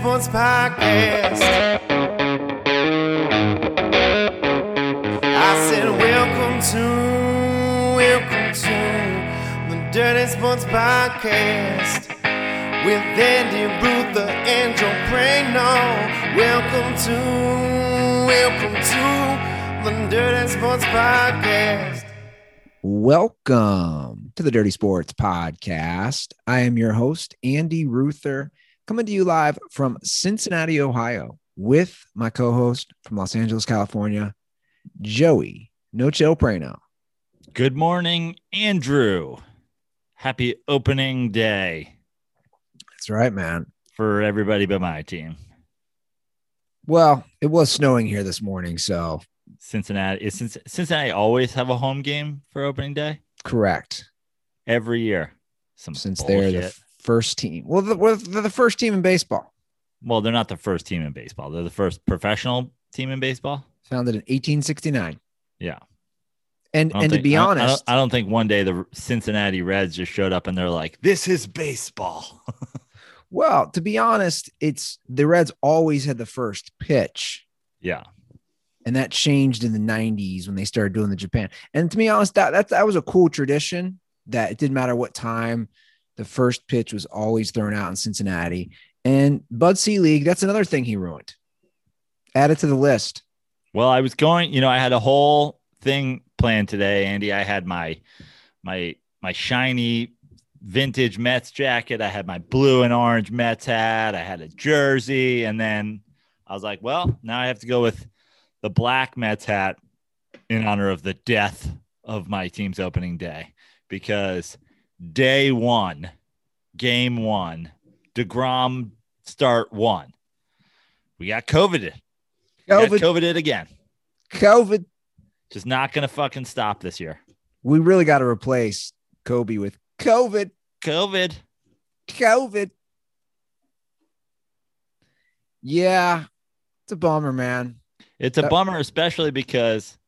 Sports Podcast. I said, Welcome to, welcome to the Dirty Sports Podcast with Andy Ruther and Joe Prano. Welcome to, welcome to the Dirty Sports Podcast. Welcome to the Dirty Sports Podcast. I am your host, Andy Ruther, coming to you live from Cincinnati, Ohio, with my co host from Los Angeles, California, Joey No Chill Prano. Good morning, Andrew. Happy opening day That's right, man. for everybody but my team. Well, it was snowing here this morning, so Cincinnati is Cinc- Cincinnati always have a home game for opening day correct. every year. Some Since they're the first team. Well, the, well, they're the first team in baseball, well, they're not the first team in baseball. They're the first professional team in baseball. founded in 1869. Yeah. And and to be I don't- I don't- honest, I don't, think one day the Cincinnati Reds just showed up and they're like, "This is baseball." well, to be honest, it's the Reds always had the first pitch. yeah, and that changed in the 90s when they started doing the Japan. And to be honest, that that, that was a cool tradition that it didn't matter what time the first pitch was always thrown out in Cincinnati. And Bud Selig, that's another thing he ruined. Add it to the list. Well, I was going, you know, I had a whole thing planned today, Andy. I had my my my shiny vintage Mets jacket. I had my blue and orange Mets hat. I had a jersey, and then I was like, well, now I have to go with the black Mets hat in honor of the death of my team's opening day because day one, game one, DeGrom start one. We got COVID. Got COVID, COVID again. COVID. Just not gonna fucking stop this year. We really got to replace Kobe with COVID, COVID. COVID. Yeah, it's a bummer, man. It's a That- bummer, especially because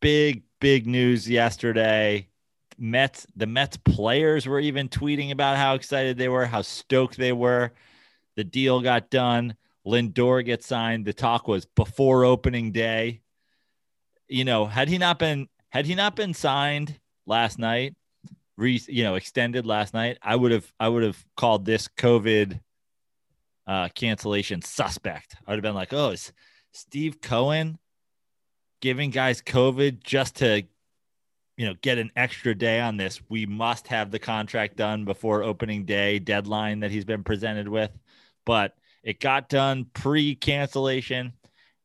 big, big news yesterday. Mets, the Mets players were even tweeting about how excited they were, how stoked they were. The deal got done. Lindor gets signed. The talk was before opening day. You know, had he not been had he not been signed last night, re, you know, extended last night, I would have I would have called this COVID uh, cancellation suspect. I would have been like, oh, is Steve Cohen giving guys COVID just to, you know, get an extra day on this. We must have the contract done before opening day deadline that he's been presented with. But it got done pre cancellation,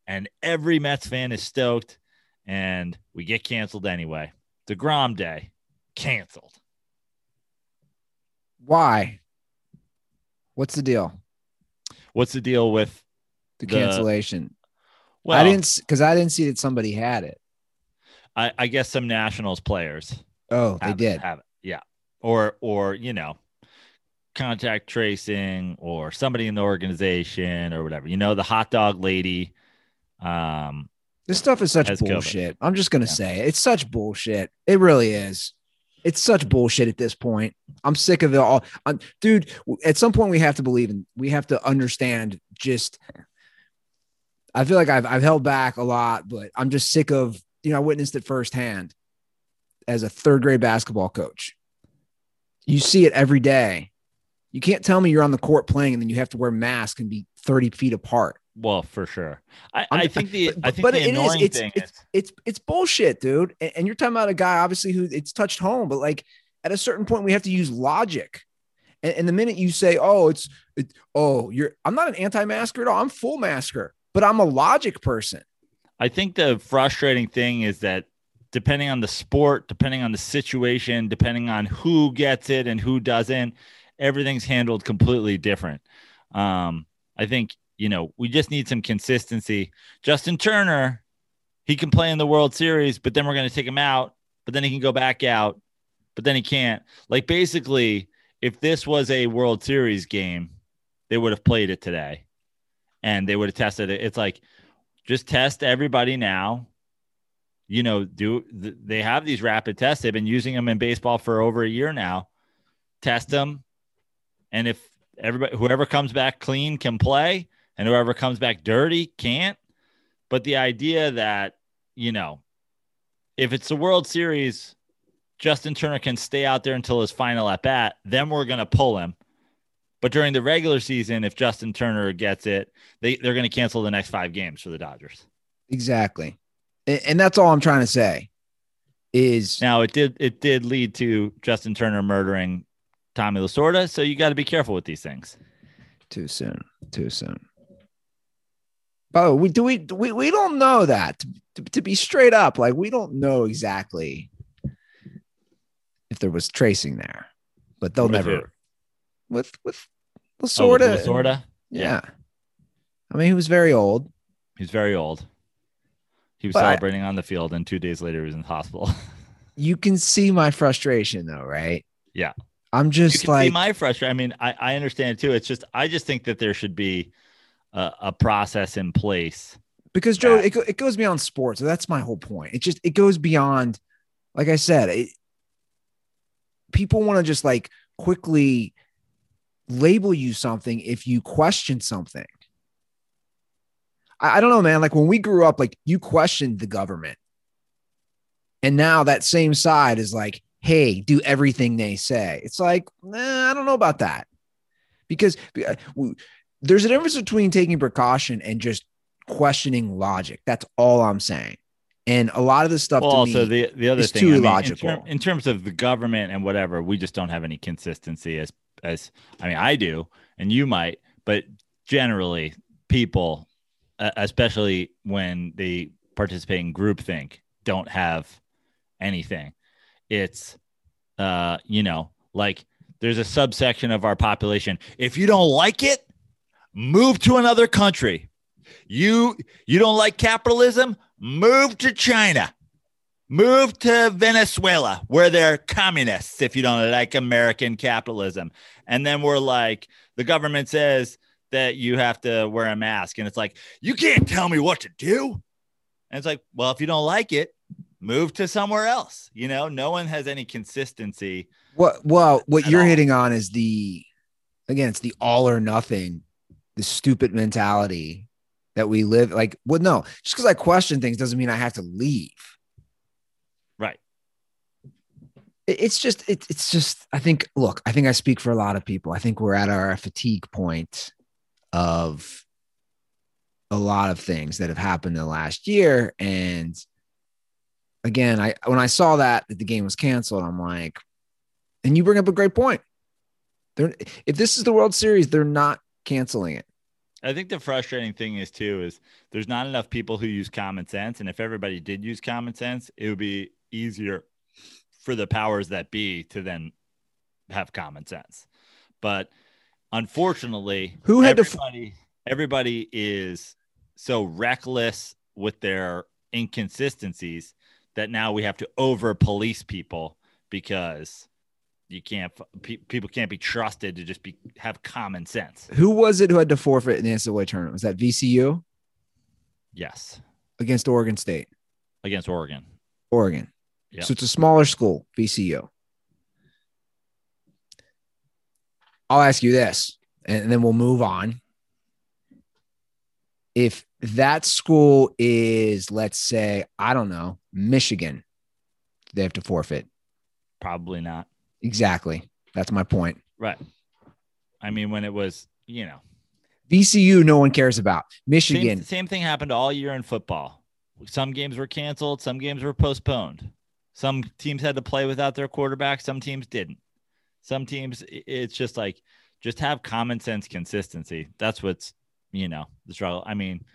and every Mets fan is stoked, and we get canceled anyway. DeGrom Day canceled. Why? What's the deal? What's the deal with? The The- cancellation. Well, I didn't because I didn't see that somebody had it. I, I guess some Nationals players Oh, they did. have it. Yeah. Or or you know, contact tracing or somebody in the organization or whatever. You know, the hot dog lady. Um, This stuff is such Has COVID. bullshit. I'm just gonna Yeah. say it. it's such bullshit. It really is. It's such bullshit at this point. I'm sick of it all. I'm, dude, at some point we have to believe in. We have to understand. Just, I feel like I've I've held back a lot, but I'm just sick of. You know, I witnessed it firsthand as a third grade basketball coach. You see it every day. You can't tell me you're on the court playing and then you have to wear masks and be 30 feet apart. well, for sure. I, I'm- think the but- I think but the it is. It's- it's, is it's it's bullshit, dude. And, and you're talking about a guy, obviously, who it's touched home, but like at a certain point, we have to use logic. And, and the minute you say, "Oh, it's it, oh, you're," I'm not an anti-masker at all. I'm full masker, but I'm a logic person. I think the frustrating thing is that depending on the sport, depending on the situation, depending on who gets it and who doesn't, everything's handled completely different. Um, I think, you know, we just need some consistency. Justin Turner, he can play in the World Series, but then we're going to take him out, but then he can go back out, but then he can't. Like, basically, if this was a World Series game, they would have played it today and they would have tested it. It's like, just test everybody now. You know, do th- they have these rapid tests? They've been using them in baseball for over a year now. Test them, and if everybody whoever comes back clean can play and whoever comes back dirty can't. But the idea that, you know, if it's the World Series, Justin Turner can stay out there until his final at bat, then we're going to pull him. But during the regular season, if Justin Turner gets it, they, they're going to cancel the next five games for the Dodgers. Exactly. And, and that's all I'm trying to say is Now it did it did lead to Justin Turner murdering Tommy Lasorda, so you got to be careful with these things. too soon. Too soon. By the way, we do we we, we don't know that to, to, be straight up. Like we don't know exactly if there was tracing there, but they'll With never with with Oh, with Lasorda. Lasorda, yeah. I mean, he was very old. he's very old. He was But celebrating on the field, and two days later, he was in the hospital. You can see my frustration, though, right? Yeah. I'm just like my frustration. I mean, I, I understand too. It's just I just think that there should be a, a process in place. because Joe, that- it, it goes beyond sports. That's my whole point. It just it goes beyond, like I said, it, people want to just like quickly label you something if you question something. I, I don't know, man. Like when we grew up, like you questioned the government, and now that same side is like, hey, do everything they say. It's like, nah, I don't know about that, because uh, there's a difference between taking precaution and just questioning logic. That's all I'm saying. And a lot of this stuff Well, also the the other is thing, too I mean, in, term- in terms of the government and whatever, we just don't have any consistency. As as I mean, I do, and you might, but generally, people, uh, especially when they participate in groupthink, don't have anything. It's, uh, you know, like there's a subsection of our population. If you don't like it, move to another country. You you don't like capitalism? Move to China. Move to Venezuela where they're communists if you don't like American capitalism. And then we're like the government says that you have to wear a mask and it's like you can't tell me what to do. And it's like, well, if you don't like it, move to somewhere else. You know, no one has any consistency. what well, what you're all. hitting on is the again, it's the all or nothing, the stupid mentality that we live like. Well, no, just because I question things doesn't mean I have to leave. Right. It- It's just it, it's just I think look, I think I speak for a lot of people. I think we're at our fatigue point of a lot of things that have happened in the last year and again, I when I saw that that the game was canceled, I'm like and you bring up a great point. They're, if this is the World Series, they're not canceling it. I think the frustrating thing is too is there's not enough people who use common sense, and if everybody did use common sense, it would be easier for the powers that be to then have common sense. But unfortunately, Who had to f- everybody everybody is so reckless with their inconsistencies that now we have to over police people because you can't pe- people can't be trusted to just be have common sense. Who was it who had to forfeit in the NCAA tournament? Was that VCU Yes, against Oregon State? against Oregon. Oregon. Yeah. So it's a smaller school, VCU. I'll ask you this, and then we'll move on. If that school is, let's say, I don't know, Michigan, they have to forfeit. Probably not. Exactly. That's my point. Right. I mean, when it was, you know, VCU, no one cares about. same, Michigan, same thing happened all year in football. Some games were canceled, some games were postponed. Some teams had to play without their quarterback, some teams didn't. Some teams, it's just like, just have common sense consistency. That's what's, you know, the struggle. I mean,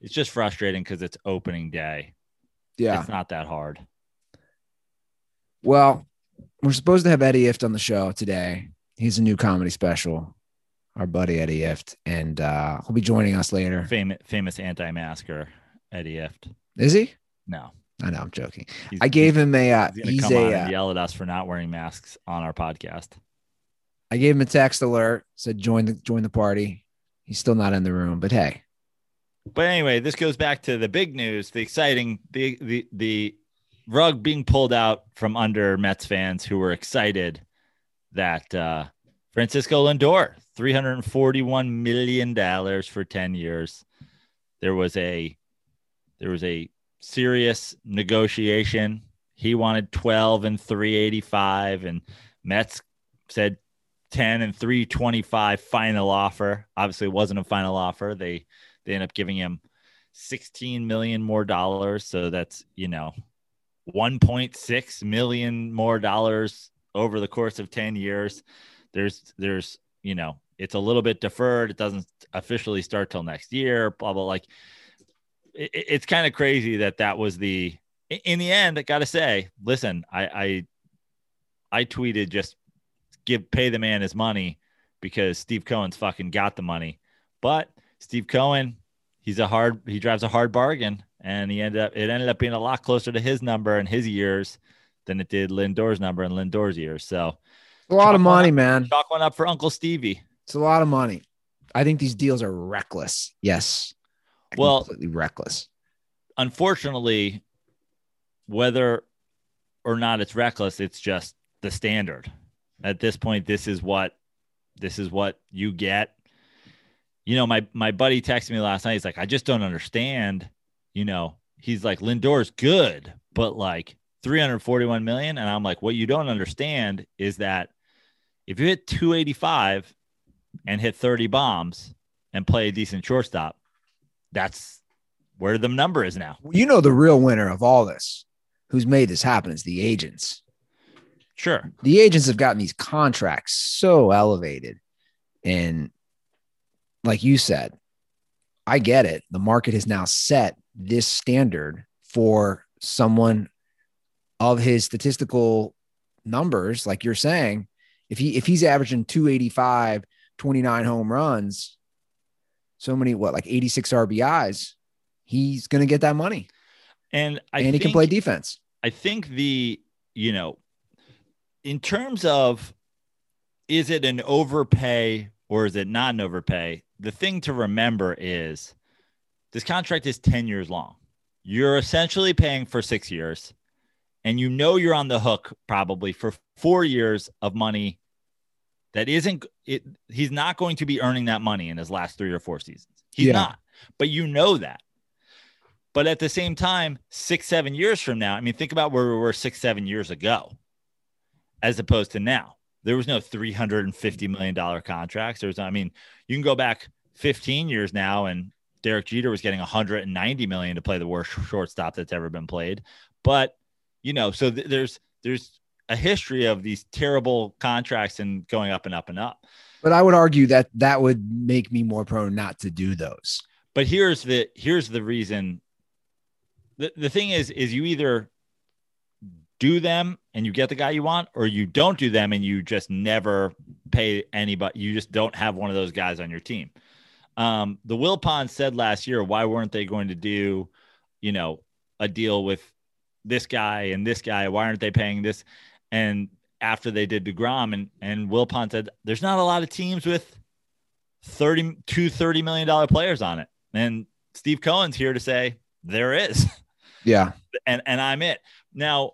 it's just frustrating because it's opening day. yeah. It's not that hard. Well, we're supposed to have Eddie Ifft on the show today. He's a new comedy special, our buddy Eddie Ifft, and uh, he'll be joining us later. Famous, famous anti-masker, Eddie Ifft. Is he? No, I know, I'm joking. he's, I gave him a. Uh, He's gonna he's come on a. and Uh, yell at us for not wearing masks on our podcast. I gave him a text alert. Said join the join the party. He's still not in the room, but hey, But anyway, this goes back to the big news, the exciting, the the the rug being pulled out from under Mets fans who were excited that uh, Francisco Lindor, $341 million for 10 years. There was a there was a serious negotiation. He wanted 12 and 385 and Mets said 10 and 325 final offer. Obviously it wasn't a final offer. They they end up giving him 16 million more dollars, so that's, you know, 1.6 million more dollars over the course of 10 years. There's there's, you know, it's a little bit deferred. It doesn't officially start till next year, blah blah like it, it's kind of crazy that that was the in the end, I got to say, listen, I, I I tweeted just give pay the man his money because Steve Cohen's fucking got the money. But Steve Cohen, he's a hard he drives a hard bargain and he ended up it ended up being a lot closer to his number and his years than it did Lindor's number and Lindor's years. So a lot of money, up, man. Chalk one up for Uncle Stevie. It's a lot of money. I think these deals are reckless. Yes. Well, completely reckless. Unfortunately, whether or not it's reckless, it's just the standard. At this point, this is what this is what you get. You know, my my buddy texted me last night. He's like, I just don't understand. You know, he's like, Lindor's good, but like 341 million. And I'm like, what you don't understand is that if you hit 285 and hit 30 bombs and play a decent shortstop, that's where the number is now. You know, the real winner of all this, who's made this happen, is the agents. Sure. The agents have gotten these contracts so elevated. And like you said, I get it. The market has now set this standard for someone of his statistical numbers, like you're saying, if he if he's averaging 285, 29 home runs, so many what like 86 RBIs, he's going to get that money. And I and think, he can play defense. I think the, you know, in terms of is it an overpay or is it not an overpay? The thing to remember is this contract is 10 years long. You're essentially paying for 6 years and you know you're on the hook probably for 4 years of money that isn't it he's not going to be earning that money in his last 3 or 4 seasons. He's yeah. not. But you know that. But at the same time, six, seven years from now, I mean, think about where we were six, seven years ago, as opposed to now. There was no $350 million contracts. There's, I mean, you can go back 15 years now, and Derek Jeter was getting 190 million to play the worst shortstop that's ever been played. But, you know, so th- there's, there's a history of these terrible contracts and going up and up and up. But I would argue that that would make me more prone not to do those. But here's the here's the reason the, the thing is is you either do them and you get the guy you want or you don't do them and you just never pay anybody you just don't have one of those guys on your team um, the Wilpon said last year why weren't they going to do you know a deal with this guy and this guy why aren't they paying this and after they did DeGrom and and Will Wilpon said there's not a lot of teams with 30 two 30 million dollar players on it and Steve Cohen's here to say there is Yeah. And and I'm it. Now,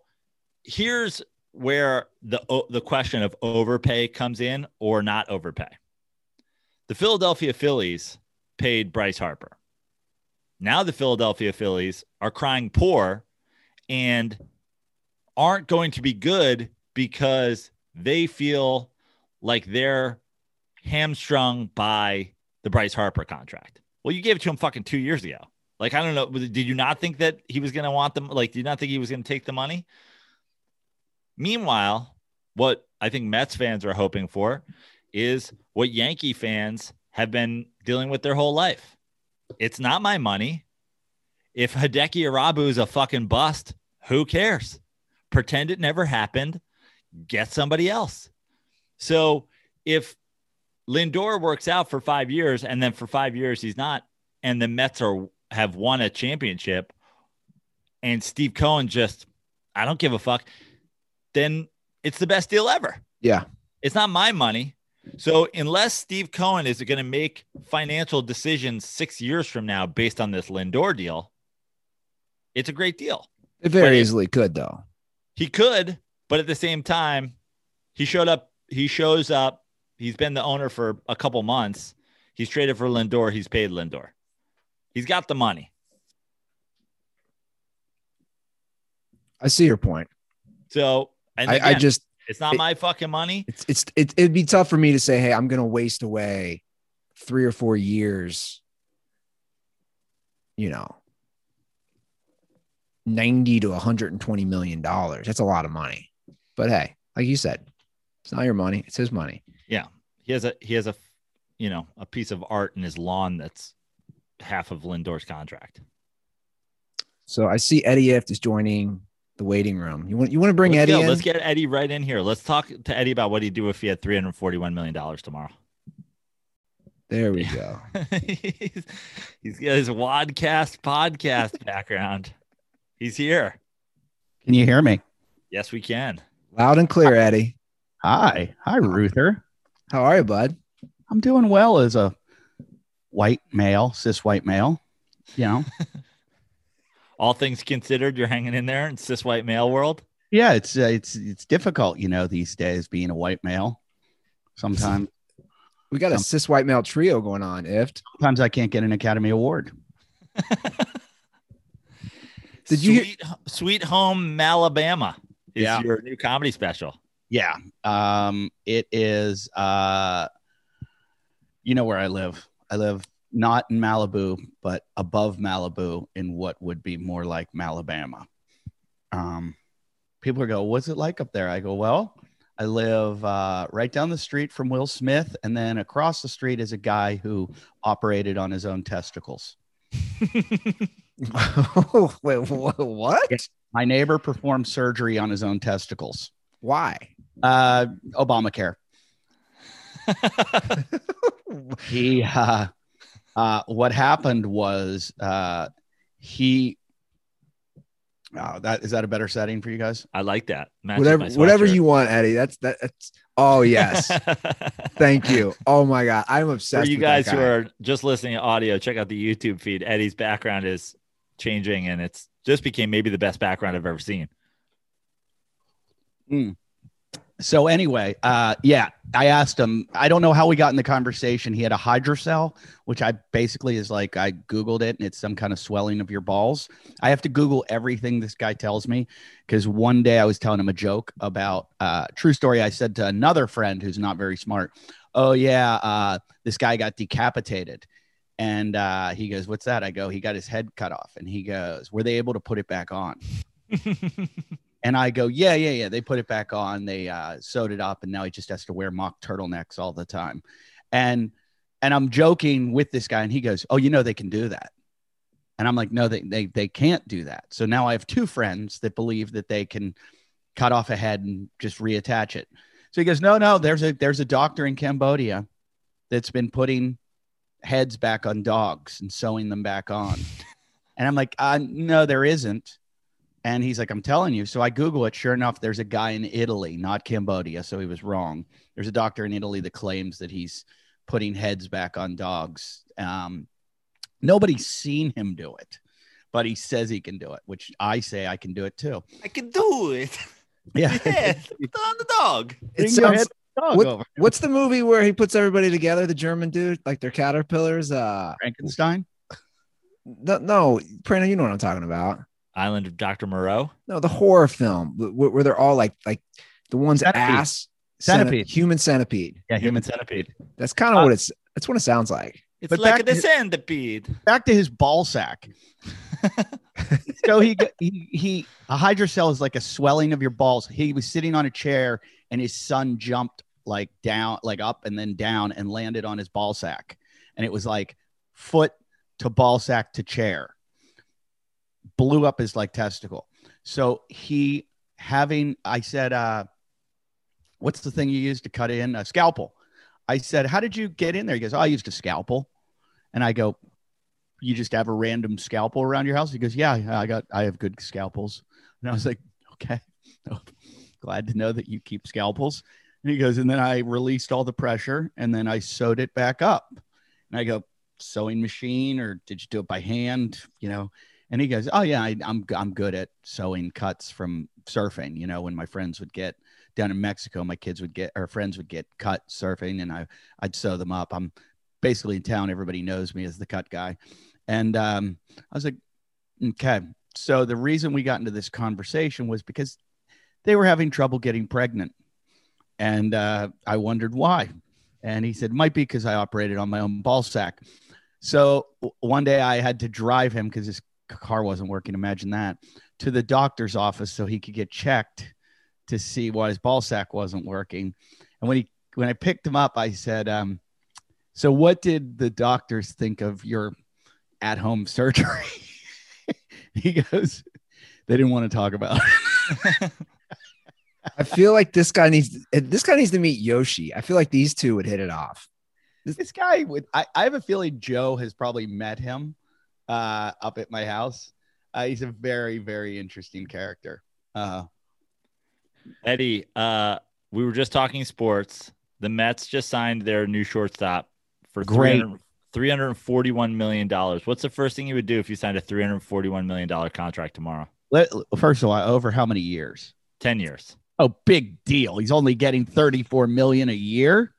here's where the the question of overpay comes in or not overpay. The Philadelphia Phillies paid Bryce Harper. Now the Philadelphia Phillies are crying poor and aren't going to be good because they feel like they're hamstrung by the Bryce Harper contract. Well, you gave it to him fucking two years ago. Like, I don't know. Did you not think that he was going to want them? Like, did you not think he was going to take the money? Meanwhile, what I think Mets fans are hoping for is what Yankee fans have been dealing with their whole life. It's not my money. If Hideki Irabu is a fucking bust, who cares? Pretend it never happened. Get somebody else. So if Lindor works out for five years and then for five years he's not, and the Mets are have won a championship and Steve Cohen just, I don't give a fuck, then it's the best deal ever. Yeah. It's not my money. So unless Steve Cohen is going to make financial decisions six years from now based on this Lindor deal, it's a great deal. It very but easily could, though. He could, but at the same time, he showed up. He shows up. he's been the owner for a couple months. He's traded for Lindor. He's paid Lindor. He's got the money. I see your point. So, and I, I just it's not it- my fucking money. it's it's it, it'd be tough for me to say, hey, I'm gonna waste away three or four years, you know, 90 to 120 million dollars. That's a lot of money. But hey, like you said, it's not your money, it's his money. Yeah. He has a he has a you know a piece of art in his lawn that's half of Lindor's contract. So I see Eddie Ifft is joining the waiting room. You want you want to bring let's Eddie go. in? Let's get Eddie right in here. Let's talk to Eddie about what he'd do if he had 341 million dollars tomorrow. there we go. he's, he's got his Wadcast podcast background. He's here. Can you hear me? Yes, we can. Loud and clear, Eddie. Hi. Hi, Ruther. How are you, bud? I'm doing well as a white male, cis white male. You know, All things considered, you're hanging in there in cis white male world. yeah, it's uh, it's it's difficult, you know, these days being a white male. Sometimes We got a Um, cis white male trio going on, If sometimes I can't get an Academy Award. Did you hear- Sweet, Sweet Home Alabama is Yeah. your new comedy special. Yeah. Um, it is uh you know where I live. I live not in Malibu, but above Malibu in what would be more like Malabama. Um people go, What's it like up there? I go, Well, I live uh, right down the street from Will Smith, and then across the street is a guy who operated on his own testicles. Wait, wha- what? My neighbor performed surgery on his own testicles. Why? Uh, Obamacare. he uh, uh, what happened was uh, he oh, that is that a better setting for you guys I like that. Matches whatever, whatever you want, Eddie. That's that, that's. Oh yes, thank you. Oh my god, I'm For obsessed. you with that guys who are just listening to audio, check out the YouTube feed. Eddie's background is changing, and it's just became maybe the best background I've ever seen. so anyway uh yeah i asked him i don't know how we got in the conversation. He had a hydrocele which i basically is like i googled it and it's some kind of swelling of your balls. I have to google everything this guy tells me because one day i was telling him a joke about uh true story. I said to another friend who's not very smart oh yeah uh this guy got decapitated and uh he goes what's that i go he got his head cut off and he goes were they able to put it back on and I go, yeah, yeah, yeah. They put it back on. They uh, sewed it up, and now he just has to wear mock turtlenecks all the time. And and I'm joking with this guy, and he goes, oh, you know, they can do that. And I'm like, no, they they they can't do that. So now I have two friends that believe that they can cut off a head and just reattach it. So he goes, no, no. There's a there's a doctor in Cambodia that's been putting heads back on dogs and sewing them back on. And I'm like, uh, no, there isn't. And he's like, I'm telling you. So I Google it. Sure enough, there's a guy in Italy, not Cambodia. So he was wrong. There's a doctor in Italy that claims that he's putting heads back on dogs. Um, nobody's seen him do it, but he says he can do it, which I say I can do it too. I can do it. Yeah. Yeah, on the dog. It Bring your sounds. Head dog What, over. what's the movie where he puts everybody together? The German dude, like they're caterpillars. Uh, Frankenstein? no, no, Prano, you know what I'm talking about. Island of Dr. Moreau. No, the horror film where, where they're all like like the one's Centipede. ass centi- Centipede. human centipede. Yeah, Human human. centipede. That's kind of Uh, what it's. That's what it sounds like. It's But like the centipede. Back to his ball sack. so he, he he a hydrocele is like a swelling of your balls. He was sitting on a chair and his son jumped like down, like up and then down and landed on his ball sack. And it was like foot to ball sack to chair. Blew up his like testicle. So he having I said, uh, what's the thing you use to cut in? A scalpel. I said, How did you get in there? He goes, oh, I used a scalpel. And I go, you just have a random scalpel around your house? He goes, yeah, I got, I have good scalpels. And I was like, okay, glad to know that you keep scalpels. And he goes, and then I released all the pressure and then I sewed it back up. And I go, sewing machine or did you do it by hand? You know? And he goes, oh yeah, I, I'm, I'm good at sewing cuts from surfing. You know, when my friends would get down in Mexico, my kids would get, our friends would get cut surfing, and I I'd sew them up. I'm basically in town. Everybody knows me as the cut guy, and um, I was like, okay. So the reason we got into this conversation was because they were having trouble getting pregnant, and uh, I wondered why. And he said, might be because I operated on my own ball sack. So one day I had to drive him because his car wasn't working. Imagine that to the doctor's office so he could get checked to see why his ball sack wasn't working. And when he when I picked him up, I said, um, "So what did the doctors think of your at home surgery?" he goes, "They didn't want to talk about." it." I feel like this guy needs this guy needs to meet Yoshi. I feel like these two would hit it off. this guy would. I, I have a feeling Joe has probably met him uh, up at my house. Uh, he's a very very interesting character. Uh, Eddie, uh, we were just talking sports. The Mets just signed their new shortstop for Great. 300 $341 million. What's the first thing you would do if you signed a $341 million contract tomorrow? first of all, over how many years? 10 years. Oh, big deal. He's only getting 34 million a year.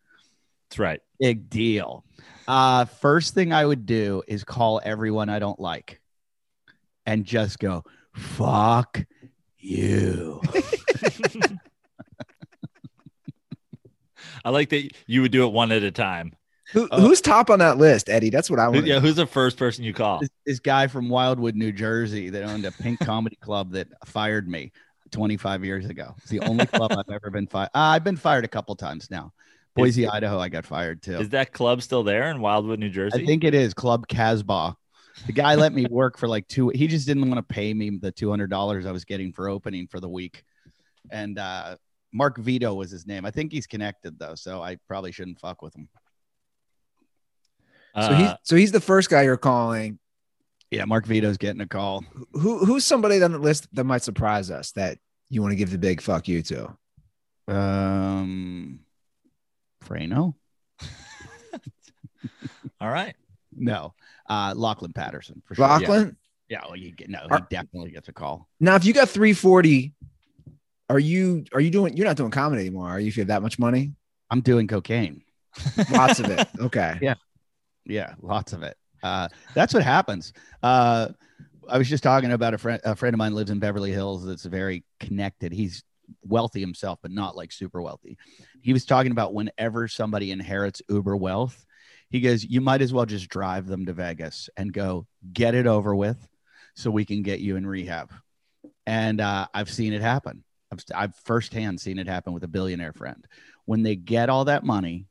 That's right. Big deal. Uh, first thing I would do is call everyone I don't like and just go, fuck you. I like that you would do it one at a time. Who, Uh, who's top on that list, Eddie? That's what I Who- want. yeah, who's the first person you call? this, this guy from Wildwood, New Jersey, that owned a pink comedy club that fired me 25 years ago. It's the only club I've ever been fired. Uh, I've been fired a couple times now. Boise, Idaho, I got fired too. Is that club still there in Wildwood, New Jersey? I think it is Club Casbah. The guy let me work for like two. He just didn't want to pay me the two hundred dollars I was getting for opening for the week. And uh, Mark Vito was his name. I think he's connected though, so I probably shouldn't fuck with him. So he's Uh, so he's the first guy you're calling. Yeah, Mark Vito's getting a call. Who who's somebody on the list that might surprise us that you want to give the big fuck you to? Um, Prano? all right. No, uh, Lachlan Patterson for sure. Yeah. Lachlan. Yeah, well, you get no, he Are- definitely gets a call. Now, if you got 340, are you are you doing? You're not doing comedy anymore, are you? If you have that much money, I'm doing cocaine. lots of it. Okay. Yeah. Yeah, lots of it. Uh, that's what happens. Uh, I was just talking about a friend. A friend of mine lives in Beverly Hills. That's very connected. He's wealthy himself, but not like super wealthy. He was talking about whenever somebody inherits uber wealth, he goes, "You might as well just drive them to Vegas and go get it over with, so we can get you in rehab." And uh, I've seen it happen. I've, I've firsthand seen it happen with a billionaire friend. When they get all that money,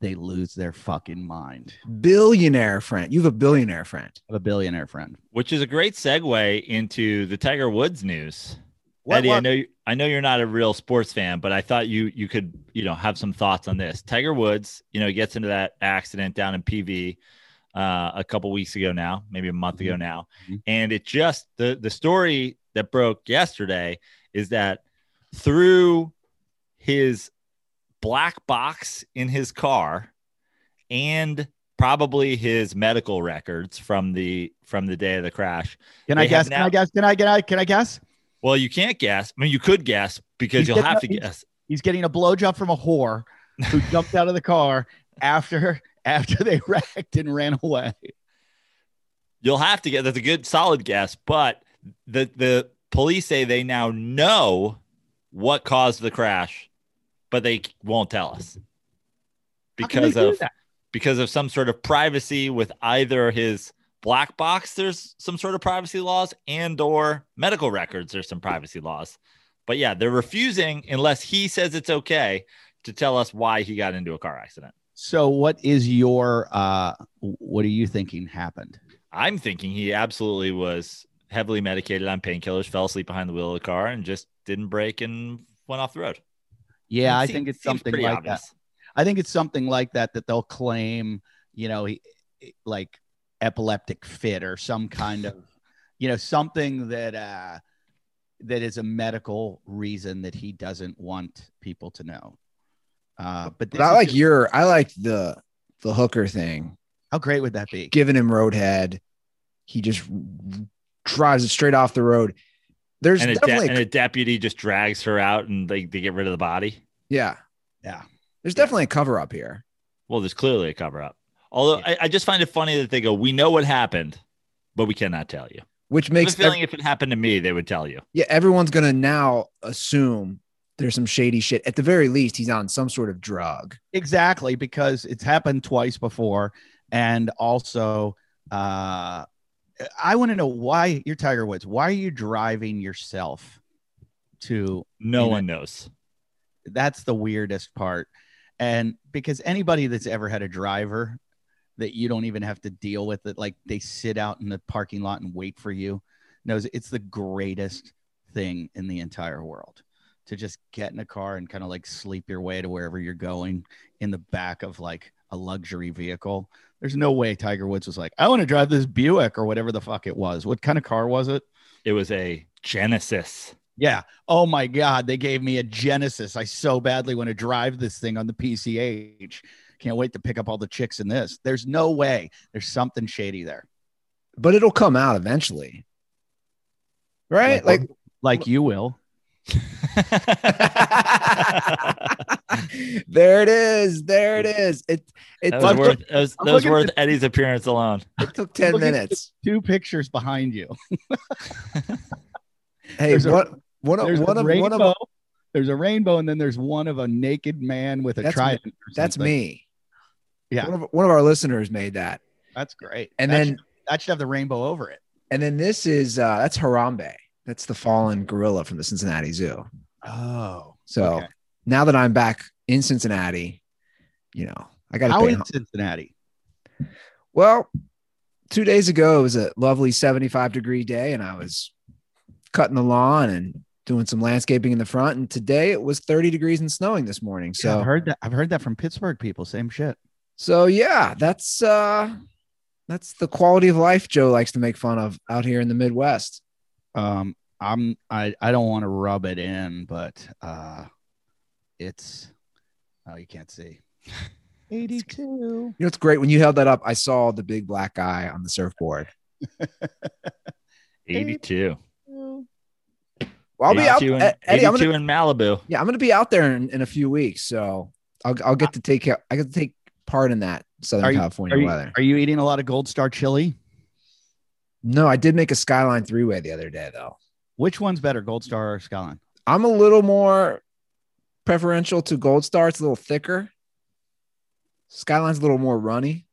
they lose their fucking mind. Billionaire friend. You have a billionaire friend. I have a billionaire friend. Which is a great segue into the Tiger Woods news. What- Eddie, I know you, I know you're not a real sports fan, but I thought you you could you know have some thoughts on this. Tiger Woods, you know, gets into that accident down in PV uh, a couple weeks ago now, maybe a month ago now, Mhm. and it just the the story that broke yesterday is that through his black box in his car and probably his medical records from the from the day of the crash Can I guess? Can I guess? Can I can I can I guess? well, you can't guess. I mean, you could guess because He's you'll have a- to guess. He's getting a blowjob from a whore who jumped out of the car after after they wrecked and ran away. You'll have to get. That's a good, solid guess. But the the police say they now know what caused the crash, but they won't tell us because of because of some sort of privacy with either his black box. There's some sort of privacy laws, and or medical records. There's some privacy laws. But yeah, they're refusing unless he says it's okay to tell us why he got into a car accident. So what is your uh what are you thinking happened? I'm thinking he absolutely was heavily medicated on painkillers, fell asleep behind the wheel of the car, and just didn't brake and went off the road. Yeah, It I seem- think it's something like obvious. that. I think it's something like that that they'll claim, you know, he like epileptic fit or some kind of, you know, something that uh that is a medical reason that he doesn't want people to know. Uh, but, But I like just- your I like the the hooker thing. how great would that be? Giving him roadhead. He just drives it straight off the road. There's And a, de- definitely and a deputy just drags her out and they, they get rid of the body. yeah. Yeah. There's definitely a cover up here. Well, there's clearly a cover up. Although Yeah. I, I just find it funny that they go, "We know what happened, but we cannot tell you." Which makes a feeling if it happened to me, they would tell you. yeah, everyone's gonna now assume there's some shady shit. At the very least, he's on some sort of drug. Exactly, because it's happened twice before. And also, uh, I want to know why you're Tiger Woods. Why are you driving yourself to No know- one knows. that's the weirdest part. And because anybody that's ever had a driver that you don't even have to deal with it, like they sit out in the parking lot and wait for you, knows it's the greatest thing in the entire world to just get in a car and kind of like sleep your way to wherever you're going in the back of like a luxury vehicle. There's no way Tiger Woods was like, I want to drive this Buick or whatever the fuck it was. What kind of car was it? It was a Genesis. Yeah. Oh my God. They gave me a Genesis. I so badly want to drive this thing on the PCH. Can't wait to pick up all the chicks in this. There's no way. There's something shady there. But it'll come out eventually. Right? Like, like you will. there it is. There it is. It it, That was took, worth, that was, that was worth at Eddie's appearance alone. it took 10 minutes. Two pictures behind you. Hey, There's a- what one of There's one a of rainbow. one of there's a rainbow, and then there's one of a naked man with a That's me. trident. or that's me. Yeah. One of, one of our listeners made that. That's great. And That then should, that should have the rainbow over it. and then this is uh that's Harambe. That's the fallen gorilla from the Cincinnati Zoo. Oh. So okay. now that I'm back in Cincinnati, you know, I got to How in is Cincinnati? Well, two days ago it was a lovely 75 degree day, and I was cutting the lawn and doing some landscaping in the front. And today it was 30 degrees and snowing this morning. Yeah, So I've heard that. I've heard that from Pittsburgh people. Same shit. so yeah, that's uh that's the quality of life Joe likes to make fun of out here in the Midwest. Um i'm i i don't want to rub it in but uh it's oh you can't see 82 You know, it's great when you held that up. I saw the big black guy on the surfboard. 82. Well, I'll be out, 82 in, Ed- Eddie. I'm gonna, in Malibu. yeah, I'm gonna be out there in, in a few weeks, so I'll I'll get to take care. I get to take part in that Southern Are you- California are you, weather. are you eating a lot of gold star chili No, I did make a Skyline three way the other day though. which one's better gold star or skyline I'm a little more preferential to Gold Star. It's a little thicker. Skyline's a little more runny.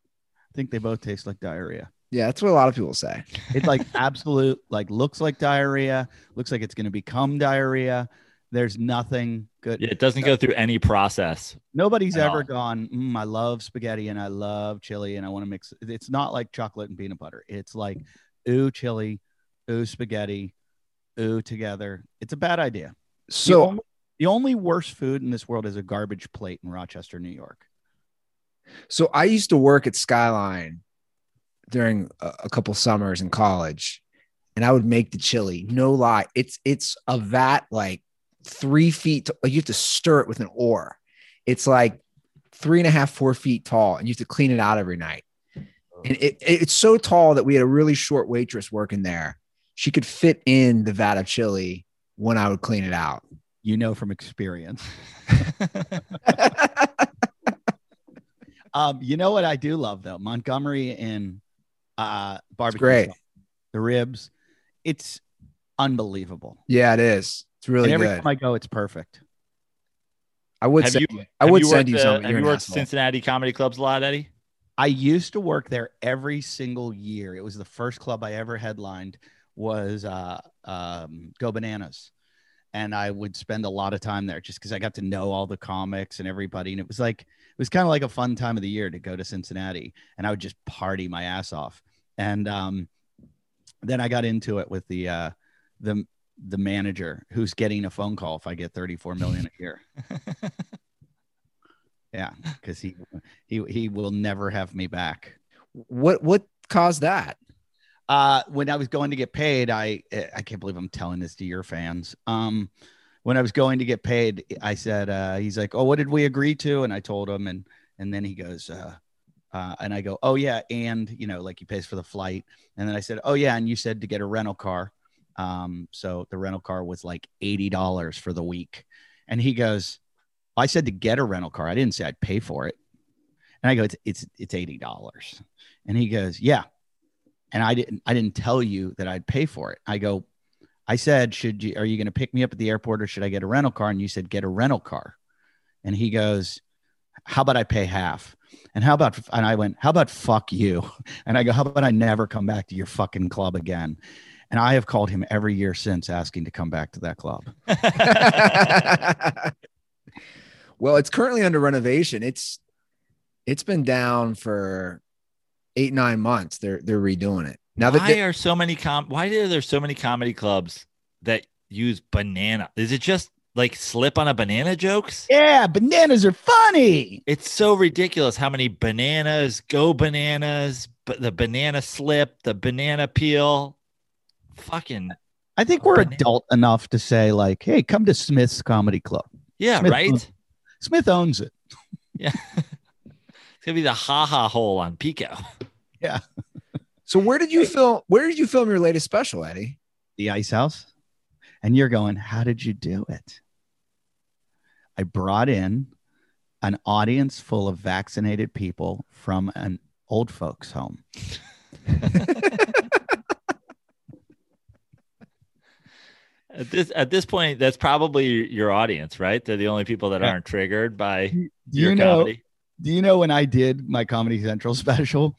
i think they both taste like diarrhea Yeah, that's what a lot of people say. it's like absolute like looks like diarrhea looks like it's going to become diarrhea there's nothing good Yeah, it doesn't go through any process. Nobody's ever all. gone, mm, I love spaghetti and I love chili and I want to mix. It's not like chocolate and peanut butter. It's like, ooh, chili, ooh, spaghetti, ooh, together. It's a bad idea. the, So only, the only worst food in this world is a garbage plate in Rochester, New York. So I used to work at Skyline during a, a couple summers in college, and I would make the chili. No lie, it's it's a vat like three feet. t- Like you have to stir it with an oar. It's like three and a half, four feet tall, and you have to clean it out every night. And it, it- it's so tall that we had a really short waitress working there. She could fit in the vat of chili when I would clean it out. You know from experience. Um, you know what I do love though? Montgomery Inn uh barbecue. great. sauce. The ribs. It's unbelievable. yeah, it is. It's really and every good. time I go, it's perfect. I would Have send you- you, I would you send worked, you uh, some. Have You're you worked asshole. Cincinnati comedy clubs a lot, Eddie? I used to work there every single year. It was the first club I ever headlined was uh, um, Go Bananas. And I would spend a lot of time there just because I got to know all the comics and everybody. And it was like, it was kind of like a fun time of the year to go to Cincinnati. And I would just party my ass off. And um, then I got into it with the, uh, the, the manager who's getting a phone call if I get 34 million a year. Yeah, because he he he will never have me back. What what caused that? Uh, when I was going to get paid, I I can't believe I'm telling this to your fans. Um, when I was going to get paid, I said, uh, he's like, oh, what did we agree to? And I told him, and and then he goes, uh, uh, and I go, oh yeah, and you know, like he pays for the flight, and then I said, oh yeah, and you said to get a rental car. Um, so the rental car was like $80 for the week. And he goes, I said to get a rental car. I didn't say I'd pay for it. And I go, it's it's it's eighty dollars. And he goes, yeah. And I didn't I didn't tell you that I'd pay for it. I go, I said, should you are you going to pick me up at the airport or should I get a rental car? And you said get a rental car. And he goes, how about I pay half? And how about and I went, how about fuck you? And I go, how about I never come back to your fucking club again? And I have called him every year since asking to come back to that club. well, it's currently under renovation. It's it's been down for eight nine months. They're they're redoing it now. That why they, are so many com? Why are there so many comedy clubs that use banana? Is it just like slip on a banana jokes? Yeah, bananas are funny. It's so ridiculous how many bananas, go bananas, but the banana slip, the banana peel. Fucking I think we're adult enough to say, like, hey, come to Smith's Comedy Club. yeah, Smith- right? Smith owns it. Yeah. it's gonna be the haha hole on Pico. Yeah. So where did you film? Where did you film your latest special, Eddie? the ice house and you're going how did you do it i brought in an audience full of vaccinated people from an old folks home At this at this point, that's probably your audience, right? They're the only people that Yeah. aren't triggered by do your you know comedy. do you know when i did my comedy central special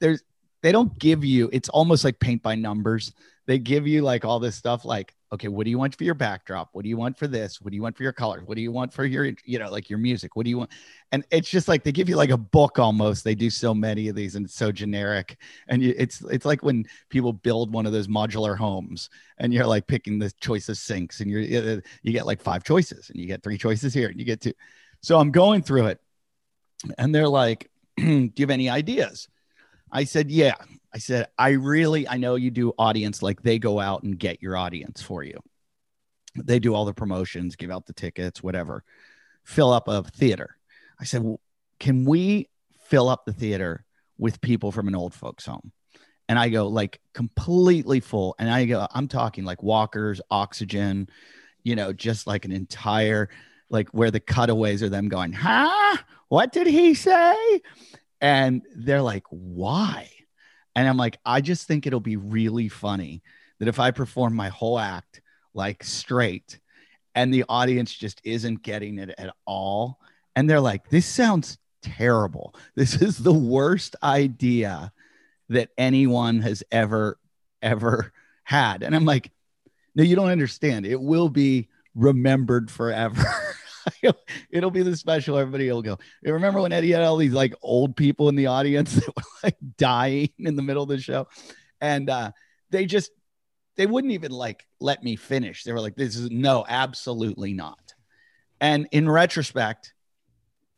there's they don't give you it's almost like paint by numbers they give you like all this stuff like okay what do you want for your backdrop? What do you want for this? What do you want for your colors? What do you want for your you know like your music? What do you want? And it's just like they give you like a book almost. They do so many of these and it's so generic. And you, it's it's like when people build one of those modular homes and you're like picking the choice of sinks and you're you uh, get like five choices and you get three choices here and you get two. So i'm going through it and they're like do you have any ideas i said yeah. I said i really i know you do audience like they go out and get your audience for you. They do all the promotions give out the tickets whatever. Fill up a theater. I said well, can we fill up the theater with people from an old folks home? And i go like completely full. And i go i'm talking like walkers oxygen you know just like an entire like where the cutaways are them going huh? What did he say and they're like why? And i'm like i just think it'll be really funny that if i perform my whole act like straight and the audience just isn't getting it at all. And they're like this sounds terrible. This is the worst idea that anyone has ever ever had. And i'm like no you don't understand. It will be remembered forever it'll be the special. Everybody will go. "You remember when eddie had all these like old people in the audience that were like dying in the middle of the show? And uh they just they wouldn't even like let me finish. They were like this is no absolutely not. And in retrospect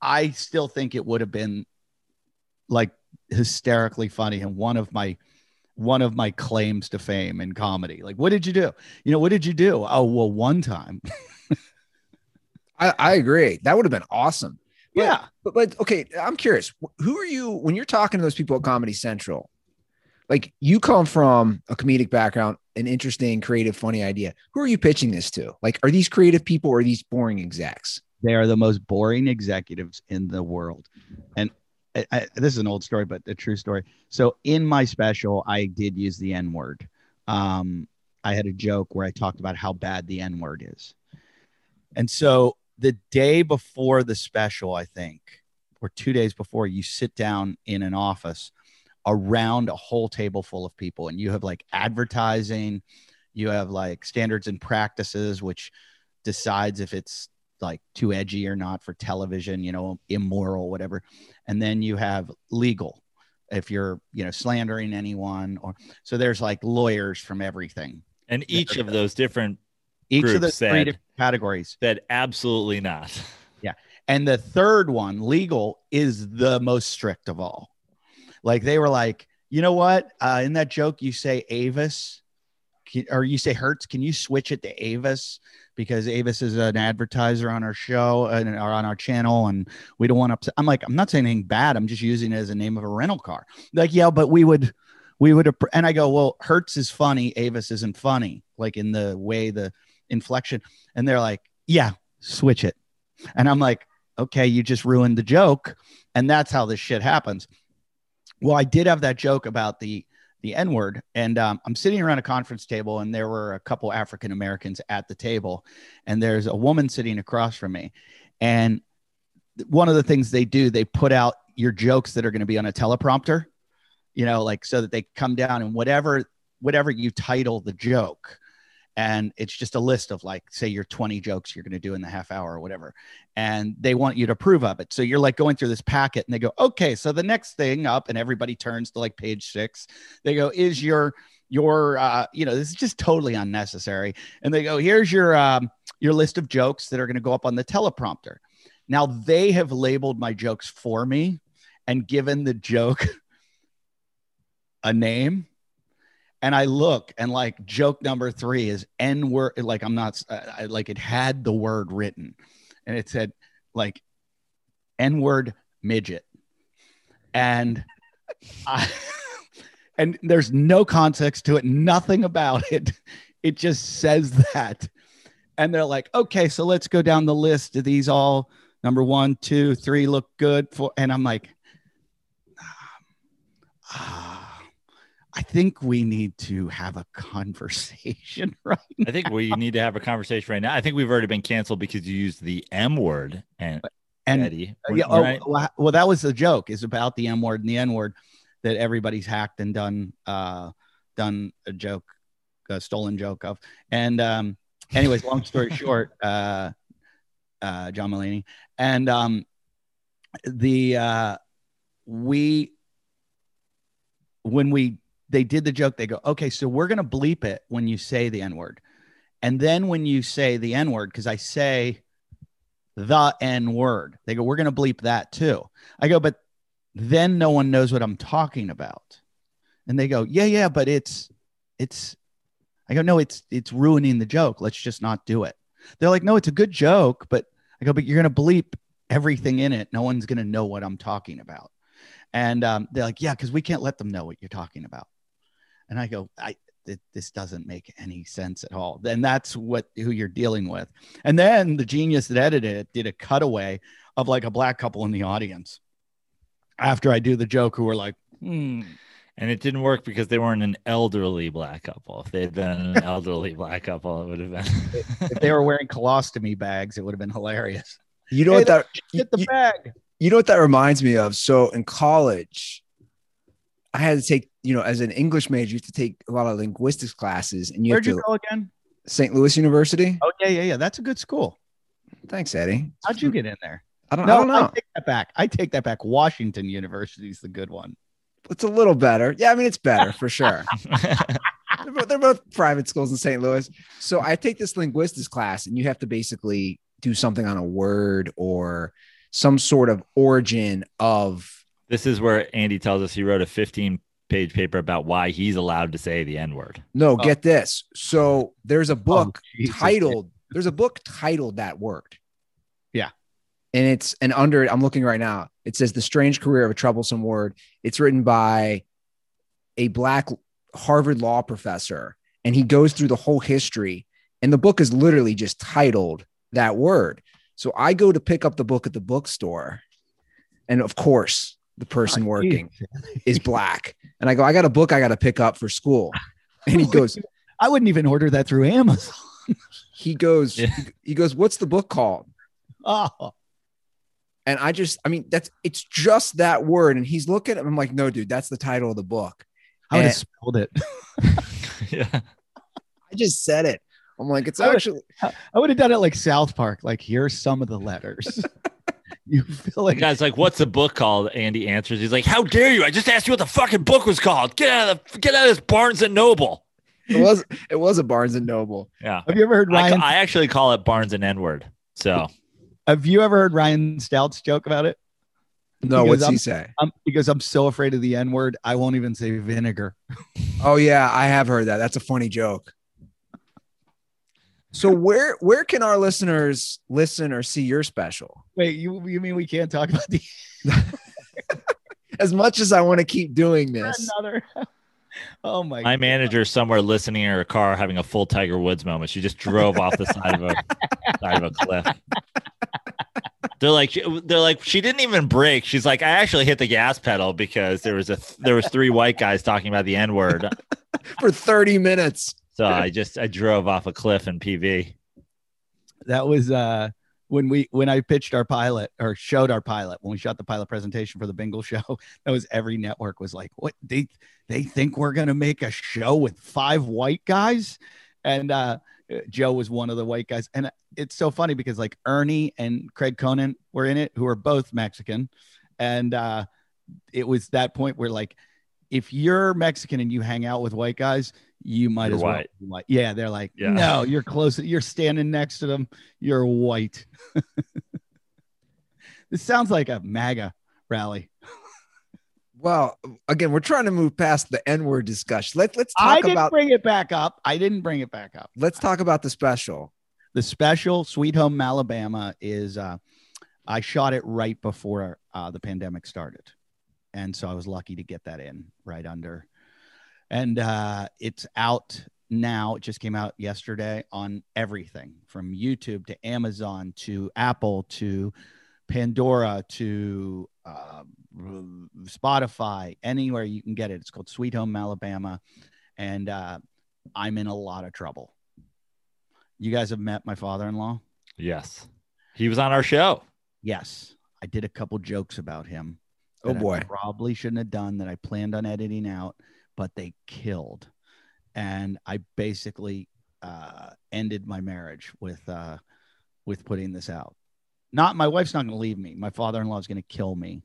i still think it would have been like hysterically funny and one of my one of my claims to fame in comedy. Like what did you do? You know what did you do? Oh well one time I, I agree. That would have been awesome. But- yeah But, but okay, I'm curious. Who are you when you're talking to those people at Comedy Central? Like you come from a comedic background, an interesting, creative, funny idea. Who are you pitching this to? Like, are these creative people or are these boring execs? they are the most boring executives in the world and I, I, this is an old story but a true story so in my special i did use the n word um, i had a joke where i talked about how bad the n word is and so the day before the special i think or two days before you sit down in an office around a whole table full of people and you have like advertising you have like standards and practices which decides if it's like too edgy or not for television, you know, immoral, whatever. And then you have legal if you're, you know, slandering anyone or so there's like lawyers from everything. And each of those different Each of the three different categories. said absolutely not. Yeah. And the third one, legal, is the most strict of all. Like they were like, you know what? Uh, in that joke, you say Avis can, or you say Hertz. Can you switch it to Avis? Because Avis is an advertiser on our show and or on our channel, and we don't want to upset. I'm like, I'm not saying anything bad. I'm just using it as a name of a rental car. Like, yeah, but we would we would, and I go, well, Hertz is funny, Avis isn't funny, like in the way the inflection. And they're like, yeah, switch it. And I'm like, okay, you just ruined the joke. And that's how this shit happens. Well, I did have that joke about the the N word, and um, I'm sitting around a conference table, and there were a couple African Americans at the table, and there's a woman sitting across from me, and one of the things they do, they put out your jokes that are going to be on a teleprompter, you know, like so that they come down and whatever whatever you title the joke, and it's just a list of like say your 20 jokes you're going to do in the half hour or whatever and they want you to approve of it. So you're like going through this packet and they go okay so the next thing up and everybody turns to like page six. They go is your your uh, you know this is just totally unnecessary. And they go here's your um, your list of jokes that are going to go up on the teleprompter. Now they have labeled my jokes for me and given the joke a name and I look and like joke number three is N word. Like I'm not I, like it had the word written, and it said like N word midget, and I and there's no context to it, nothing about it. It just says that, and they're like, okay, so let's go down the list. Do these all number one, two, three look good for? And I'm like, ah. I think we need to have a conversation right I think we need to have a conversation right now. I think we've already been canceled because you used the M word and and Eddie. yeah, oh, well, well, that was the joke is about the M word and the N word that everybody's hacked and done uh done a joke, a stolen joke of. And um anyways, long story short, uh uh John Mulaney and um the uh we when we they did the joke. They go, okay, so we're going to bleep it when you say the N word. And then when you say the N word, because I say the N word, they go, we're going to bleep that too. I go, but then no one knows what I'm talking about. And they go, yeah, yeah, but it's, it's, I go, no, it's, it's ruining the joke. Let's just not do it. They're like, no, it's a good joke, but I go, but you're going to bleep everything in it. No one's going to know what I'm talking about. And um, they're like, yeah, because we can't let them know what you're talking about. And I go, I it, this doesn't make any sense at all. Then that's what who you're dealing with. And then the genius that edited it did a cutaway of like a black couple in the audience after I do the joke who were like, hmm. And it didn't work because they weren't an elderly black couple. If they had been an elderly black couple, it would have been. if they were wearing colostomy bags, it would have been hilarious. You know Hey, what that Get the you, bag. you know what that reminds me of? So in college, I had to take, you know, as an English major, you have to take a lot of linguistics classes and you Where'd have you go again? St. Louis University. Oh yeah, yeah, yeah. That's a good school. Thanks, Eddie. How'd you get in there? I don't, No, I don't know. take that back. I take that back. Washington University is the good one. it's a little better. Yeah, I mean, it's better for sure. they're, both, they're both private schools in St. Louis. So I take this linguistics class, and you have to basically do something on a word or some sort of origin of. This is where Andy tells us he wrote a 15 page paper about why he's allowed to say the N word. No, oh. get this. So there's a oh, book Oh, titled. There's a book titled that word. Yeah. And it's and under it, I'm looking right now. It says the strange career of a troublesome word. It's written by a black Harvard law professor, and he goes through the whole history. And the book is literally just titled that word. So I go to pick up the book at the bookstore, and of course, the person working is black. And I go, I got a book I got to pick up for school. And he goes, I wouldn't even order that through Amazon. he goes, Yeah. he goes, what's the book called? Oh, And I just, I mean, that's it's just that word. And he's looking at him. I'm like, no, dude, that's the title of the book. I would Eh. have spelled it. yeah. I just said it. I'm like, it's I would- actually I would have done it like South Park. Like, here's some of the letters. You feel The like guy's like, "What's the book called?" Andy answers. He's like, "How dare you? I just asked you what the fucking book was called. Get out of the, get out of this Barnes and Noble." it was it was a Barnes and Noble. Yeah, Have you ever heard Ryan? I actually call it Barnes and N word. So have you ever heard Ryan Stout's joke about it? No, Because what's I'm- he say? Um, because I'm so afraid of the N word, I won't even say vinegar. Oh yeah, I have heard that. That's a funny joke. So where where can our listeners listen or see your special? Wait, you you mean we can't talk about the As much as I want to keep doing this, another? Oh my! My God. manager's somewhere listening in her car having a full Tiger Woods moment. She just drove off the side of a side of a cliff. They're like, they're like, she didn't even brake. She's like, I actually hit the gas pedal because there was a there was three white guys talking about the N word. For 30 minutes. So I just I drove off a cliff in PV. that was uh when we when I pitched our pilot or showed our pilot when we shot the pilot presentation for the Bingle show. That was every network was like, "What they they think we're gonna make a show with five white guys?" And uh, Joe was one of the white guys, and it's so funny because like Ernie and Craig Conan were in it, who are both Mexican, and uh, it was that point where like if you're Mexican and you hang out with white guys, you might You're as well. white. be white. Yeah, they're like, Yeah. no, you're close. You're standing next to them. You're white. this sounds like a MAGA rally. Well, again, we're trying to move past the N word discussion. Let, let's talk about I didn't about bring it back up. I didn't bring it back up. let's talk about the special. The special Sweet Home Alabama is uh I shot it right before uh, the pandemic started. And so I was lucky to get that in right under. And uh it's out now. It just came out yesterday on everything from YouTube to Amazon to Apple to Pandora to uh, Spotify, anywhere you can get it. It's called Sweet Home Alabama. And uh, I'm in a lot of trouble. You guys have met my father in law? Yes, he was on our show. Yes. I did a couple jokes about him. Oh, that I boy. probably shouldn't have done that I planned on editing out, but they killed. And I basically uh, ended my marriage with uh, with putting this out. Not my wife's not going to leave me. My father-in-law is going to kill me.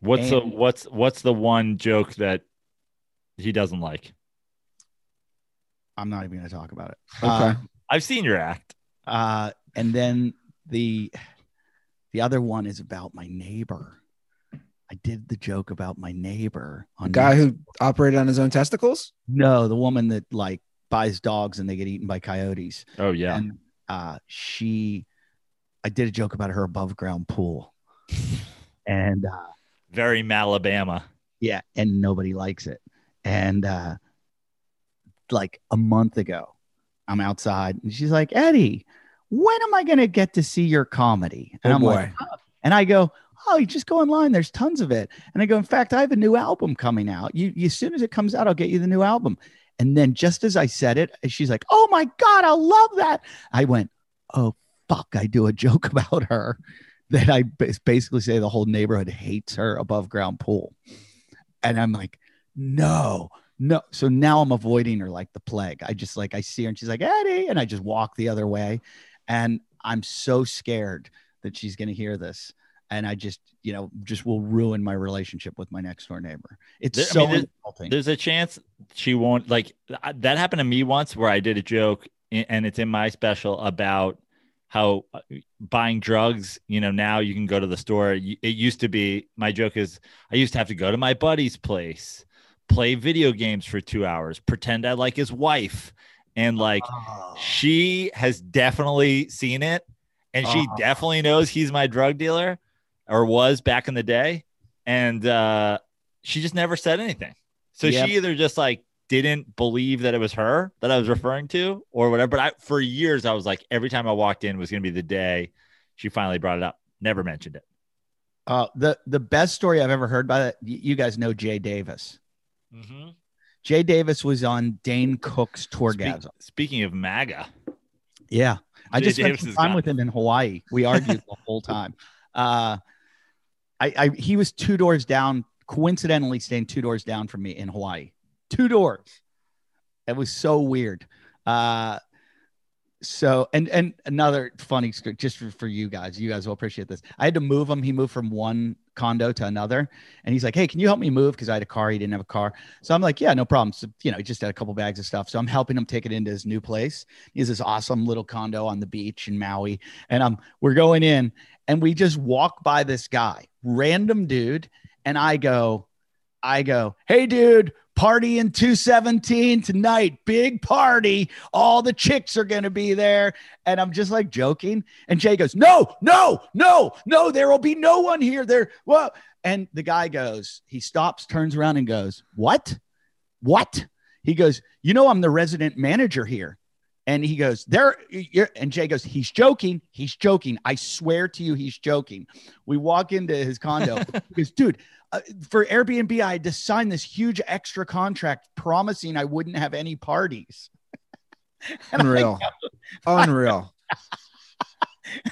What's the what's what's the one joke that he doesn't like? I'm not even going to talk about it. Okay. Uh, I've seen your act. Uh, and then the the other one is about my neighbor. I did the joke about my neighbor on guy who operated on his own testicles? no, the woman that like buys dogs and they get eaten by coyotes. Oh yeah, And uh, she, I did a joke about her above ground pool, and uh, very Malabama. yeah, and nobody likes it. And uh, like a month ago, I'm outside and she's like, Eddie, when am I going to get to see your comedy? And Oh, I'm boy. like, "Oh." and I go, oh, you just go online. There's tons of it. And I go, in fact, I have a new album coming out. You, you as soon as it comes out, I'll get you the new album. And then just as I said it, uh, she's like, oh my God, I love that. I went, oh, fuck. I do a joke about her that I basically say the whole neighborhood hates her above ground pool. And I'm like, no, no. So now I'm avoiding her like the plague. I just like, I see her and she's like, Eddie. And I just walk the other way. And I'm so scared that she's going to hear this. And I just, you know, just will ruin my relationship with my next door neighbor. It's There- I so mean, there- insulting. There's a chance she won't like that happened to me once where I did a joke and it's in my special about how uh, buying drugs, you know, now you can go to the store. It used to be my joke is I used to have to go to my buddy's place, play video games for 2 hours, pretend I like his wife and like Oh. she has definitely seen it and she Oh. definitely knows he's my drug dealer or was back in the day and uh she just never said anything so Yep. she either just like didn't believe that it was her that i was referring to or whatever but i for years i was like every time i walked in was going to be the day she finally brought it up never mentioned it Uh, the the best story I've ever heard by that. You guys know Jay Davis. mm-hmm. Jay Davis was on Dane Cook's Tourgasm. speaking of maga Yeah, I Jay just spent Davis some time with him in Hawaii. We argued the whole time. Uh, I, I he was two doors down, coincidentally staying two doors down from me in Hawaii. Two doors. It was so weird. Uh, so and and another funny just for, for you guys. You guys will appreciate this. I had to move him. He moved from one condo to another, and he's like, "Hey, can you help me move?" Because I had a car. He didn't have a car. So I'm like, "Yeah, no problem." So you know, he just had a couple bags of stuff. So I'm helping him take it into his new place. He has this awesome little condo on the beach in Maui, and I'm, um, we're going in, and we just walk by this guy, random dude, and I go, I go, hey dude, party in 217 tonight, big party. All the chicks are gonna be there, and I'm just like joking, and Jay goes, no, no, no, no, there will be no one here. There, well, and the guy goes, he stops, turns around, and goes, what? what? He goes, you know, I'm the resident manager here. And he goes, there, you're, and Jay goes, he's joking. He's joking. I swear to you, he's joking. We walk into his condo. he goes, dude, uh, for Airbnb, I had to sign this huge extra contract promising I wouldn't have any parties. I Unreal. Unreal.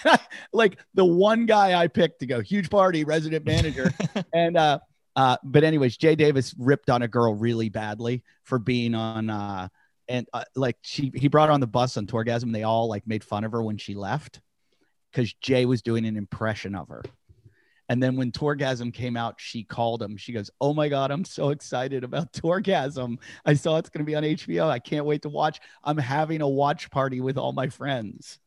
like the one guy I picked to go huge party resident manager. and uh uh but anyways, Jay Davis ripped on a girl really badly for being on uh and uh, like she he brought her on the bus on Tourgasm. And They all like made fun of her when she left because Jay was doing an impression of her. And then when Tourgasm came out, she called him. She goes, Oh my God, I'm so excited about Tourgasm. I saw it's going to be on HBO. I can't wait to watch. I'm having a watch party with all my friends.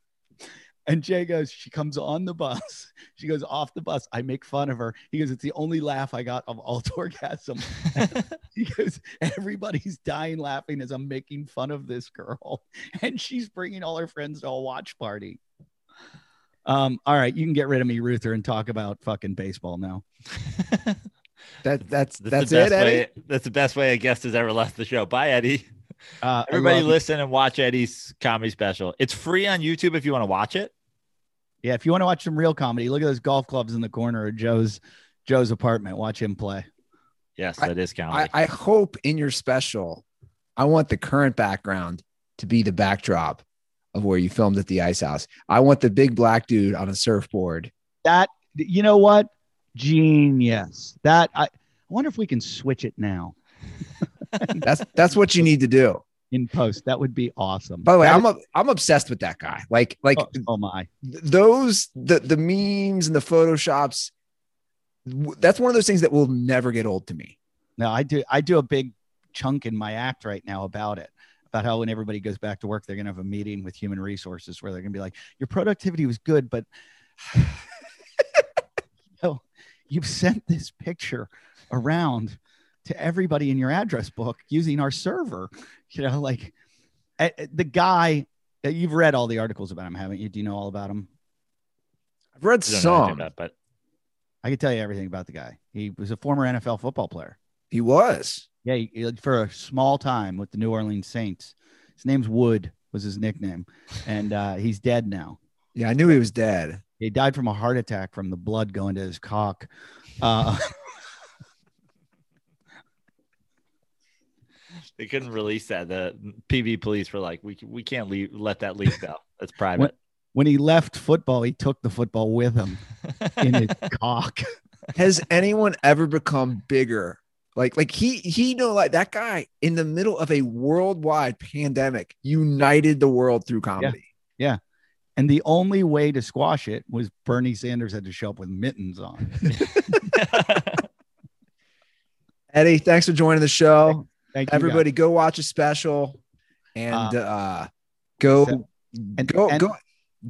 And Jay goes, She comes on the bus. She goes off the bus. I make fun of her. He goes, It's the only laugh I got of all Tourgasm. he goes, Everybody's dying laughing as I'm making fun of this girl. And she's bringing all her friends to a watch party. Um, all right, you can get rid of me, Ruther, and talk about fucking baseball now. That that's That's, the that's best it, Eddie. way. That's the best way a guest has ever left the show. Bye, Eddie. Uh, Everybody, love- listen and watch Eddie's comedy special. It's free on YouTube if you want to watch it. Yeah, if you want to watch some real comedy, look at those golf clubs in the corner of Joe's Joe's apartment. Watch him play. Yes, I- that is comedy. I, I hope in your special, I want the current background to be the backdrop of where you filmed at the ice house. I want the big black dude on a surfboard. That you know what? Genius. That I, I wonder if we can switch it now That's that's what you need to do. in post. That would be awesome. By the way, That I'm is- a, I'm obsessed with that guy. Like like oh, oh my. th- those the the memes and the photoshops. w- That's one of those things that will never get old to me. No, I do. I do a big chunk in my act right now about it. About how when everybody goes back to work, they're gonna have a meeting with human resources where they're gonna be like, "Your productivity was good, but you know, you've sent this picture around to everybody in your address book using our server." You know, like eh, eh, the guy. eh, You've read all the articles about him, haven't you? Do you know all about him? I've read I don't know some. about, but I can tell you everything about the guy. He was a former NFL football player. He was. Yeah, he, he- for a small time with the New Orleans Saints. His name's Wood was his nickname, and uh, he's dead now. Yeah, I knew he was dead. He died from a heart attack from the blood going to his cock. Uh, they couldn't release that. The PV police were like, "We we can't leave, let that leak though. That's private." when he left football, he took the football with him in his cock. Has anyone ever become bigger? Like, like he he know like that guy in the middle of a worldwide pandemic united the world through comedy. Yeah. And the only way to squash it was Bernie Sanders had to show up with mittens on. Eddie, thanks for joining the show. Thank you. Everybody, go watch a special and Uh, uh, go so- and- go and- go.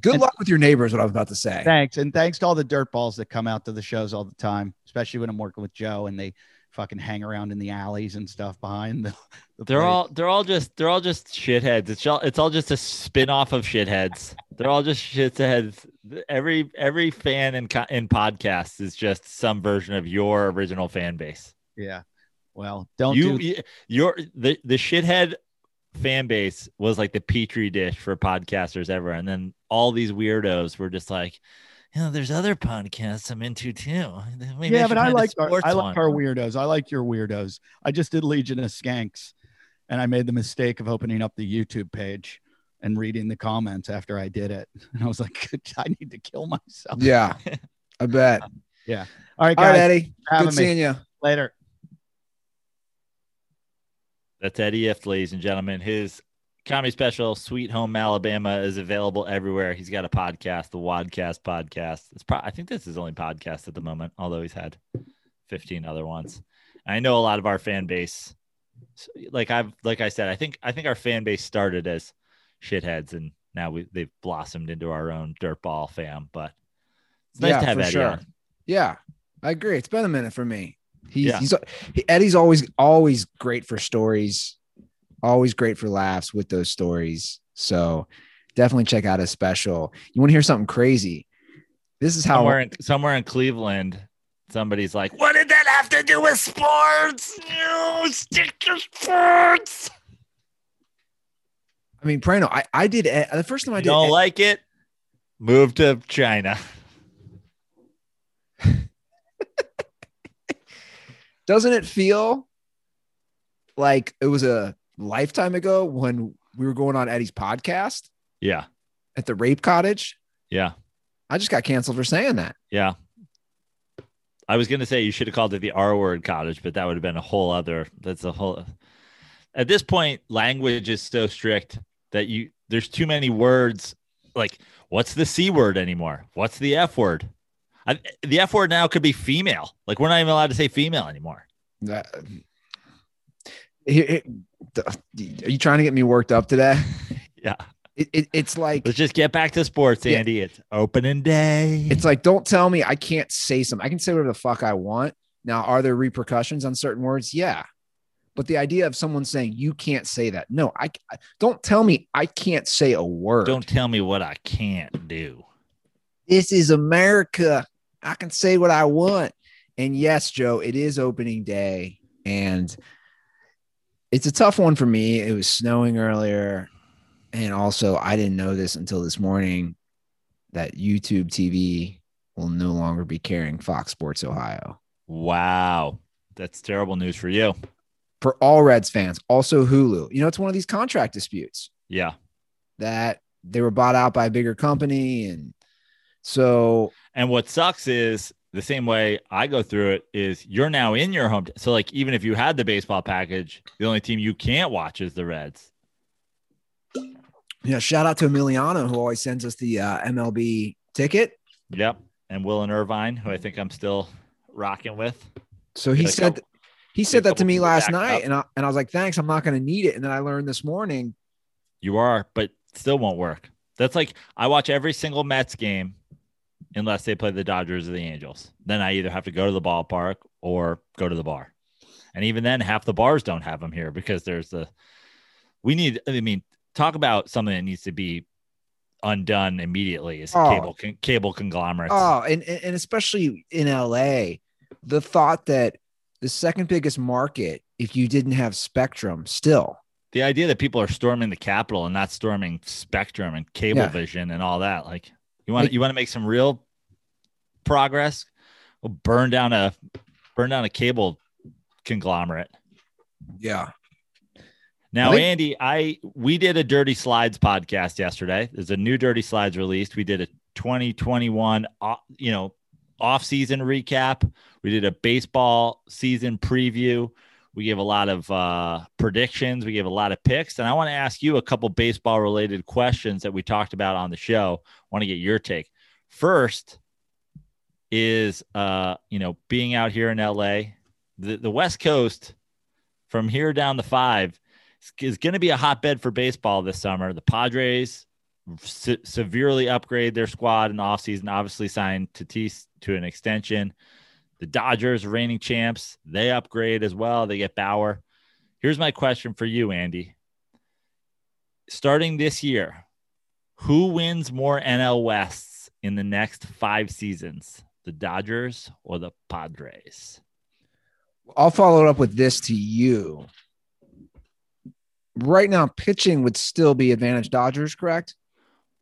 Good and- luck with your neighbors. What I was about to say. Thanks. And thanks to all the dirt balls that come out to the shows all the time, especially when I'm working with Joe and they fucking hang around in the alleys and stuff behind the, the They're place. all they're all just they're all just shitheads. It's all it's all just a spin off of shitheads. They're all just shitheads. Every every fan in in podcasts is just some version of your original fan base. yeah. Well, don't you do you- your the the shithead fan base was like the petri dish for podcasters ever, and then all these weirdos were just like. You know, there's other podcasts I'm into too. Maybe yeah, should but I like our, I like our weirdos. I like your weirdos. I just did Legion of Skanks, and I made the mistake of opening up the YouTube page and reading the comments after I did it, and I was like, I need to kill myself. Yeah, I bet. yeah. All right, guys, Eddie. having Good me. seeing you. later. That's Eddie Ifft, ladies and gentlemen. His comedy special, Sweet Home Alabama, is available everywhere. He's got a podcast, the Wadcast podcast. It's pro- I think this is his only podcast at the moment, although he's had 15 other ones. I know a lot of our fan base, like I've like I said, I think I think our fan base started as shitheads, and now we they've blossomed into our own dirtball fam. But it's nice Yeah, to have Eddie sure. on. Yeah, I agree. It's been a minute for me. He's, Yeah. he's he, Eddie's always always great for stories, always great for laughs with those stories. So definitely check out his special. You want to hear something crazy? This is how Somewhere in somewhere in Cleveland, somebody's like, "What did that have to do with sports? You stick to sports." I mean, Prano, I, I did the first time I did. don't like it? Move to China. doesn't it feel like it was a lifetime ago when we were going on Eddie's podcast Yeah, at the rape cottage? yeah, I just got canceled for saying that. yeah. I was gonna say you should have called it the R word cottage, but that would have been a whole other. That's a whole. At this point, language is so strict that you there's too many words. Like, what's the c word anymore? What's the f word? I, the f word now could be female. Like, we're not even allowed to say female anymore. Here- here- the- are you trying to get me worked up today? Yeah. It, it, it's like Let's just get back to sports, Yeah. Andy. It's opening day. it's like don't tell me I can't say something. I can say whatever the fuck I want. Now, are there repercussions on certain words? Yeah. But the idea of someone saying you can't say that, no, I I- don't tell me I can't say a word. Don't tell me what I can't do. this is America. I can say what I want. And yes, Joe, it is opening day. And it's a tough one for me. It was snowing earlier. And also, I didn't know this until this morning that YouTube TV will no longer be carrying Fox Sports Ohio. Wow. That's terrible news for you. For all Reds fans, also Hulu. You know, it's one of these contract disputes Yeah. that they were bought out by a bigger company. And so And what sucks is the same way I go through it is you're now in your home. So like even if you had the baseball package, the only team you can't watch is the Reds. Yeah, shout out to Emiliano who always sends us the uh, MLB ticket. Yep. And Will and Irvine, who I think I'm still rocking with. So he a said couple- he said that to me last night, up. and I and I was like, thanks, I'm not going to need it. And then I learned this morning. You are, but still won't work. That's like I watch every single Mets game unless they play the Dodgers or the Angels. Then I either have to go to the ballpark or go to the bar. And even then, half the bars don't have them here because there's the we need. I mean, talk about something that needs to be undone immediately is Oh. cable con- cable conglomerates. Oh, and and especially in LA, the thought that the second biggest market, if you didn't have Spectrum, still, The idea that people are storming the Capitol and not storming Spectrum and Cablevision and all that, like you want Like- you want to make some real progress, well, burn down a burn down a cable conglomerate. yeah, Now, I think- Andy, I we did a Dirty Slides podcast yesterday. There's a new Dirty Slides released. We did a 2021, uh, you know, off-season recap. We did a baseball season preview. We gave a lot of uh, predictions. We gave a lot of picks, and I want to ask you a couple baseball-related questions that we talked about on the show. I want to get your take. First is, uh, you know, being out here in LA, the the West Coast, from here down the five is going to be a hotbed for baseball this summer. The Padres se- severely upgrade their squad in the offseason, obviously signed Tatis to an extension. The Dodgers, reigning champs, they upgrade as well. They get Bauer. Here's my question for you, Andy. Starting this year, who wins more NL Wests in the next five seasons? The Dodgers or the Padres? I'll follow up with this to you. Right now, pitching would still be advantage Dodgers, correct?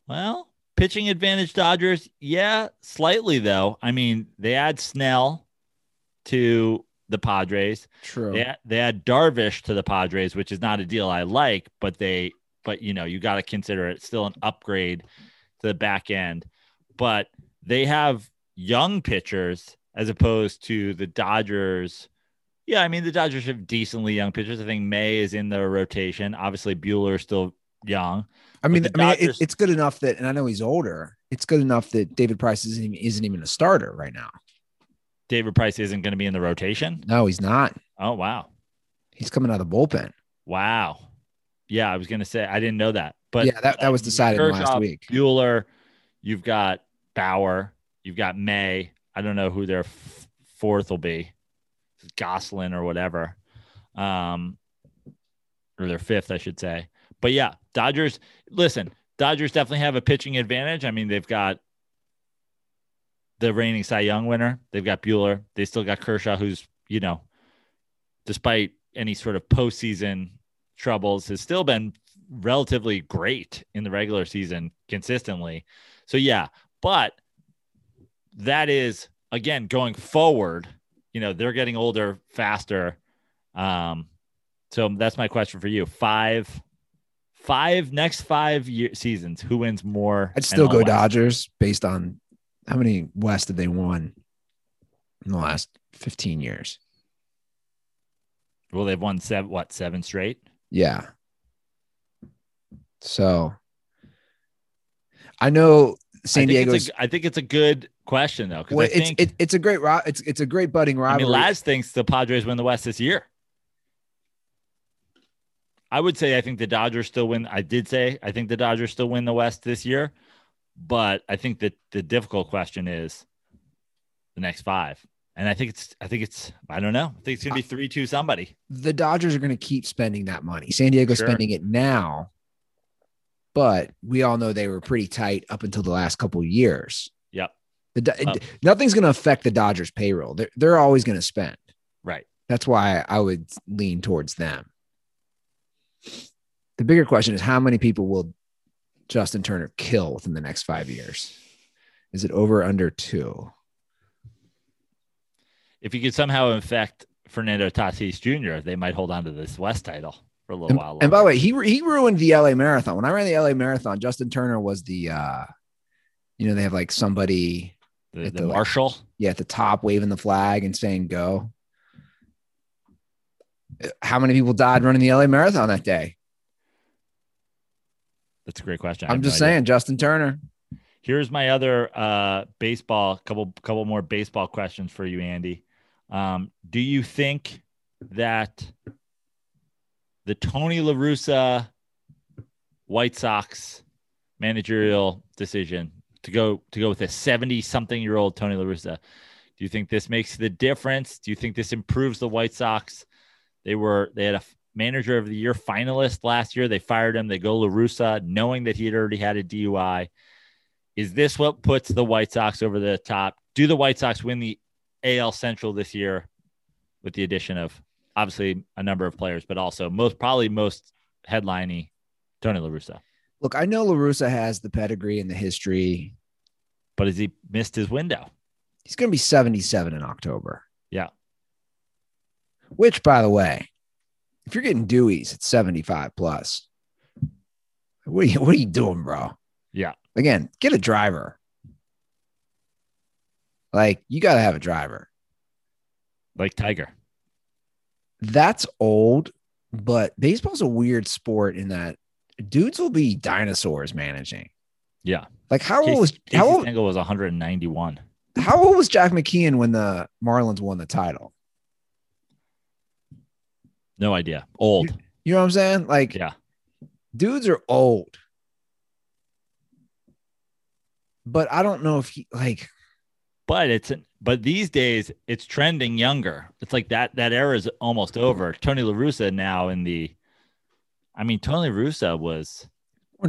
Well, pitching advantage Dodgers, yeah, slightly though. I mean, they add Snell to the Padres. True. They they add Darvish to the Padres, which is not a deal I like, but they but you know, you got to consider it still an upgrade to the back end. But they have young pitchers as opposed to the Dodgers. Yeah, I mean the Dodgers have decently young pitchers. I think May is in the rotation. Obviously, Buehler is still young. I mean, I mean, it, Dodgers- it's good enough that, and I know he's older. It's good enough that David Price isn't even, isn't even a starter right now. David Price isn't going to be in the rotation. No, he's not. Oh wow. He's coming out of the bullpen. Wow. Yeah, I was gonna say I didn't know that, but yeah, that, that was decided last week. Buehler, you've got Bauer, you've got May. I don't know who their f- fourth will be, Goslin or whatever, um, or their fifth, I should say. But yeah, Dodgers. Listen, Dodgers definitely have a pitching advantage. I mean, they've got the reigning Cy Young winner. They've got Buehler. They still got Kershaw, who's you know, despite any sort of postseason troubles, has still been relatively great in the regular season consistently. So yeah, but that is again going forward. You know, they're getting older faster. Um, so that's my question for you. Five, five next five year seasons. Who wins more? I'd still go Dodgers based on how many West have they won in the last 15 years? Well, they've won seven. What seven straight? Yeah. So I know San Diego. I think It's a, I think it's a good question though, well, I it's think it, it's a great it's it's a great budding I rivalry. mean, Laz thinks the Padres win the West this year. I would say I think the Dodgers still win. I did say I think the Dodgers still win the West this year, but I think that the difficult question is the next five. And I think it's I think it's I don't know. I think it's gonna be three two somebody. the Dodgers are going to keep spending that money. San Diego's Sure. spending it now, but we all know they were pretty tight up until the last couple of years. Yep. The, Um, nothing's going to affect the Dodgers payroll. They're, they're always going to spend. Right. That's why I would lean towards them. The bigger question is how many people will Justin Turner kill within the next five years? Is it over or under two? If you could somehow infect Fernando Tatis Jr., they might hold on to this West title for a little And, while. and by the way, he he ruined the LA Marathon. When I ran the LA Marathon, Justin Turner was the uh you know, they have like somebody the, at the the- Marshall. yeah at the top waving the flag and saying go. How many people died running the LA Marathon that day? That's a great question. I'm just no idea. saying, Justin Turner. Here's my other uh, baseball couple couple more baseball questions for you, Andy. Um, do you think that the Tony La Russa White Sox managerial decision to go to go with a 70 something year old Tony La Russa, do you think this makes the difference? Do you think this improves the White Sox? They were they had a manager of the year finalist last year. They fired him. They go La Russa, knowing that he had already had a DUI. Is this what puts the White Sox over the top? Do the White Sox win the AL Central this year with the addition of obviously a number of players, but also most probably most headliney Tony La Russa. Look, I know LaRussa has the pedigree and the history. But has he missed his window? He's going to be 77 in October. Yeah. Which, by the way, if you're getting Deweys at 75 plus, what are you, what are you doing, bro? Yeah. Again, get a driver. Like, you got to have a driver. Like Tiger. That's old, but baseball's a weird sport in that dudes will be dinosaurs managing. Yeah. Like, how old was Casey how old, Stengel was 191. how old was Jack McKeon when the Marlins won the title? No idea. Old. You know what I'm saying? Like, Yeah. dudes are old. But I don't know if he like But it's but these days it's trending younger. It's like that that era is almost over. Tony La Russa now in the I mean Tony Russa was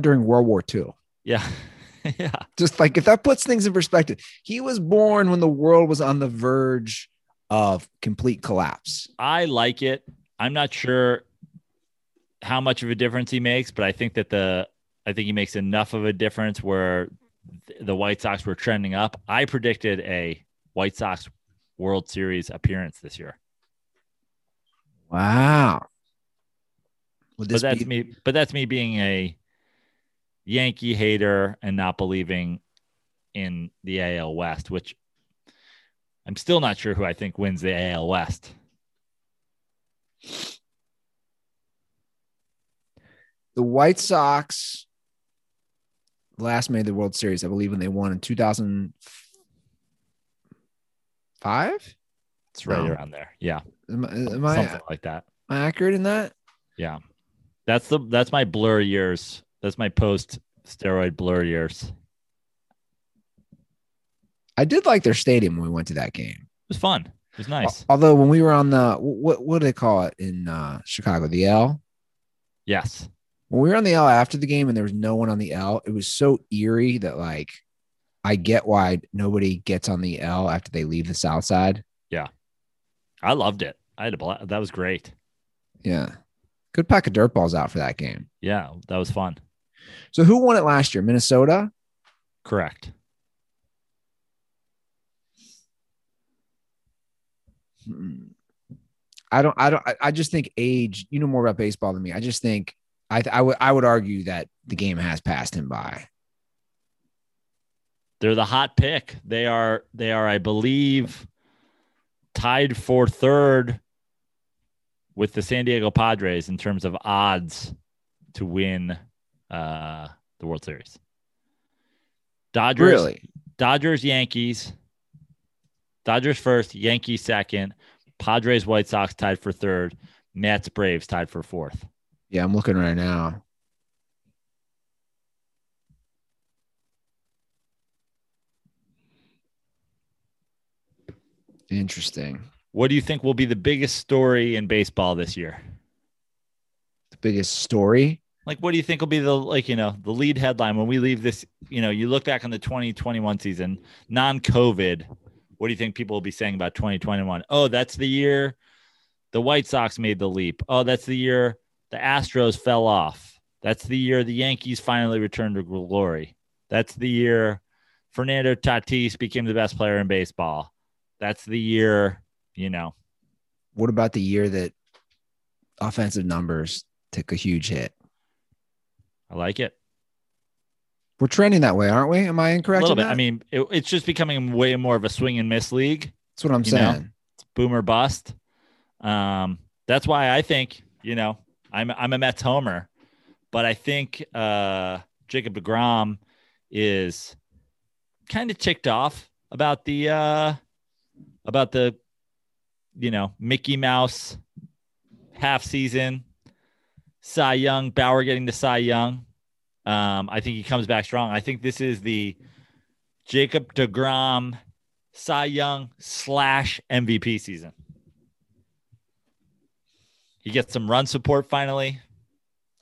during World War II. yeah. yeah. Just like if that puts things in perspective, he was born when the world was on the verge of complete collapse. I like it. I'm not sure how much of a difference he makes, but I think that the I think he makes enough of a difference where th- the White Sox were trending up. I predicted a White Sox World Series appearance this year. Wow. But that's be, me but that's me being a Yankee hater and not believing in the AL West, which I'm still not sure who I think wins the AL West. The White Sox last made the World Series, I believe, when they won in 2005? It's right No. around there. Yeah. Am, I- am I, Something like that. Am I accurate in that? Yeah. That's the that's my blur years. That's my post steroid blur years. I did like their stadium when we went to that game. It was fun. It was nice. Although when we were on the what what do they call it in uh, Chicago, the L? Yes. When we were on the L after the game and there was no one on the L, it was so eerie that like I get why nobody gets on the L after they leave the South Side. Yeah. I loved it. I had a bla- that was great. Yeah. Good pack of dirt balls out for that game. Yeah, that was fun. So who won it last year? Minnesota? Correct. I don't I don't I- just think age, you know more about baseball than me. I just think I I would I would argue that the game has passed him by. They're the hot pick. They are they are I believe tied for third with the San Diego Padres in terms of odds to win uh, the World Series. Dodgers, Really? Dodgers, Yankees, Dodgers first, Yankees second, Padres, White Sox tied for third, Mets, Braves tied for fourth. Yeah, I'm looking right now. Interesting. What do you think will be the biggest story in baseball this year? The biggest story. Like, what do you think will be the like you know the lead headline when we leave this? You know, you look back on the 2021 season, non-COVID. What do you think people will be saying about 2021? Oh, that's the year the White Sox made the leap. Oh, that's the year the Astros fell off. That's the year the Yankees finally returned to glory. That's the year Fernando Tatis became the best player in baseball. That's the year, you know, What about the year that offensive numbers took a huge hit? I like it. We're trending that way, aren't we? Am I incorrect? A little bit. that? I mean, it, it's just becoming way more of a swing and miss league. that's what I'm you know, saying. boomer bust. Um, that's why I think you know I'm I'm a Mets homer, but I think uh, Jacob Degrom is kind of ticked off about the uh, about the you know Mickey Mouse half season, Cy Young, Bauer getting the Cy Young. Um, I think he comes back strong. I think this is the Jacob Degrom Cy Young slash MVP season. He gets some run support finally.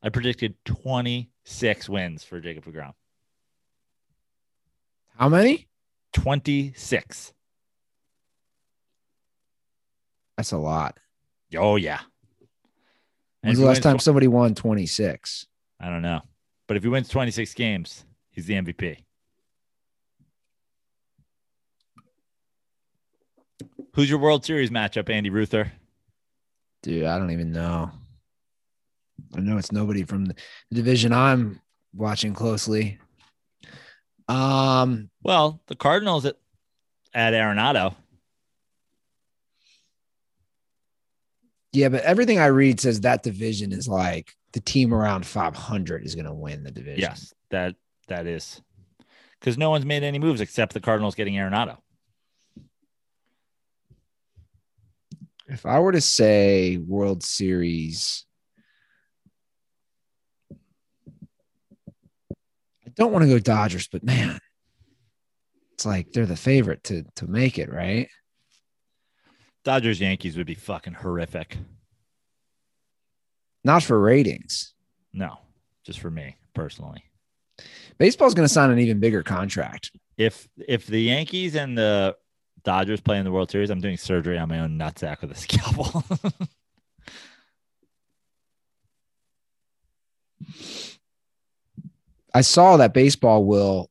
I predicted 26 wins for Jacob DeGrom. How many? 26. That's a lot. Oh, yeah. When's the last time somebody won 26? I don't know. But if he wins 26 games, he's the MVP. Who's your World Series matchup, Andy Ruther? Dude, I don't even know. I know it's nobody from the division I'm watching closely. Um, Well, the Cardinals at, at Arenado. yeah, but everything I read says that division is like the team around 500 is going to win the division. Yes, that that is because no one's made any moves except the Cardinals getting Arenado. If I were to say World Series, I don't want to go Dodgers, but man, it's like they're the favorite to to make it, right? Dodgers Yankees would be fucking horrific. Not for ratings. No, just for me personally. Baseball's going to sign an even bigger contract. If if the Yankees and the Dodgers play in the World Series, I'm doing surgery on my own nutsack with a scalpel. I saw that baseball will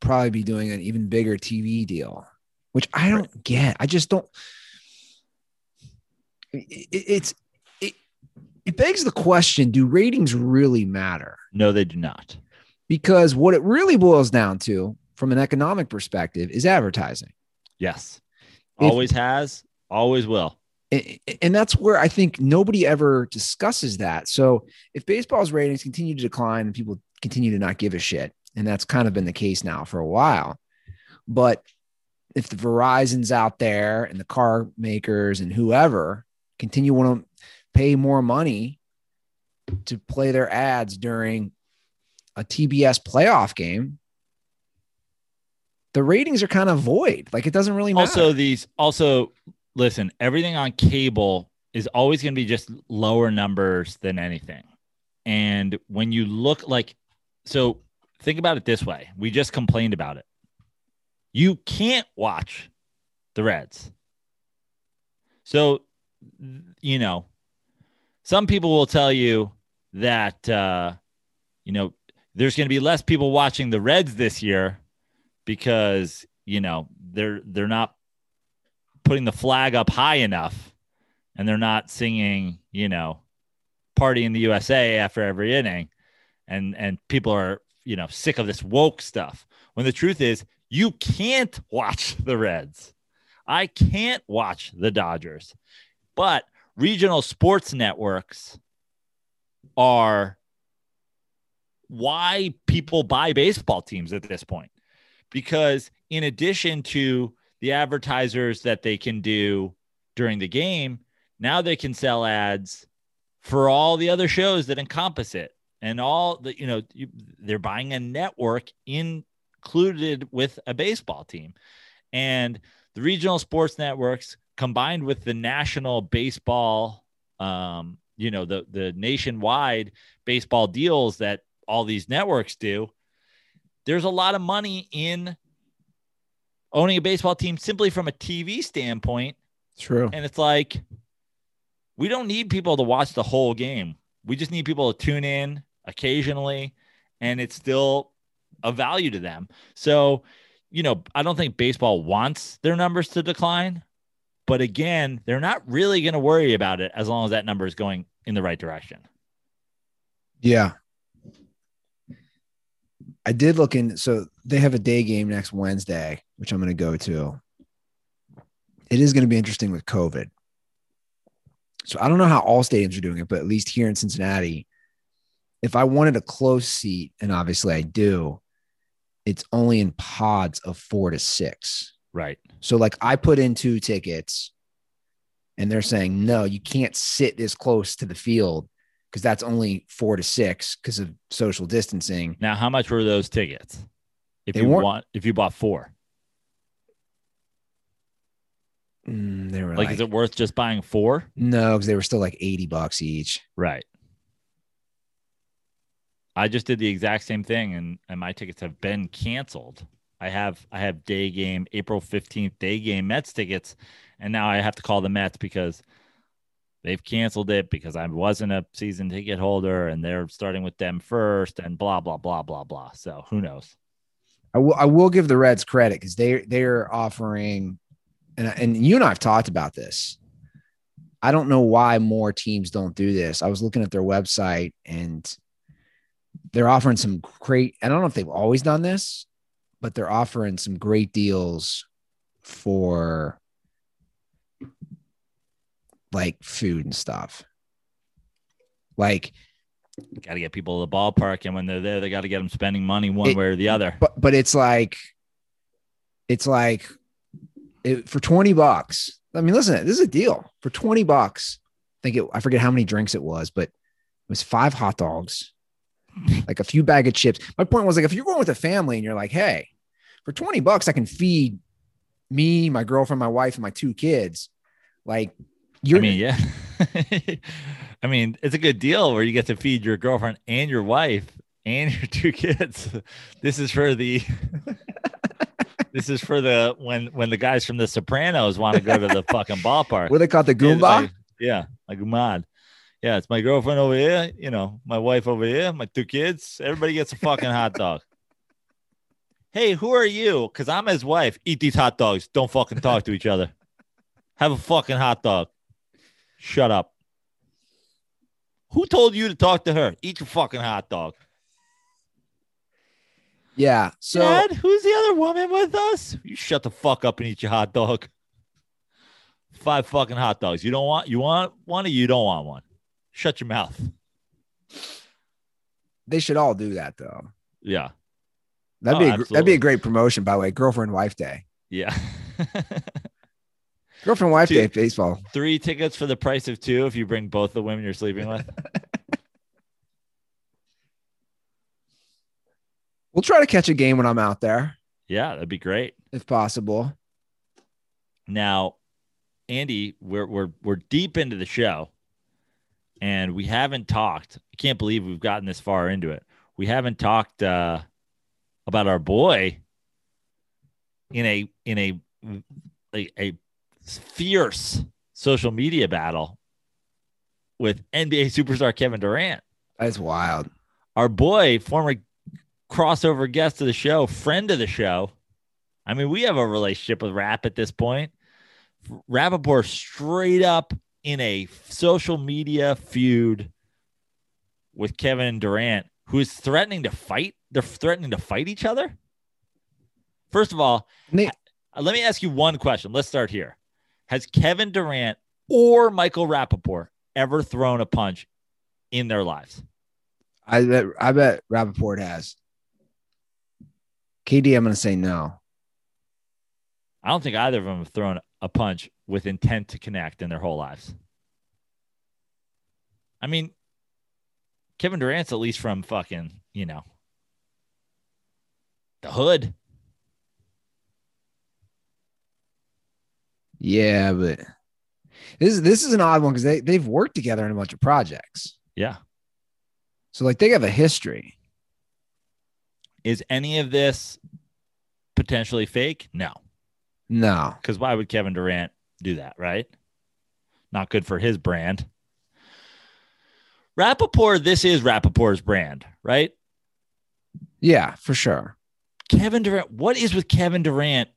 probably be doing an even bigger TV deal, which I don't get. I just don't. it- it- it's it, begs the question: Do ratings really matter? no, they do not. Because what it really boils down to, from an economic perspective, is advertising. Yes, If- always has, always will. A- a- And that's where I think nobody ever discusses that. So if baseball's ratings continue to decline and people continue to not give a shit, and that's kind of been the case now for a while, but if the Verizons out there and the car makers and whoever continue want to pay more money to play their ads during a TBS playoff game, the ratings are kind of void. Like it doesn't really matter. Also, these also listen, everything on cable is always going to be just lower numbers than anything. And when you look like, so think about it this way we just complained about it. you can't watch the Reds. So, you know, some people will tell you that, uh, you know, there's going to be less people watching the Reds this year because, you know, they're they're not putting the flag up high enough and they're not singing, you know, party in the USA after every inning and and people are, you know, sick of this woke stuff. When the truth is, you can't watch the Reds. I can't watch the Dodgers. But regional sports networks are why people buy baseball teams at this point. Because in addition to the advertisers that they can do during the game, now they can sell ads for all the other shows that encompass it and all the you know you, they're buying a network included with a baseball team and the regional sports networks combined with the national baseball um you know the the nationwide baseball deals that all these networks do there's a lot of money in owning a baseball team simply from a TV standpoint. True. and it's like we don't need people to watch the whole game. We just need people to tune in occasionally and it's still a value to them. So you know i don't think baseball wants their numbers to decline but again they're not really going to worry about it as long as that number is going in the right direction Yeah. I did look in. So they have a day game next Wednesday, which I'm going to go to. It is going to be interesting with COVID. So I don't know how all stadiums are doing it, but at least here in Cincinnati, if I wanted a close seat, and obviously I do, it's only in pods of four to six. Right So like I put in two tickets and they're saying, no, you can't sit this close to the field because that's only four to six because of social distancing. now how much were those tickets if They you want if you bought four Mm, they were like, like, is it worth just buying four no, because they were still like 80 bucks each. Right. I just did the exact same thing and and my tickets have been canceled. I have I have day game April 15th day game Mets tickets and now I have to call the Mets because they've canceled it because I wasn't a season ticket holder and they're starting with them first and blah blah blah blah blah. So who knows? I will I will give the Reds credit because they they're offering and and you and I've talked about this. I don't know why more teams don't do this. I was looking at their website and they're offering some great I don't know if they've always done this, but they're offering some great deals for like food and stuff. Like Got to get people to the ballpark and when they're there they got to get them spending money one It- way or the other. but but it's like it's like it, for 20 bucks i mean listen this is a deal for 20 bucks i think it i forget how many drinks it was but it was five hot dogs like a few bag of chips my point was like if you're going with a family and you're like hey for 20 bucks i can feed me my girlfriend my wife and my two kids like you're I mean, yeah. I mean, it's a good deal where you get to feed your girlfriend and your wife and your two kids. This is for the this is for the when when the guys from the Sopranos want to go to the fucking ballpark. what do they call it, the goomba like- Yeah, like Gumad. Yeah, it's my girlfriend over here, you know, my wife over here, my two kids. Everybody gets a fucking hot dog. Hey, who are you? Because I'm his wife. Eat these hot dogs. Don't fucking talk to each other. Have a fucking hot dog. Shut up. Who told you to talk to her? Eat your fucking hot dog. yeah so Dad, who's the other woman with us? You shut the fuck up and eat your hot dog. Five fucking hot dogs. You don't want you want one or you don't want one. Shut your mouth. they should all do that though Yeah. that'd Oh, be a, that'd be a great promotion by the way girlfriend wife day Yeah. girlfriend wife Dude. day baseball Three tickets for the price of two if you bring both the women you're sleeping with. We'll try to catch a game when I'm out there, Yeah, that'd be great. if possible. Now, Andy, we're we're we're deep into the show, and we haven't talked. I can't believe we've gotten this far into it. We haven't talked uh, about our boy, in a in a a, a fierce social media battle with NBA superstar Kevin Durant. That's wild. Our boy, former crossover guest of the show, friend of the show. I mean, we have a relationship with Rap at this point. Rapaport straight up in a social media feud with Kevin Durant, who is threatening to fight. They're threatening to fight each other. First of all, Nate, uh, let me ask you one question. Let's start here. Has Kevin Durant or Michael Rapaport ever thrown a punch in their lives? I bet I bet Rapaport has. KD, I'm gonna say no. I don't think either of them have thrown a punch with intent to connect in their whole lives. I mean, Kevin Durant's at least from fucking, you know, the hood. Yeah, but this is this is an odd one because they they've worked together in a bunch of projects. Yeah. So like they have a history. Is any of this potentially fake? No. No. Because why would Kevin Durant do that, right? Not good for his brand. Rapaport, this is Rapaport's brand, right? Yeah, for sure. Kevin Durant, what is with Kevin Durant?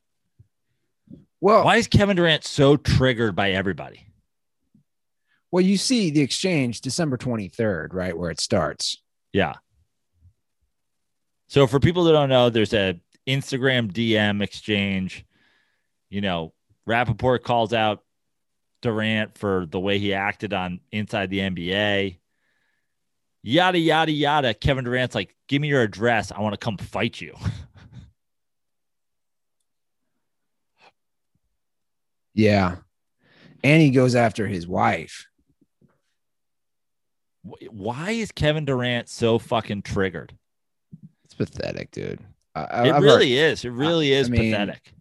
Well, Why is Kevin Durant so triggered by everybody? well, you see the exchange December 23rd, right? Where it starts. Yeah. So for people that don't know, there's a Instagram DM exchange. You know, Rapaport calls out Durant for the way he acted on inside the NBA. Yada yada yada. Kevin Durant's like, give me your address. I want to come fight you. Yeah. And he goes after his wife. Why is Kevin Durant so fucking triggered? It's pathetic, dude. I, It I've really is. It really I is mean, pathetic.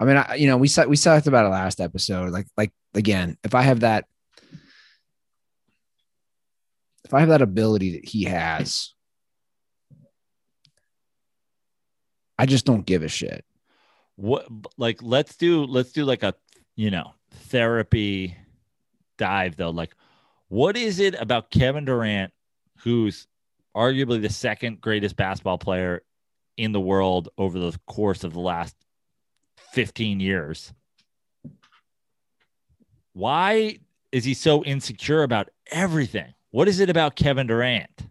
I mean, I, you know, we we talked about it last episode. Like, like again, if I have that, if I have that ability that he has, I just don't give a shit. what like let's do let's do like a you know therapy dive though like what is it about kevin durant who's arguably the second greatest basketball player in the world over the course of the last 15 years why is he so insecure about everything what is it about kevin durant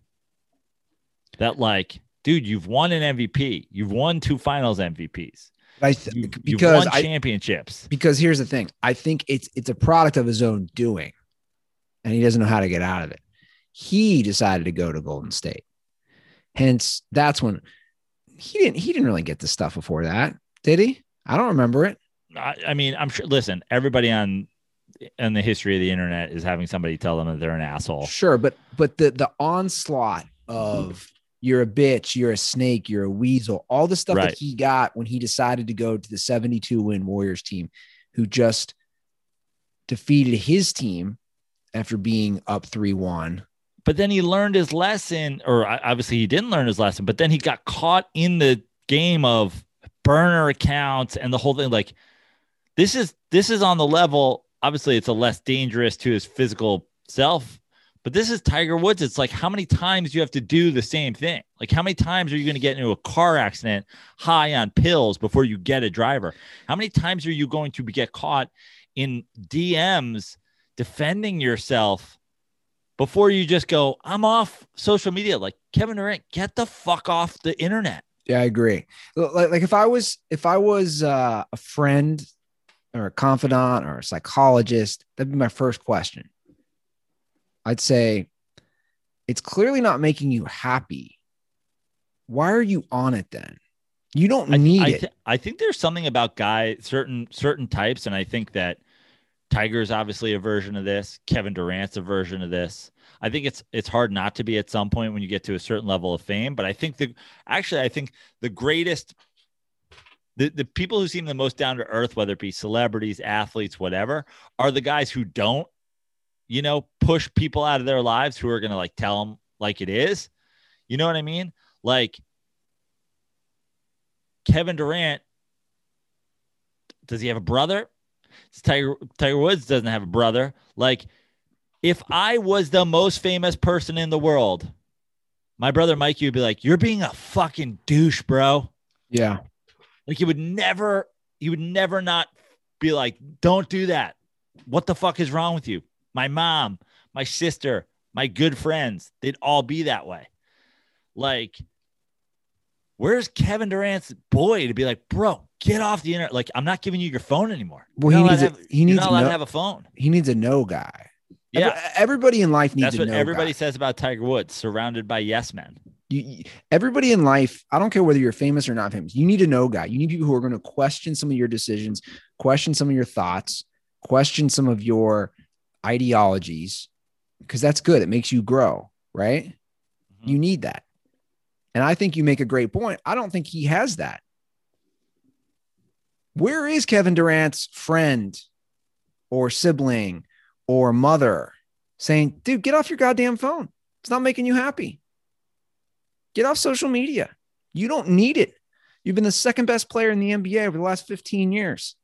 that like dude you've won an mvp you've won two finals mvps I th- you, you've because won I championships. because here's the thing. I think it's it's a product of his own doing, and he doesn't know how to get out of it. He decided to go to Golden State. Hence, that's when he didn't he didn't really get the stuff before that, did he? I don't remember it. I, I mean, I'm sure. Listen, everybody on in the history of the internet is having somebody tell them that they're an asshole. Sure, but but the the onslaught of you're a bitch, you're a snake, you're a weasel, all the stuff Right. that he got when he decided to go to the 72 win Warriors team, who just defeated his team after being up 3 1. But then he learned his lesson, or obviously he didn't learn his lesson. But then he got caught in the game of burner accounts and the whole thing. Like this is this is on the level. Obviously, it's a less dangerous to his physical self. But this is Tiger Woods. It's like how many times you have to do the same thing. Like how many times are you going to get into a car accident high on pills before you get a driver? How many times are you going to get caught in DMs defending yourself before you just go, I'm off social media? Like Kevin Durant, get the fuck off the internet. Yeah, I agree. Like, like if I was if I was uh, a friend or a confidant or a psychologist, that'd be my first question. I'd say it's clearly not making you happy. Why are you on it then? You don't I, need I, it. I think there's something about guy certain certain types, and I think that Tiger's obviously a version of this. Kevin Durant's a version of this. I think it's it's hard not to be at some point when you get to a certain level of fame. But I think the actually I think the greatest the, the people who seem the most down to earth, whether it be celebrities, athletes, whatever, are the guys who don't, you know, push people out of their lives who are gonna like tell them like it is. You know what I mean? Like Kevin Durant Does he have a brother? Tiger Tiger Woods doesn't have a brother. Like, if I was the most famous person in the world, my brother Mikey would be like, "You're being a fucking douche, bro." Yeah. Like he would never, he would never not be like, "Don't do that." What the fuck is wrong with you? My mom, my sister, my good friends, they'd all be that way. Like, where's Kevin Durant's boy to be like, bro, get off the internet? Like, I'm not giving you your phone anymore. Well, he needs, a, have, he needs not allowed know, to have a phone. he needs a no guy. Yeah, everybody in life needs that's what everybody says about Tiger Woods, surrounded by yes men. You, everybody in life, I don't care whether you're famous or not famous, you need a no guy. You need people who are going to question some of your decisions, question some of your thoughts, question some of your ideologies, because that's good. It makes you grow, right? Mhm. You need that. And I think you make a great point. I don't think he has that. Where is Kevin Durant's friend or sibling or mother saying, dude, get off your goddamn phone? It's not making you happy. Get off social media. You don't need it. You've been the second best player in the NBA over the last 15 years.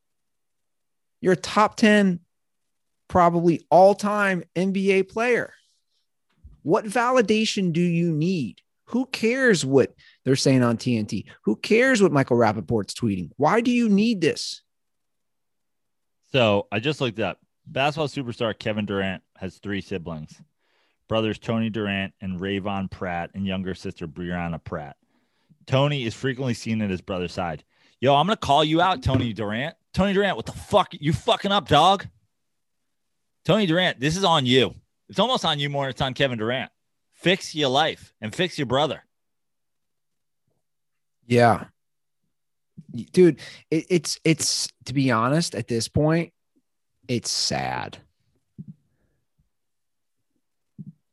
You're a top 10, probably all time NBA player. What validation do you need? Who cares what they're saying on TNT? Who cares what Michael Rapaport's tweeting? Why do you need this? So I just looked up. Basketball superstar Kevin Durant has three siblings brothers Tony Durant and Rayvon Pratt, and younger sister Brianna Pratt. Tony is frequently seen at his brother's side. Yo, I'm going to call you out, Tony Durant. Tony Durant, what the fuck? You fucking up, dog. Tony Durant, this is on you. It's almost on you more than it's on Kevin Durant. Fix your life and fix your brother. Yeah. Dude, it, it's it's to be honest, at this point, it's sad.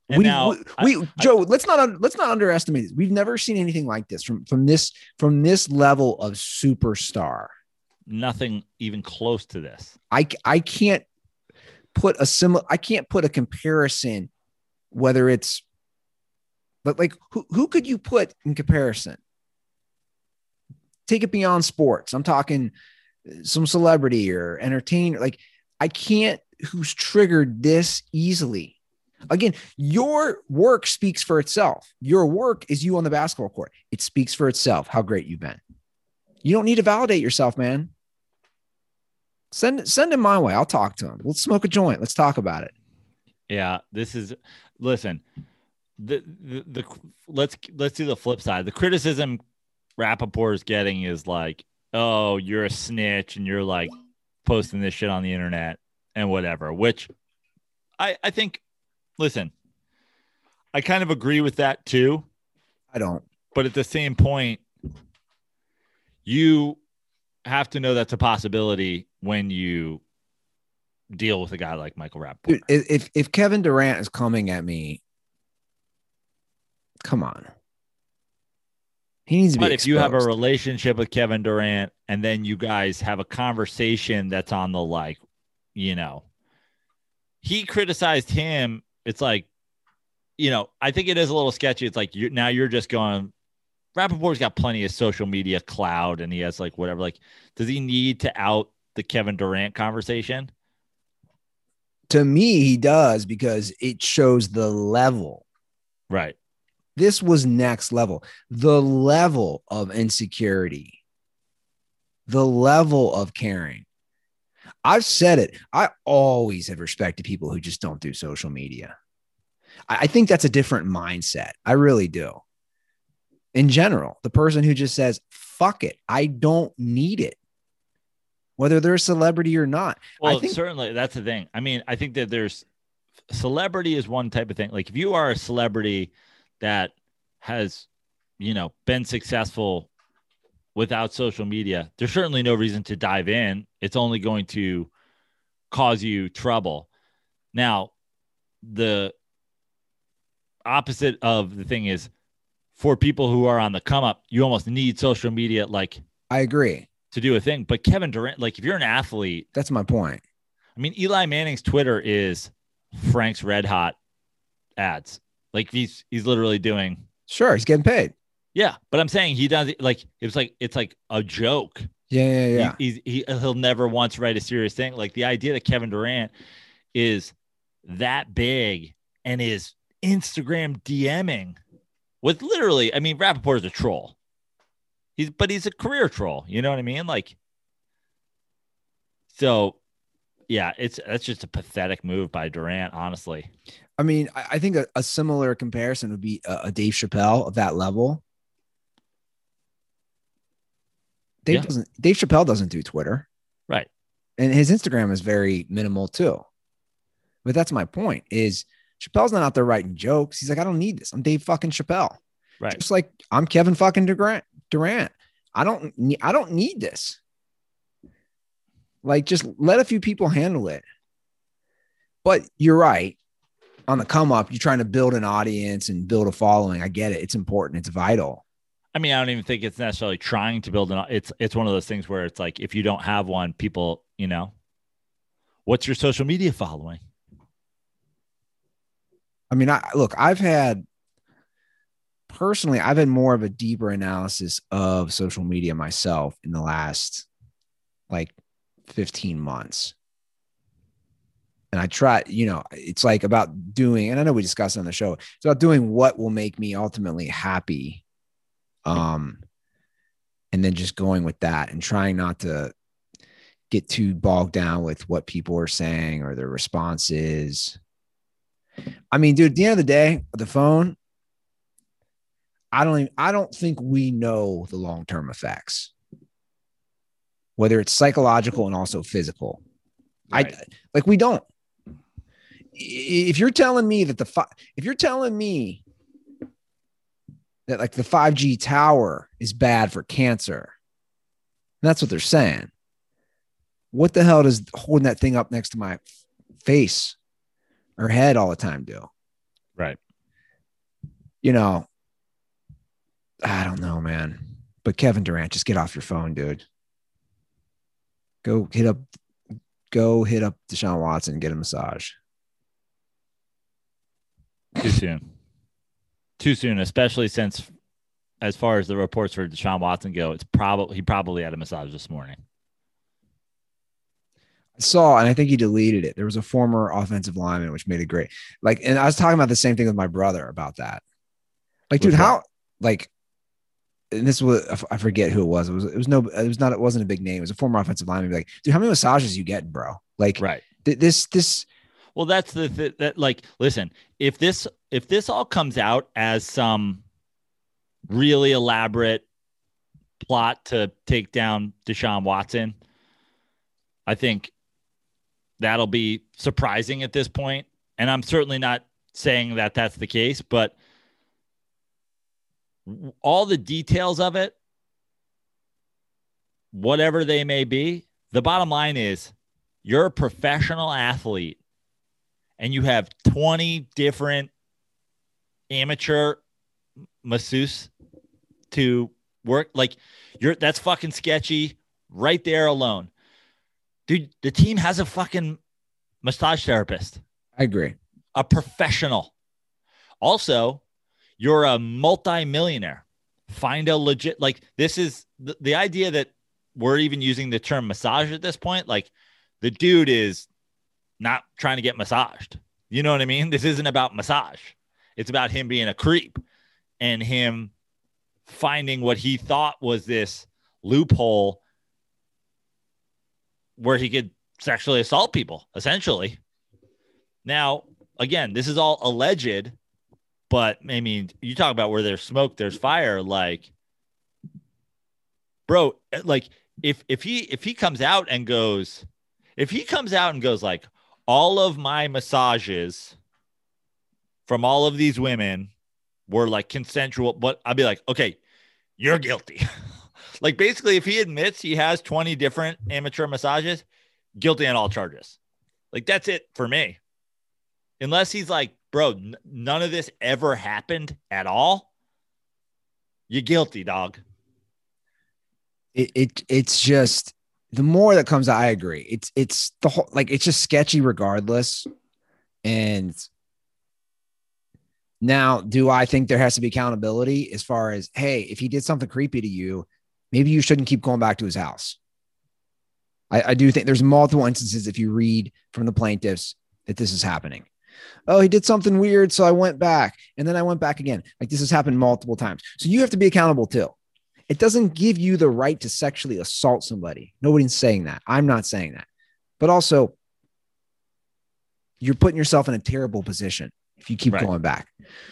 And we, now, we, we Joe, let's not let's not underestimate this. We've never seen anything like this from from this from this level of superstar. nothing even close to this. I I can't put a similar I can't put a comparison whether it's but like who who could you put in comparison? Take it beyond sports. I'm talking some celebrity or entertainer. Like I can't who's triggered this easily. Again, your work speaks for itself. Your work is you on the basketball court. It speaks for itself how great you've been. You don't need to validate yourself, man. Send send him my way. I'll talk to him. Let's smoke a joint. Let's talk about it. Yeah, this is listen. The, the the let's let's do the flip side. The criticism Rapaport is getting is like, oh, you're a snitch and you're like posting this shit on the internet and whatever. Which I I think, listen, I kind of agree with that too. I don't. But at the same point, you have to know that's a possibility when you deal with a guy like Michael Rapaport. Dude, if if Kevin Durant is coming at me, come on. He needs to be. But if you have a relationship with Kevin Durant and then you guys have a conversation that's on the like, you know, he criticized him. It's like, you know, I think it is a little sketchy. It's like you now you're just going. Rapaport's got plenty of social media cloud, and he has like whatever. Like, does he need to out the Kevin Durant conversation? to me, he does because it shows the level. Right. This was next level. The level of insecurity, the level of caring. I've said it. I always have respected people who just don't do social media. I, I think that's a different mindset. I really do. In general, the person who just says, fuck it, I don't need it, whether they're a celebrity or not. Well, I think certainly that's the thing. I mean, I think that there's celebrity is one type of thing. Like if you are a celebrity that has, you know, been successful without social media, there's certainly no reason to dive in. It's only going to cause you trouble. Now, the opposite of the thing is for people who are on the come up, you almost need social media like I agree. to do a thing. But Kevin Durant, like if you're an athlete, That's my point. I mean, Eli Manning's Twitter is Frank's Red Hot ads. Like he's he's literally doing Sure, he's getting paid. yeah. But I'm saying he does like it was like it's like a joke Yeah, yeah, yeah. He, he's, he, he'll never once write a serious thing. Like the idea that Kevin Durant is that big and is Instagram DMing with literally, I mean, Rapaport is a troll. He's, but he's a career troll. You know what I mean? Like, so yeah, it's that's just a pathetic move by Durant, honestly. I mean, I, I think a, a, similar comparison would be a, a, Dave Chappelle of that level. Dave yeah. doesn't. Dave Chappelle doesn't do Twitter, right? And his Instagram is very minimal too. But that's my point: is Chappelle's not out there writing jokes. He's like, I don't need this. I'm Dave fucking Chappelle. Right. Just like I'm Kevin fucking Durant. Durant. I don't. I don't need this. Like, just let a few people handle it. But you're right. On the come up, you're trying to build an audience and build a following. I get it. It's important. It's vital. I mean, I don't even think it's necessarily trying to build an. It's it's one of those things where it's like if you don't have one, people, you know, what's your social media following? I mean, I look. I've had personally, I've had more of a deeper analysis of social media myself in the last like 15 months. And I try, you know, it's like about doing, and I know we discussed on the show, it's about doing what will make me ultimately happy. Um, and then just going with that and trying not to get too bogged down with what people are saying or their responses. I mean, dude, at the end of the day, the phone, I don't even, I don't think we know the long-term effects whether it's psychological and also physical. Right. I like we don't. If you're telling me that the fi- if you're telling me that like the 5G tower is bad for cancer, that's what they're saying. What the hell does holding that thing up next to my face or head all the time do? Right. You know, I don't know, man. But Kevin Durant, just get off your phone, dude. Go hit up, go hit up Deshaun Watson and get a massage. Too soon. Too soon, especially since, as far as the reports for Deshaun Watson go, it's probably he probably had a massage this morning. I saw, and I think he deleted it. There was a former offensive lineman, which made it great. Like, and I was talking about the same thing with my brother about that. Like, dude, how like and this was I forget who it was. It was it was no it was not it wasn't a big name. It was a former offensive lineman. Like, dude, how many massages you getting, bro? Like, right? Th- this this. Well, that's the th- that like listen. If this if this all comes out as some really elaborate plot to take down Deshaun Watson, I think that'll be surprising at this point. And I'm certainly not saying that that's the case, but all the details of it, whatever they may be, the bottom line is you're a professional athlete and you have 20 different amateur masseuse to work like you're that's fucking sketchy right there alone. Dude, the team has a fucking massage therapist. I agree. A professional. Also, you're a multi-millionaire. Find a legit like this is the, the idea that we're even using the term massage at this point. Like the dude is not trying to get massaged. You know what I mean? This isn't about massage. It's about him being a creep and him finding what he thought was this loophole where he could sexually assault people, essentially. Now, again, this is all alleged, but I mean, you talk about where there's smoke, there's fire. Like, bro, eh, like if if he if he comes out and goes, if he comes out and goes like all of my massages from all of these women were like consensual, but I'd be like, okay, you're guilty. like basically, if he admits he has 20 different amateur massages, guilty on all charges. Like that's it for me. Unless he's like, bro, n- none of this ever happened at all, you're guilty, dog. It, it it's just the more that comes I agree. It's it's the whole like it's just sketchy regardless. And now, do I think there has to be accountability as far as hey, if he did something creepy to you, maybe you shouldn't keep going back to his house. I, I do think there's multiple instances if you read from the plaintiffs that this is happening. Oh, he did something weird, so I went back, and then I went back again. Like this has happened multiple times. So you have to be accountable too. It doesn't give you the right to sexually assault somebody. Nobody's saying that. I'm not saying that. But also, you're putting yourself in a terrible position if you keep Right. going back.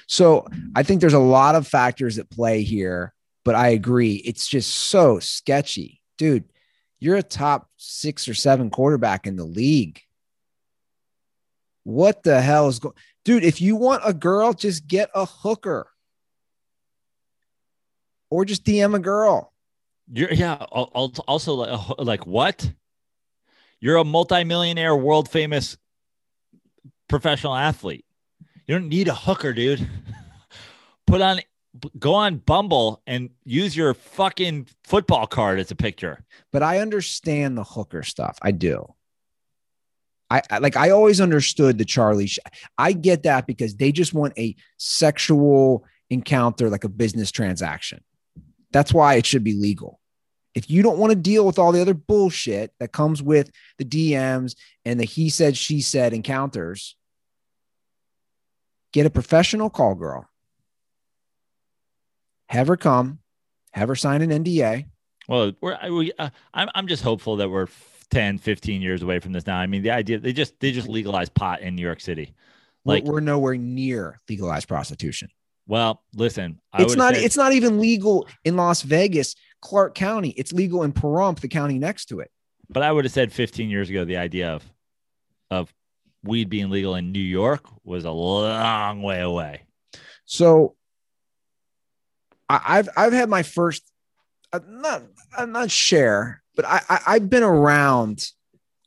So I think there's a lot of factors at play here, but I agree. It's just so sketchy. Dude, you're a top six or seven quarterback in the league. What the hell is going dude? If you want a girl, just get a hooker or just DM a girl. You're yeah. al- al- Also, like, like what? You're a multimillionaire, world famous professional athlete. You don't need a hooker, dude. Put on, go on Bumble and use your fucking football card as a picture. but I understand the hooker stuff. I do. I, I like I always understood the Charlie. Sh- I get that because they just want a sexual encounter, like a business transaction. That's why it should be legal. If you don't want to deal with all the other bullshit that comes with the DMs and the he said, she said encounters, get a professional call girl. Have her come, have her sign an NDA. Well, we're we, uh, I'm I'm just hopeful that we're 10, 15 years away from this now. I mean, the idea they just they just legalized pot in New York City. Like, we're nowhere near legalized prostitution. well, listen, I it's not said- it's not even legal in Las Vegas, Clark County. It's legal in Pahrump, the county next to it. but I would have said 15 years ago the idea of of weed being legal in New York was a long way away. So I, I've I've had my first uh, not I'm not share, but I, I I've been around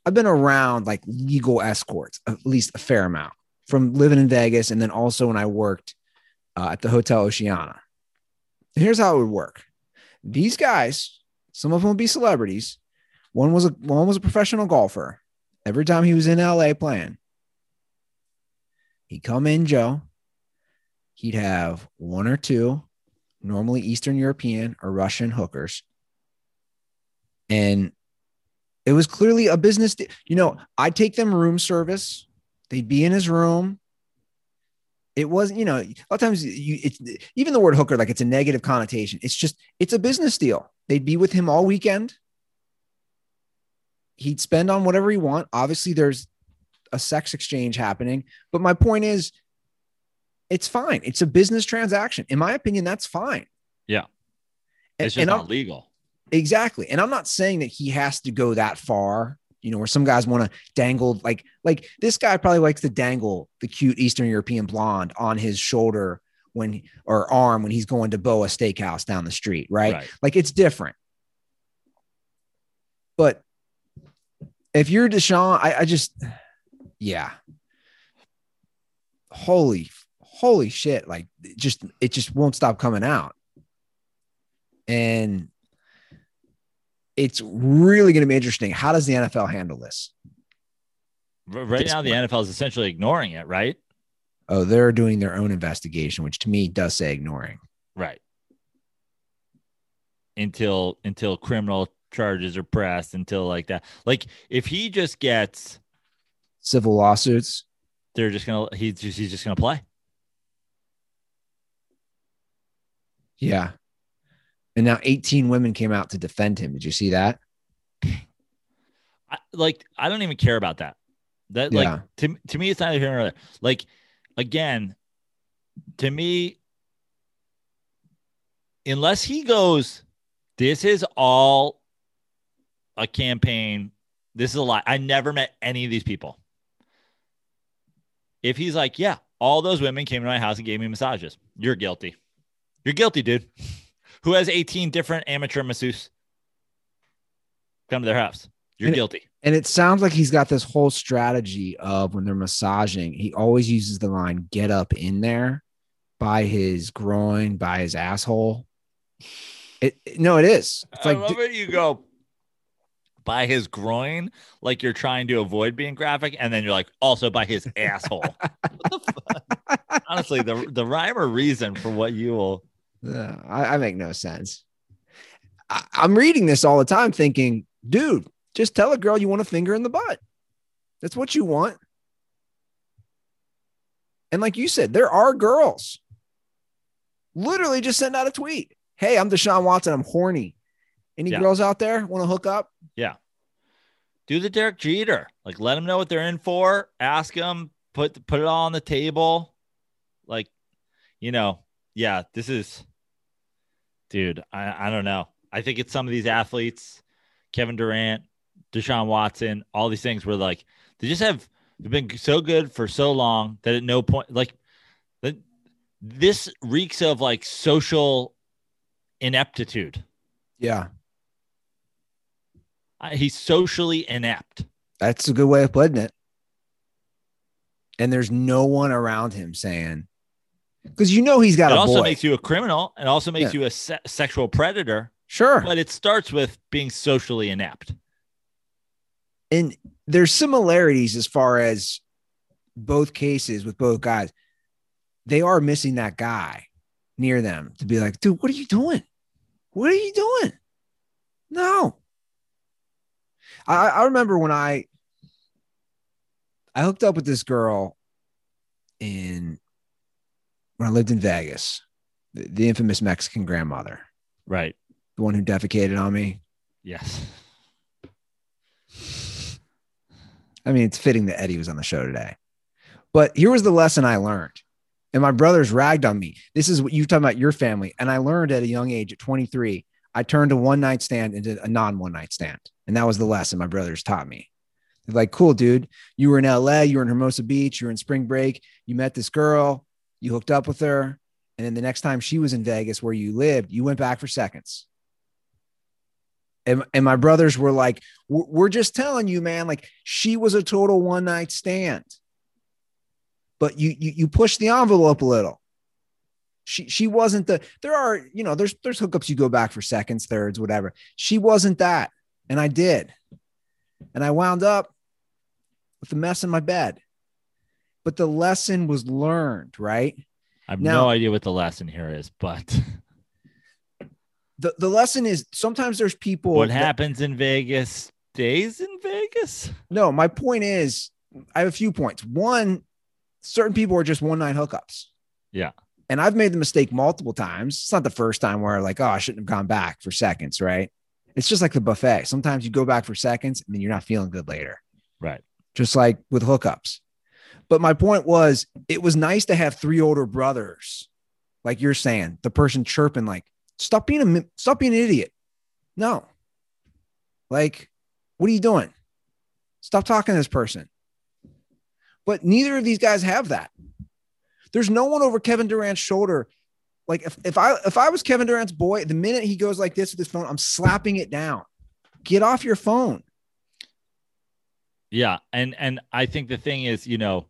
I've been around like legal escorts at least a fair amount from living in Vegas and then also when I worked uh, at the Hotel Oceana. Here's how it would work. These guys, some of them would be celebrities. One was a one was a professional golfer. Every time he was in LA playing, he'd come in, Joe. He'd have one or two, normally Eastern European or Russian hookers. And it was clearly a business. de- you know, I'd take them room service. They'd be in his room. It wasn't, you know, a lot of times you it's even the word hooker, like it's a negative connotation. It's just it's a business deal. They'd be with him all weekend. He'd spend on whatever he want. Obviously, there's a sex exchange happening. But my point is, it's fine. It's a business transaction. In my opinion, that's fine. Yeah. It's just and not I'm- legal. Exactly. And I'm not saying that he has to go that far, you know, where some guys want to dangle like like this guy probably likes to dangle the cute Eastern European blonde on his shoulder when or arm when he's going to Boa Steakhouse down the street, right? Right. Like it's different. But if you're Deshaun, I, I just yeah. Holy, holy shit. Like it just it just won't stop coming out. And it's really going to be interesting. How does the NFL handle this? Right now, the NFL is essentially ignoring it, right? Oh, they're doing their own investigation, which to me does say ignoring. Right. Until until criminal charges are pressed, until like that. Like if he just gets, Civil lawsuits. they're just gonna he's just he's just gonna play. Yeah. And now 18 women came out to defend him. Did you see that? I, like I don't even care about that. That Yeah. like to to me, it's not even there. Like again, to me, unless he goes, this is all a campaign. This is a lie. I never met any of these people. If he's like, yeah, all those women came to my house and gave me massages, you're guilty. You're guilty, dude. Who has 18 different amateur masseuses come to their house? You're And it- guilty. And it sounds like he's got this whole strategy of when they're massaging, he always uses the line get up in there by his groin, by his asshole. It it- no, it is. It's I like love it. You go by his groin, like you're trying to avoid being graphic, and then you're like also by his asshole. what the fuck? Honestly, the the rhyme or reason for what you will. Uh, I, I make no sense. I, I'm reading this all the time thinking, dude, just tell a girl you want a finger in the butt. That's what you want. And like you said, there are girls. Literally just send out a tweet. Hey, I'm Deshaun Watson. I'm horny. Any Yeah. girls out there want to hook up? Yeah. Do the Derek Jeter. Like, let them know what they're in for. Ask them. Put put it all on the table. Like, you know, yeah. This is, dude. I I don't know. I think it's some of these athletes, Kevin Durant, Deshaun Watson, all these things where like they just have they've been so good for so long that at no point like this reeks of like social ineptitude. Yeah, I- He's socially inept. that's a good way of putting it. And there's no one around him saying, because you know he's got it a also boy. makes you a criminal. It also makes Yeah. you a se- sexual predator. sure. But it starts with being socially inept. and there's similarities as far as both cases with both guys. They are missing that guy near them to be like, dude, what are you doing? What are you doing? No. I, I remember when I I hooked up with this girl in when I lived in Vegas, the, the infamous Mexican grandmother, Right. the one who defecated on me. Yes. I mean, it's fitting that Eddie was on the show today. But here was the lesson I learned. And my brothers ragged on me. This is what you talking about your family. And I learned at a young age, at 23, I turned a one night stand into a non one night stand. And that was the lesson my brothers taught me. They're like, cool, dude. You were in LA, you were in Hermosa Beach, you were in spring break, you met this girl, you hooked up with her. And then the next time she was in Vegas where you lived, you went back for seconds. And, and my brothers were like, we're just telling you, man, like she was a total one night stand. But you, you you push the envelope a little. She she wasn't the there are, you know, there's there's hookups you go back for seconds, thirds, whatever. She wasn't that. And I did. And I wound up with a mess in my bed. But the lesson was learned, right? I have Now- no idea what the lesson here is, but The the lesson is sometimes there's people what that- happens in Vegas stays in Vegas. No, my point is, I have a few points. One, certain people are just one night hookups. Yeah. And I've made the mistake multiple times. It's not the first time where like, oh, I shouldn't have gone back for seconds, right? It's just like the buffet. Sometimes you go back for seconds and then you're not feeling good later, Right. just like with hookups. But my point was, it was nice to have three older brothers, like you're saying, the person chirping, like, stop being a stop being an idiot. No. Like, what are you doing? Stop talking to this person. But neither of these guys have that. There's no one over Kevin Durant's shoulder. Like if, if I if I was Kevin Durant's boy, the minute he goes like this with his phone, I'm slapping it down. Get off your phone. Yeah, and and I think the thing is, you know,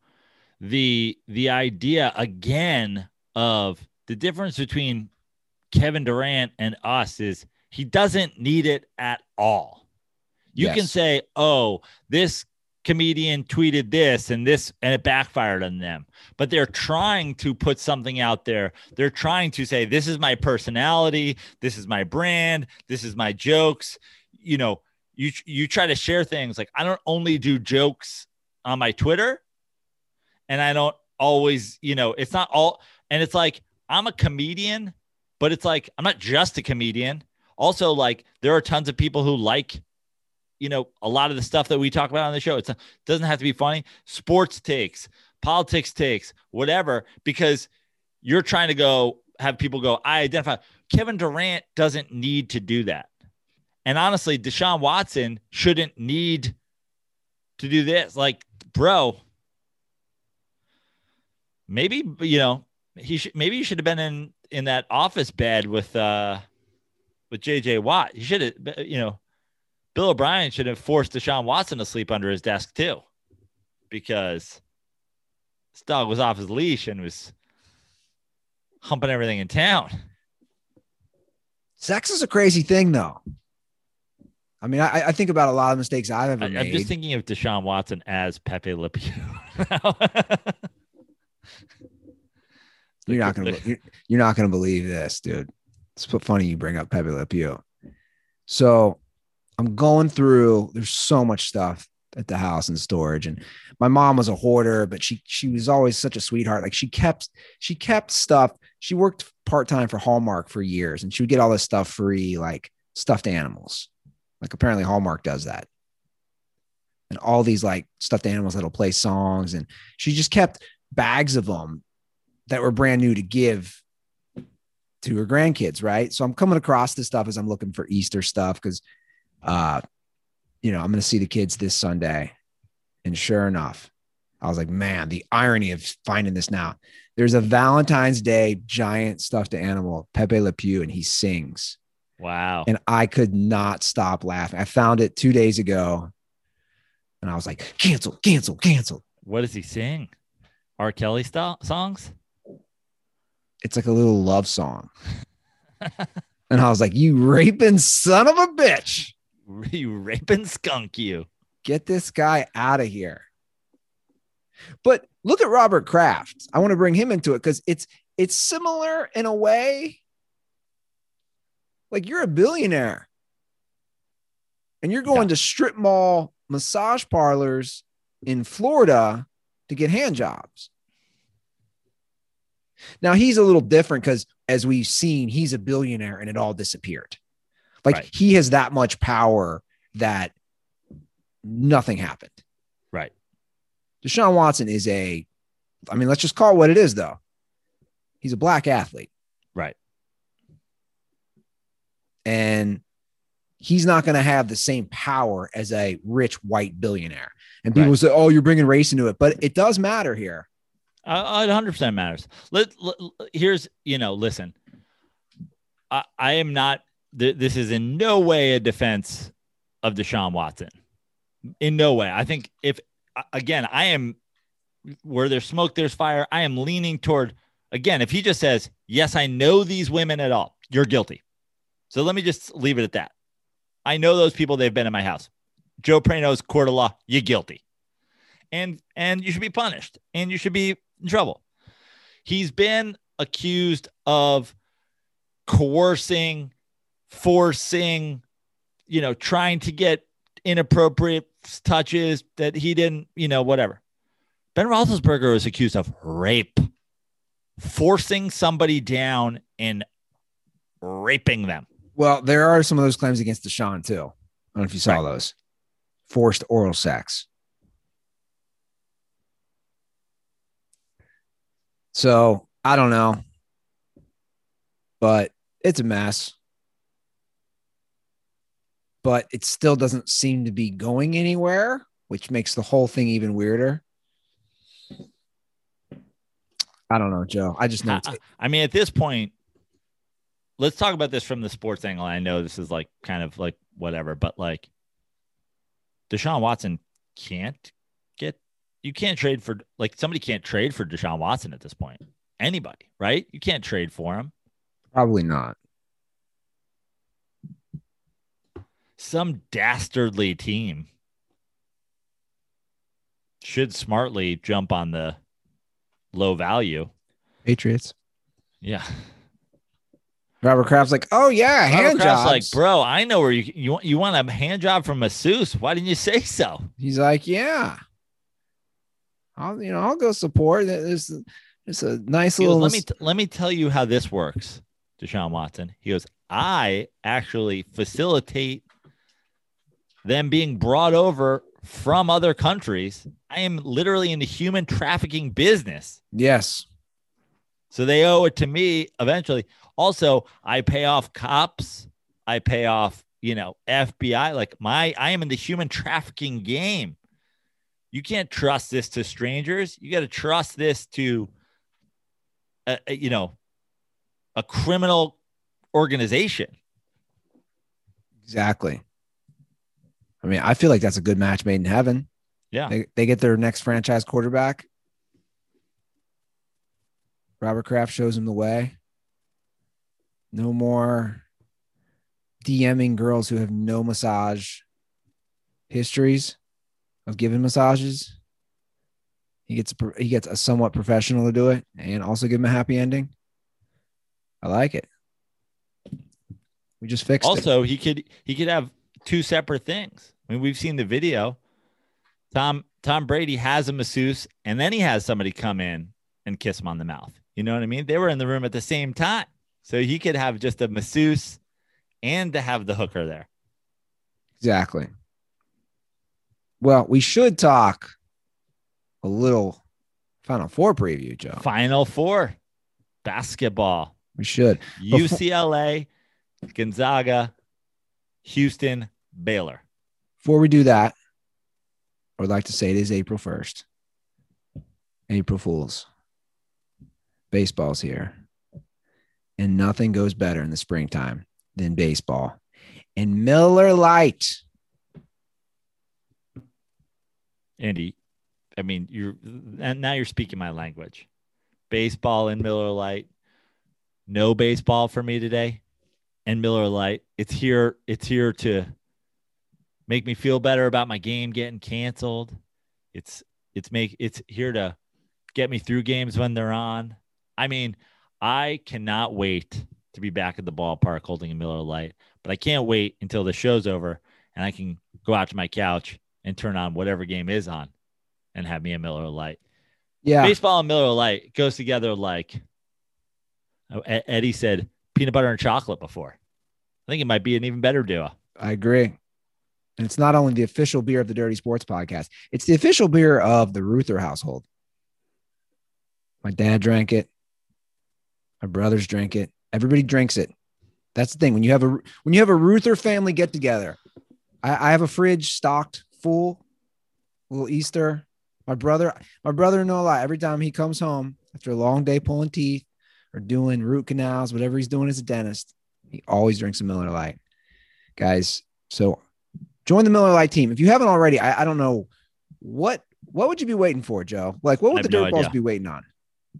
the the idea again of the difference between Kevin Durant and us is he doesn't need it at all. You can say, "Oh, this comedian tweeted this and this and it backfired on them." But they're trying to put something out there. They're trying to say, "This is my personality, this is my brand, this is my jokes." You know, you you try to share things like I don't only do jokes on my Twitter and I don't always, you know, it's not all and it's like I'm a comedian, but it's like I'm not just a comedian. Also like there are tons of people who like you know a lot of the stuff that we talk about on the show. It's, it doesn't have to be funny. Sports takes, politics takes, whatever because you're trying to go have people go I identify Kevin Durant doesn't need to do that. And honestly, Deshaun Watson shouldn't need to do this. Like, bro, maybe you know he should. Maybe you should have been in in that office bed with uh with JJ Watt. You should have. You know, Bill O'Brien should have forced Deshaun Watson to sleep under his desk too, because this dog was off his leash and was humping everything in town. Sex is a crazy thing, though. I mean, I, I think about a lot of mistakes I've ever I, made. I'm just thinking of Deshaun Watson as Pepe Le Pew. you're not gonna you're, you're not gonna believe this, dude. It's funny you bring up Pepe Le Pew. So I'm going through, there's so much stuff at the house in storage. And my mom was a hoarder, but she she was always such a sweetheart. Like she kept she kept stuff. She worked part-time for Hallmark for years and she would get all this stuff free, like stuffed animals. Like apparently Hallmark does that. And all these like stuffed animals that'll play songs. And she just kept bags of them that were brand new to give to her grandkids, right? So I'm coming across this stuff as I'm looking for Easter stuff because uh you know, I'm going to see the kids this Sunday. And sure enough, I was like, man, the irony of finding this now. There's a Valentine's Day giant stuffed animal, Pepe Le Pew, and he sings. Wow. And I could not stop laughing. I found it two days ago and I was like, cancel, cancel, cancel. What does he sing? R. Kelly style songs? It's like a little love song. and I was like, you raping son of a bitch. you raping skunk you. Get this guy out of here. But look at Robert Kraft. I want to bring him into it because it's it's similar in a way. Like you're a billionaire and you're going Yeah. to strip mall massage parlors in Florida to get hand jobs. Now he's a little different because as we've seen, he's a billionaire and it all disappeared. Like Right. he has that much power that nothing happened. Right. Deshaun Watson is a, I mean, let's just call it what it is, though. He's a black athlete. Right. And he's not going to have the same power as a rich white billionaire. And people Right. say, oh, you're bringing race into it. But it does matter here. Uh, it 100% matters. Let, let- here's, you know, listen. I, I am not th- this is in no way a defense of Deshaun Watson. In no way. I think if again, I am where there's smoke, there's fire. I am leaning toward again, if he just says, Yes, I know these women at all, you're guilty. So let me just leave it at that. I know those people, they've been in my house. Joe Prano's court of law, you're guilty. And and you should be punished and you should be in trouble. He's been accused of coercing, forcing, you know, trying to get inappropriate touches that he didn't, you know, whatever. Ben Roethlisberger was accused of rape, forcing somebody down and raping them. Well, there are some of those claims against Deshaun, too. I don't know if you saw Right. those forced oral sex. So I don't know, but it's a mess. But it still doesn't seem to be going anywhere, which makes the whole thing even weirder. I don't know, Joe. I just know I, I mean, at this point, let's talk about this from the sports angle. I know this is like kind of like whatever, but like Deshaun Watson can't you can't trade for like somebody can't trade for Deshaun Watson at this point. Anybody, right? You can't trade for him. probably not. Some dastardly team should smartly jump on the low value. Patriots. Yeah. Robert Kraft's like, oh yeah, Robert hand jobs. like, bro, I know where you you want you want a hand job from masseuse. Why didn't you say so? He's like, yeah, I'll you know I'll go support. There's it's a nice He goes, little. let me t- let me tell you how this works, Deshaun Watson. He goes, I actually facilitate them being brought over from other countries. I am literally in the human trafficking business. yes, So they owe it to me eventually. Also, I pay off cops. I pay off, you know, FBI. Like my, I am in the human trafficking game. You can't trust this to strangers. You got to trust this to, a, a, you know, a criminal organization. exactly. I mean, I feel like that's a good match made in heaven. Yeah. They, they get their next franchise quarterback. Robert Kraft shows him the way. No more DMing girls who have no massage histories of giving massages. He gets a, he gets a somewhat professional to do it and also give him a happy ending. I like it. We just fixed it. Also, he could he could have two separate things. I mean, we've seen the video. Tom Tom Brady has a masseuse, and then he has somebody come in and kiss him on the mouth. You know what I mean? They were in the room at the same time, so he could have just a masseuse and to have the hooker there. Exactly. Well, we should talk a little Final Four preview, Joe. Final four, basketball. We should. UCLA, Gonzaga, Houston, Baylor. Before we do that, I would like to say it is April 1st. April Fools. Baseball's here. And nothing goes better in the springtime than baseball. And Miller Lite. Andy, I mean, you're and now you're speaking my language. Baseball and Miller Lite. No baseball for me today. And Miller Lite. It's here. It's here to make me feel better about my game getting canceled. It's it's make it's here to get me through games when they're on. I mean, I cannot wait to be back at the ballpark holding a Miller Lite, but I can't wait until the show's over and I can go out to my couch and turn on whatever game is on and have me a Miller Lite. Yeah. Baseball and Miller Lite goes together like oh, Eddie said, peanut butter and chocolate before. I think it might be an even better duo. I agree. And it's not only the official beer of the Dirty Sports Podcast, it's the official beer of the Ruther household. My dad drank it. My brothers drink it. Everybody drinks it. That's the thing. When you have a when you have a Ruther family get together, I, I have a fridge stocked full, little Easter. My brother, my brother a lot. Every time he comes home after a long day pulling teeth or doing root canals, whatever he's doing as a dentist, he always drinks a Miller Lite. Guys, so join the Miller Lite team. If you haven't already, I, I don't know what what would you be waiting for, Joe? Like what would the no dirt balls idea. be waiting on?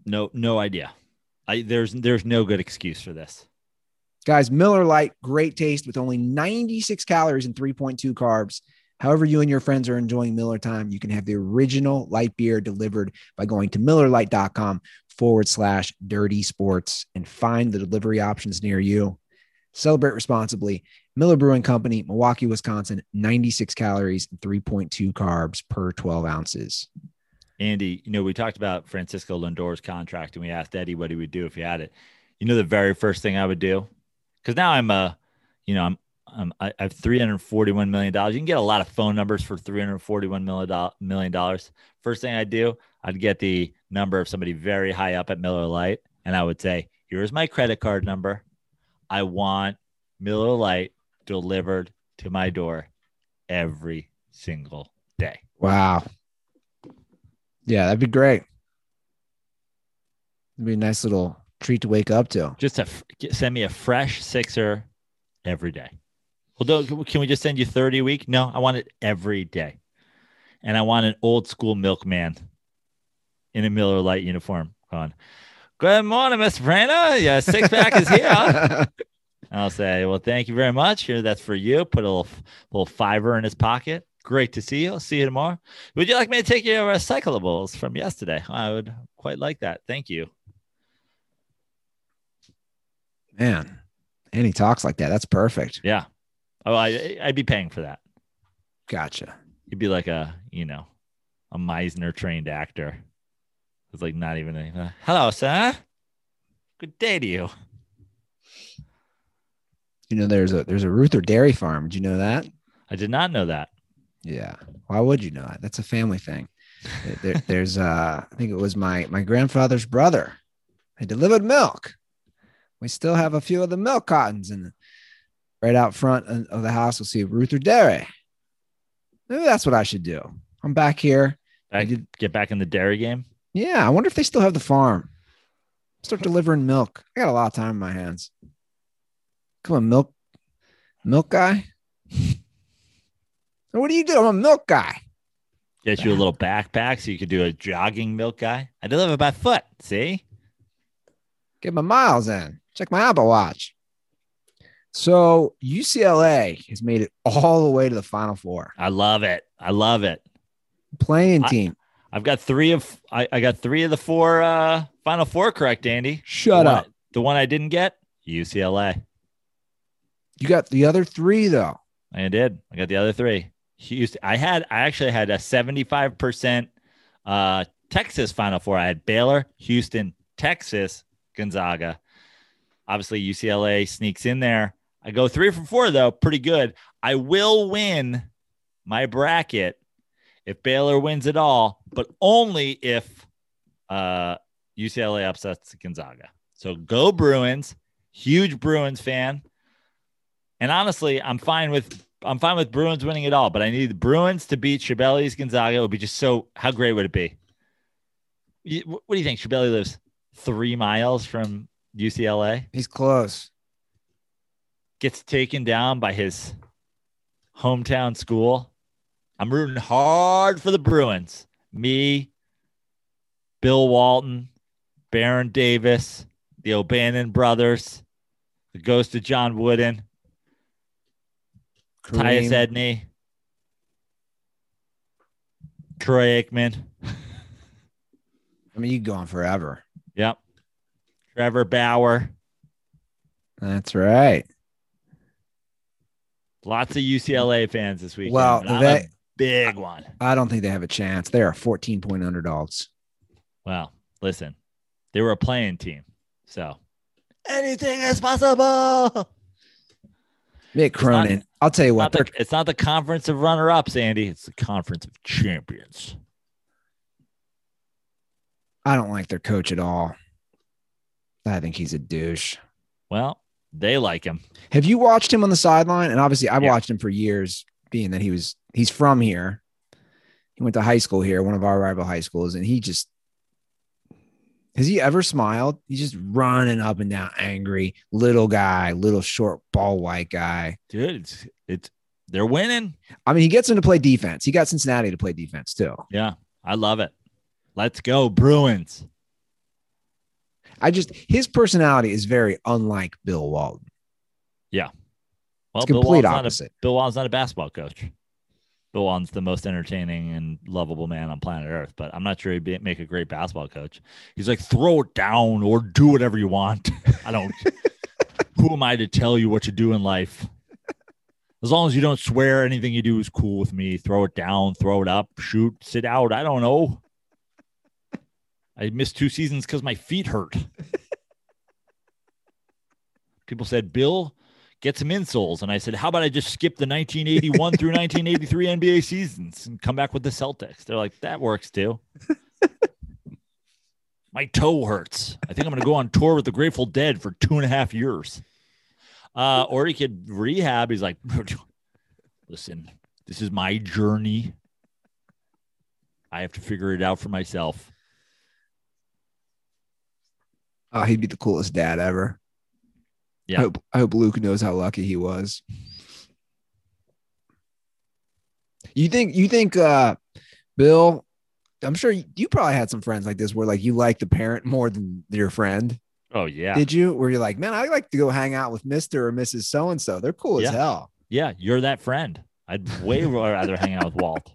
No, no idea. I there's there's no good excuse for this. Guys, Miller Lite, great taste with only 96 calories and 3.2 carbs. However, you and your friends are enjoying Miller time, you can have the original light beer delivered by going to millerlite.com forward slash dirty sports and find the delivery options near you. Celebrate responsibly. Miller Brewing Company, Milwaukee, Wisconsin, 96 calories and 3.2 carbs per 12 ounces. Andy, you know, we talked about Francisco Lindor's contract and we asked Eddie what he would do if he had it. You know, the very first thing I would do, because now I'm a, you know, I'm, I'm I I have 341 million dollars. You can get a lot of phone numbers for 341 million dollars. First thing I'd do, I'd get the number of somebody very high up at Miller Lite, and I would say, "Here's my credit card number. I want Miller Lite delivered to my door every single day." Wow. Yeah, that'd be great. It'd be a nice little treat to wake up to. just to f- send me a fresh sixer every day. Well, can we just send you 30 a week? No, I want it every day. And I want an old school milkman in a Miller Lite uniform going, Good morning, Mr. Prano. Yeah, six pack is here. I'll say, Well, thank you very much. Here, that's for you. Put a little, little fiver in his pocket. Great to see you. I'll see you tomorrow. Would you like me to take your recyclables from yesterday? I would quite like that. Thank you. Man, and he talks like that. That's perfect. Yeah. Oh, I, I'd be paying for that. Gotcha. He'd be like a, you know, a Meisner trained actor. It's like not even a, uh, hello, sir. Good day to you. You know, there's a there's a Ruther dairy farm. Did you know that? I did not know that. Yeah. Why would you know that? That's a family thing. There- there's uh I think it was my my grandfather's brother. They delivered milk. We still have a few of the milk cottons and right out front of the house we'll see Ruther Dairy. Maybe that's what I should do. I'm back here. I did- get back in the dairy game. Yeah, I wonder if they still have the farm. Start delivering milk. I got a lot of time in my hands. Come on, milk, milk guy. what do you do? I'm a milk guy. Get you a little backpack so you could do a jogging milk guy. I deliver by foot. See? Get my miles in. Check my Apple Watch. So UCLA has made it all the way to the Final Four. I love it. I love it. Playing team. I've got three of I, I got three of the four uh final four correct, Andy. Shut The one- up. The one I didn't get, UCLA. You got the other three though. I did. I got the other three. Houston. I had. I actually had a seventy-five percent uh, Texas Final Four. I had Baylor, Houston, Texas, Gonzaga. Obviously, UCLA sneaks in there. I go three for four though, pretty good. I will win my bracket if Baylor wins it all, but only if uh, UCLA upsets Gonzaga. So go Bruins. Huge Bruins fan. And honestly, I'm fine with I'm fine with Bruins winning it all, but I need the Bruins to beat Shibeli's Gonzaga. It would be just so how great would it be? What do you think? Shibeli lives three miles from UCLA, He's close. Gets taken down by his hometown school. I'm rooting hard for the Bruins. Me, Bill Walton, Baron Davis, the O'Bannon brothers, the ghost of John Wooden, Tyus Edney, Troy Aikman. I mean, you go on forever. Yep. Trevor Bauer. That's right. Lots of UCLA fans this weekend. Well, but I'm they- big one. I don't think they have a chance. They are 14 point underdogs. Well, listen, they were a playing team. So anything is possible. Mick not- Cronin. I'll tell you what. not, the, it's not the conference of runner ups, Andy. It's the conference of champions. I don't like their coach at all. I think he's a douche. Well, they like him. Have you watched him on the sideline? And obviously, I've Yeah. watched him for years, being that he was he's from here. He went to high school here, one of our rival high schools, and he just has he ever smiled? He's just running up and down, angry, little guy, little short ball white guy. Dude, it's, it's they're winning. I mean, he gets him to play defense. He got Cincinnati to play defense too. Yeah, I love it. Let's go, Bruins. I just his personality is very unlike Bill Walton. Yeah. Well, It's Bill complete Walton's not a- opposite. Bill Walton's not a basketball coach. Bill Walton's the most entertaining and lovable man on planet Earth, but I'm not sure he'd be, make a great basketball coach. He's like, throw it down or do whatever you want. I don't. who am I to tell you what to do in life? As long as you don't swear, anything you do is cool with me. Throw it down, throw it up, shoot, sit out. I don't know. I missed two seasons because my feet hurt. People said, Bill, get some insoles. And I said, How about I just skip the 1981 through 1983 NBA seasons and come back with the Celtics? They're like, That works too. My toe hurts. I think I'm going to go on tour with the Grateful Dead for two and a half years. Uh, or he could rehab. He's like, Listen, this is my journey. I have to figure it out for myself. Oh, he'd be the coolest dad ever. Yeah. I hope, I hope Luke knows how lucky he was. You think you think uh Bill I'm sure you, probably had some friends like this where like you like the parent more than your friend. Oh, yeah. Did you? Where you're like, man, I like to go hang out with Mr. or Mrs. So and so. They're cool as hell. Yeah, you're that friend. I'd way rather hang out with Walt.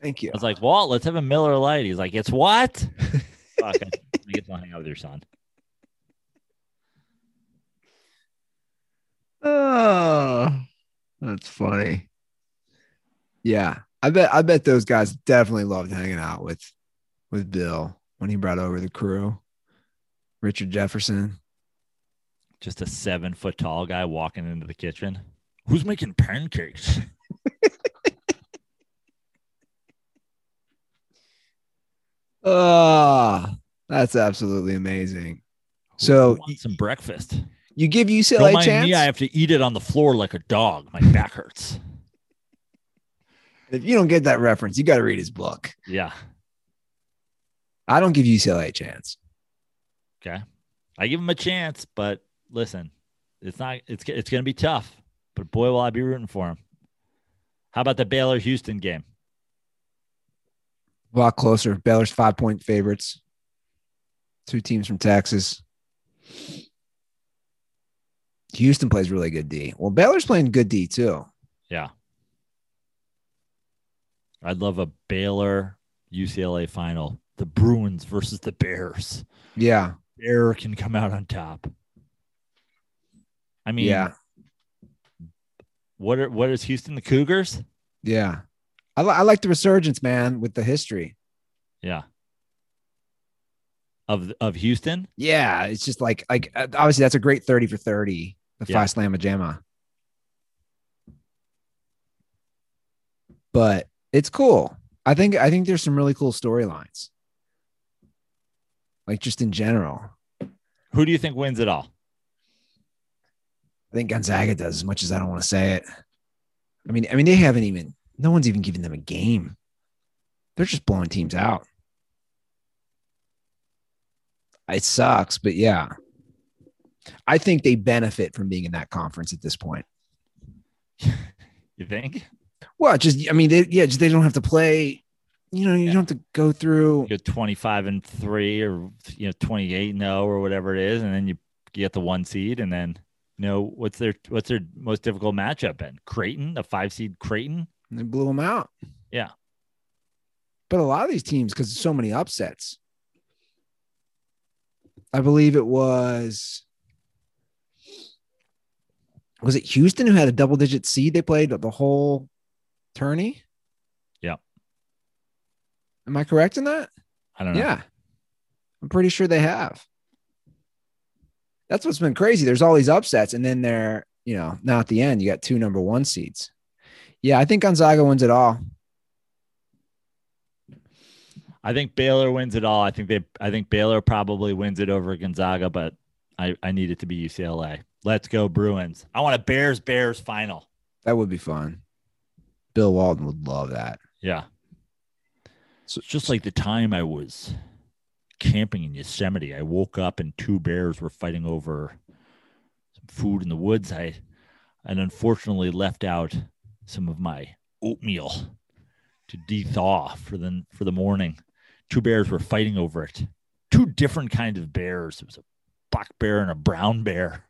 Thank you. I was like, Walt, let's have a Miller Lite. He's like, it's what? Fuck, I get to hang out with your son. Oh, that's funny. Yeah, I bet. I bet those guys definitely loved hanging out with with Bill when he brought over the crew. Richard Jefferson. Just a seven foot tall guy walking into the kitchen. Who's making pancakes? Ah, that's absolutely amazing. So some breakfast. you give Don't UCLA a chance. me. I have to eat it on the floor like a dog. My back hurts. if you don't get that reference, you got to read his book. Yeah. I don't give UCLA a chance. Okay. I give him a chance, but listen, it's not. It's it's going to be tough. But boy, will I be rooting for him. How about the Baylor Houston game? A lot closer. Baylor's five point favorites. Two teams from Texas. Houston plays really good D. Well, Baylor's playing good D too. Yeah. I'd love a Baylor UCLA final. The Bruins versus the Bears. Yeah. Bear can come out on top. I mean, yeah, what are what is Houston the Cougars? yeah. I, li- I like the resurgence, man, with the history. Yeah. Of of Houston? Yeah, it's just like like uh, obviously that's a great thirty for thirty. The Yeah. Phi Slamma Jamma. But it's cool. I think I think there's some really cool storylines. Like just in general. Who do you think wins it all? I think Gonzaga does as much as I don't want to say it. I mean, I mean, they haven't even no one's even giving them a game. They're just blowing teams out. It sucks, but yeah. I think they benefit from being in that conference at this point. You think? Well, just I mean, they yeah, just they don't have to play. You know, you Yeah. don't have to go through. You're 25 and 3 or you know 28 and 0 or whatever it is and then you get the one seed and then you know what's their what's their most difficult matchup in? Creighton, a 5 seed Creighton? And they blew them out. Yeah. But a lot of these teams, because so many upsets. I believe it was. Was it Houston who had a double digit seed they played the whole tourney? Yeah. Am I correct in that? I don't know. Yeah. I'm pretty sure they have. That's what's been crazy. There's all these upsets, and then they're, you know, now at the end, you got two number one seeds. Yeah, I think Gonzaga wins it all. I think Baylor wins it all. I think they I think Baylor probably wins it over Gonzaga, but I, I need it to be UCLA. Let's go Bruins. I want a Bears Bears final. That would be fun. Bill Walton would love that. Yeah. So it's just like the time I was camping in Yosemite. I woke up and two bears were fighting over some food in the woods. I and unfortunately left out some of my oatmeal to de-thaw for the for the morning. Two bears were fighting over it. Two different kinds of bears. It was a black bear and a brown bear.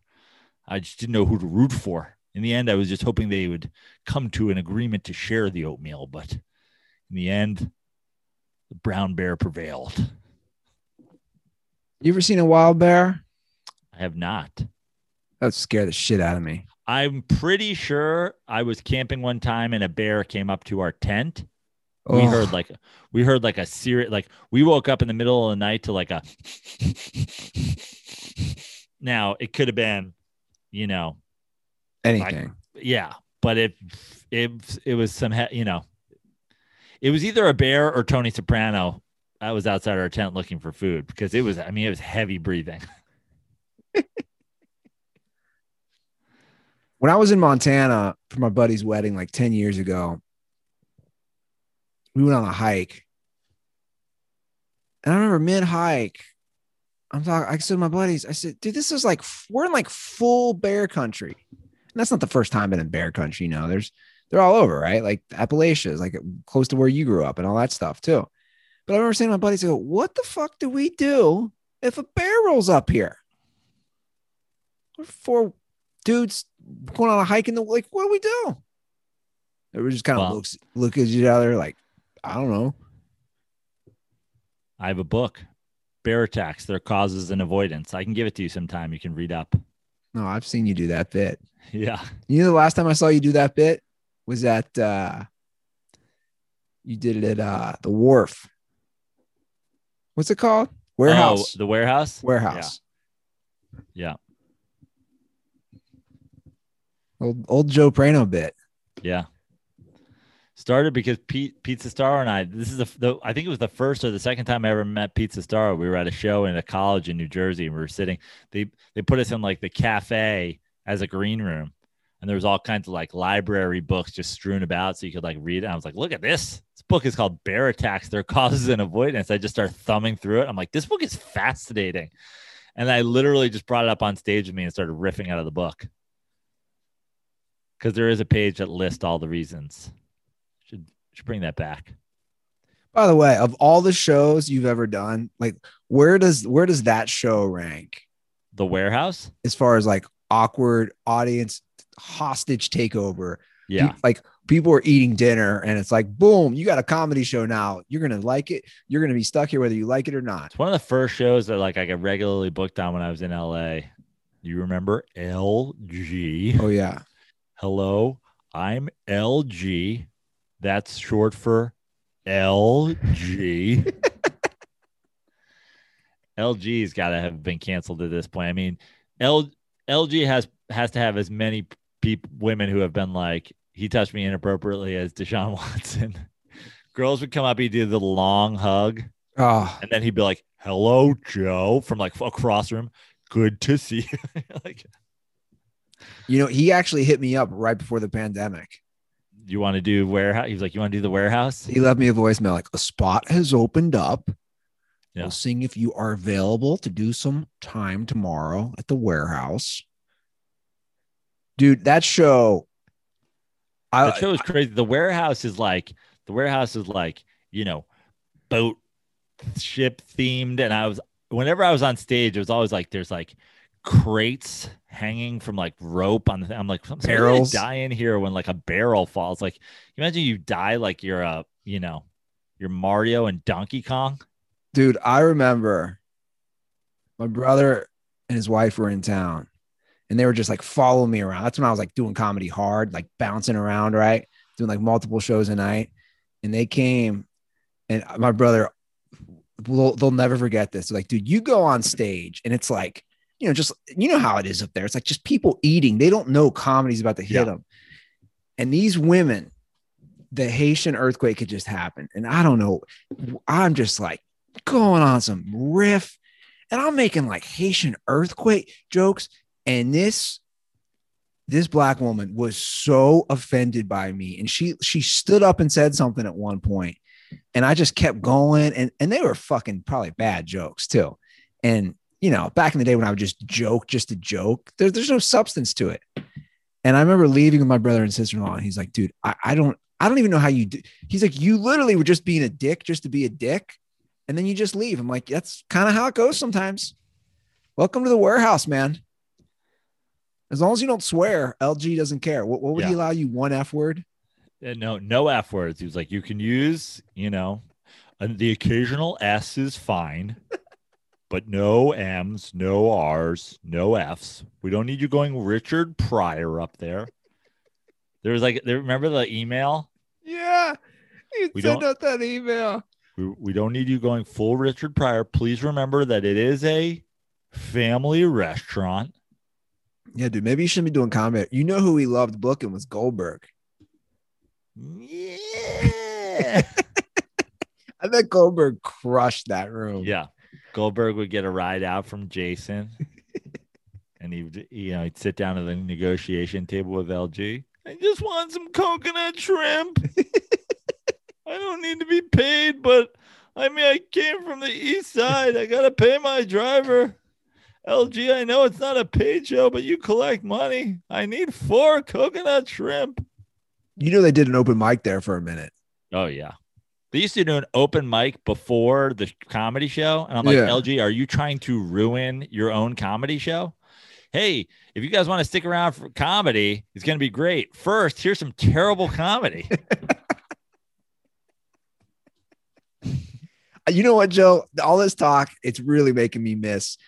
I just didn't know who to root for. In the end, I was just hoping they would come to an agreement to share the oatmeal, but in the end, the brown bear prevailed. You ever seen a wild bear? I have not. That would scare the shit out of me. I'm pretty sure I was camping one time and a bear came up to our tent. We heard like we heard like a serious like we woke up in the middle of the night to like a now it could have been, you know, anything. yeah, but it it it was some you know, it was either a bear or Tony Soprano. I was outside our tent looking for food because it was I mean it was heavy breathing. when I was in Montana for my buddy's wedding like 10 years ago, we went on a hike. And I remember mid hike, I'm talking, I said to my buddies, I said, dude, this is like, we're in like full bear country. And that's not the first time been in bear country, you know, there's, they're all over, right? Like Appalachia is like close to where you grew up and all that stuff too. But I remember saying to my buddies, I go, what the fuck do we do if a bear rolls up here? We're four dudes going on a hike in the like, what do we do? Was just kind of Well- looks look at each other like, I don't know. I have a book, Bear Attacks, Their Causes and Avoidance. I can give it to you sometime. You can read up. No, I've seen you do that bit. Yeah. You know, the last time I saw you do that bit was at uh you did it at uh the wharf. What's it called? Warehouse. Oh, the warehouse? Warehouse. Yeah. Old old Joe Prano bit. Yeah. Started because Pete Pizza Star and I. This is the, the I think it was the first or the second time I ever met Pizza Star. We were at a show in a college in New Jersey, and we were sitting. They they put us in like the cafe as a green room, and there was all kinds of like library books just strewn about, so you could like read it. I was like, "Look at this! This book is called Bear Attacks: Their Causes and Avoidance." I just started thumbing through it. I'm like, "This book is fascinating," and I literally just brought it up on stage with me and started riffing out of the book because there is a page that lists all the reasons. Should should bring that back. By the way, of all the shows you've ever done, like where does where does that show rank The warehouse. as far as like awkward audience hostage takeover? Yeah, like people are eating dinner and it's like, boom, you got a comedy show now. You're gonna like it. You're gonna be stuck here whether you like it or not. It's one of the first shows that like I got regularly booked on when I was in LA. You remember LG? Oh yeah. Hello, I'm LG. That's short for LG. LG's got to have been canceled at this point. I mean, L, LG has has to have as many people, women who have been like, he touched me inappropriately as Deshaun Watson. Girls would come up, he'd do the long hug, Oh, and then he'd be like, "Hello, Joe," from like across the room. Good to see you. like, you know, he actually hit me up right before the pandemic. you want to do warehouse? He was like, "You want to do the warehouse?" He left me a voicemail like a spot has opened up. Yeah. We'll seeing if you are available to do some time tomorrow at the warehouse. Dude, that show. I, That show is crazy. The warehouse is like the warehouse is like you know, boat ship themed, and I was whenever I was on stage, it was always like there's like crates hanging from like rope on the. I'm like Barrels. die in here when like a barrel falls. Like you imagine you die like you're a you know, you're Mario and Donkey Kong. dude, I remember my brother and his wife were in town and they were just like following me around. That's when I was like doing comedy hard, like bouncing around, right? Doing like multiple shows a night. And they came and my brother, will they'll never forget this. They're like, dude, you go on stage and it's like, you know, just, you know how it is up there. It's like just people eating. They don't know comedy's about to hit Yeah. them. And these women, the Haitian earthquake had just happened. And I don't know. I'm just like going on some riff and I'm making like Haitian earthquake jokes. And this, this black woman was so offended by me. And she, she stood up and said something at one point, And I just kept going. And, and they were fucking probably bad jokes too. And, you know, back in the day when I would just joke just a joke, there, there's no substance to it. And I remember leaving with my brother and sister in law. And he's like, dude, I, I don't, I don't even know how you do. He's like, you literally were just being a dick just to be a dick. And then you just leave. I'm like, that's kind of how it goes sometimes. Welcome to the warehouse, man. As long as you don't swear, LG doesn't care. What, what would he allow you? One F word? Uh, no, no F words. He was like, you can use, you know, the occasional S is fine, but no M's, no R's, no F's. We don't need you going Richard Pryor up there. There was like, there, remember the email? Yeah. He We sent don't- out that email. We, we don't need you going full Richard Pryor. Please remember that it is a family restaurant. Yeah, dude. Maybe you shouldn't be doing comedy. You know who he loved booking was Goldberg. Yeah. I bet Goldberg crushed that room. Yeah. Goldberg would get a ride out from Jason. and he you know, he'd sit down at the negotiation table with LG. I just want some coconut shrimp. I don't need to be paid, but I mean, I came from the east side. I got to pay my driver. LG, I know it's not a paid show, but you collect money. I need four coconut shrimp. You know they did an open mic there for a minute. Oh yeah. They used to do an open mic before the comedy show. And I'm like, Yeah. LG, are you trying to ruin your own comedy show? Hey, if you guys want to stick around for comedy, it's gonna be great. First, here's some terrible comedy. You know what, Joe? All this talk, it's really making me miss.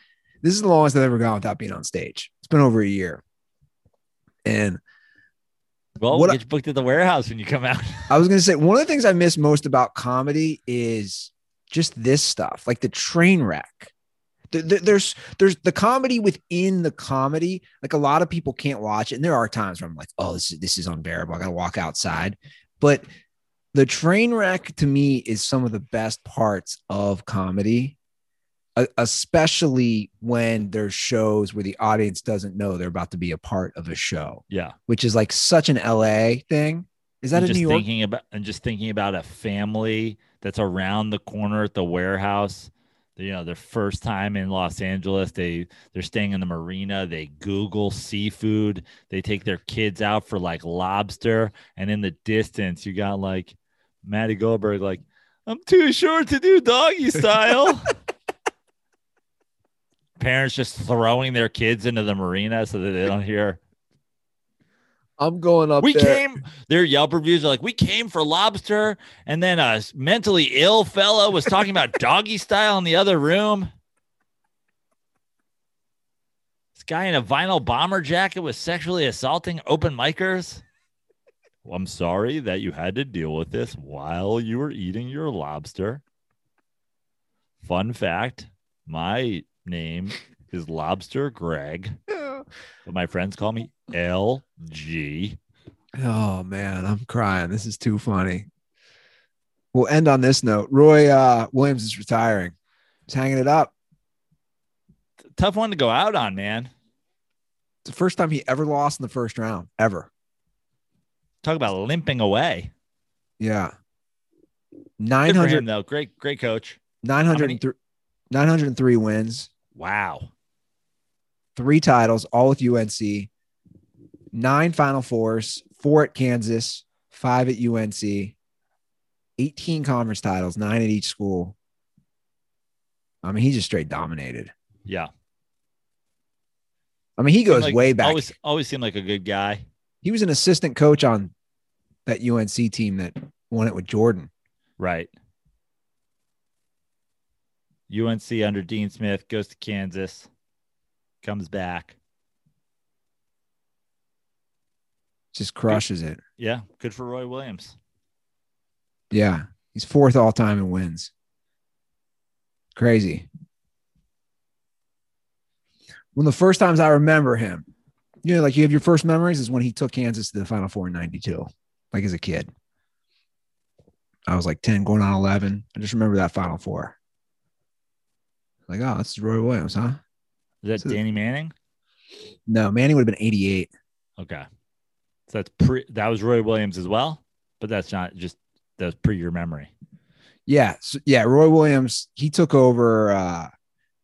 This is the longest I've ever gone without being on stage. It's been over a year. And Well, What we'll I- get booked at the warehouse when you come out. I was going to say one of the things I miss most about comedy is just this stuff, like the train wreck. Th- th- There's there's the comedy within the comedy. Like a lot of people can't watch it, and there are times where I'm like, "Oh, this is this is unbearable. I got to walk outside." But the train wreck to me is some of the best parts of comedy, especially when there's shows where the audience doesn't know they're about to be a part of a show, Yeah. which is like such an LA thing. Is that and a just New York? thinking about and just thinking about a family that's around the corner at the warehouse. You know, their first time in Los Angeles, they they're staying in the marina. They Google seafood. They take their kids out for like lobster, and in the distance, you got like Matty Goldberg, like I'm too short to do doggy style. Parents just throwing their kids into the marina so that they don't hear. I'm going up we there. came. Their Yelp reviews are like, we came for lobster, and then a mentally ill fellow was talking about doggy style in the other room. This guy in a vinyl bomber jacket was sexually assaulting open micers. Well, I'm sorry that you had to deal with this while you were eating your lobster. Fun fact my name is Lobster Greg, but my friends call me LG. Oh man, I'm crying. This is too funny. We'll end on this note. Roy uh, Williams is retiring. He's hanging it up. Tough one to go out on, man. It's the first time he ever lost in the first round, ever. Talk about limping away. Yeah. Good for 900, him, though. Great, great coach. 903, 903 wins, Wow. three titles, all with UNC, nine Final Fours, four at Kansas, five at UNC, 18 conference titles, nine at each school. I mean, he just straight dominated. Yeah. I mean, he goes Like, way back. Always, always seemed like a good guy. he was an assistant coach on that UNC team that won it with Jordan. Right. UNC under Dean Smith goes to Kansas, comes back. Just crushes it. Yeah. Good for Roy Williams. Yeah. He's fourth all time in wins. Crazy. One of the first times I remember him, you know, like you have your first memories is when he took Kansas to the Final Four in 92, like as a kid. I was like 10 going on 11. I just remember that Final Four. Like, oh, that's Roy Williams, huh? Is that So- Danny Manning? No, Manning would have been 88. Okay. So that's pre that was Roy Williams as well, but that's not just that's pre your memory. Yeah. So, yeah. Roy Williams, he took over. Uh,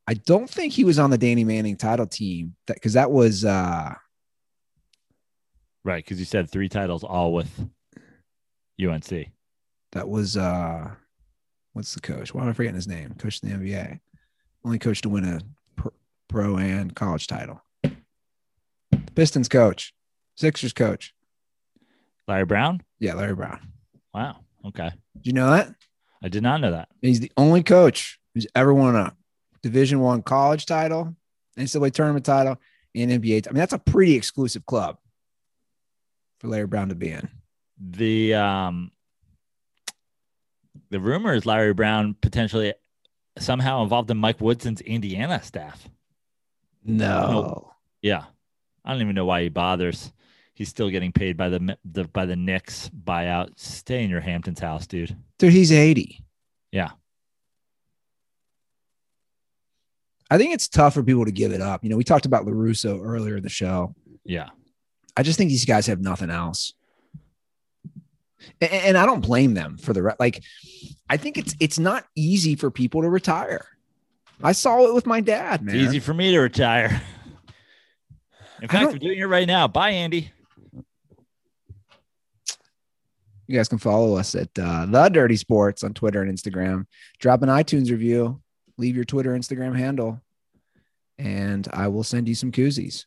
I don't think he was on the Danny Manning title team that because that was uh Right. Because you said three titles all with UNC. that was uh what's the coach? Why am I forgetting his name? Coach in the NBA. Only coach to win a pro, and college title. Pistons coach. Sixers coach. Larry Brown? Yeah, Larry Brown. Wow. Okay. Did you know that? I did not know that. He's the only coach who's ever won a Division One college title, NCAA tournament title, and NBA. I mean, that's a pretty exclusive club for Larry Brown to be in. The um the rumor is Larry Brown potentially somehow involved in Mike Woodson's Indiana staff. No. Yeah. I don't even know why he bothers. He's still getting paid by the, the by the Knicks buyout. Stay in your Hamptons house, dude. Dude, he's 80. Yeah. I think it's tough for people to give it up. You know, we talked about La Russa earlier in the show. Yeah. I just think these guys have nothing else. A- And, I don't blame them for the re- like. I think it's it's not easy for people to retire. I saw it with my dad, man. It's easy for me to retire. In fact, I'm doing it right now. Bye, Andy. You guys can follow us at uh, the Dirty Sports on Twitter and Instagram. Drop an iTunes review. Leave your Twitter, Instagram handle, and I will send you some koozies.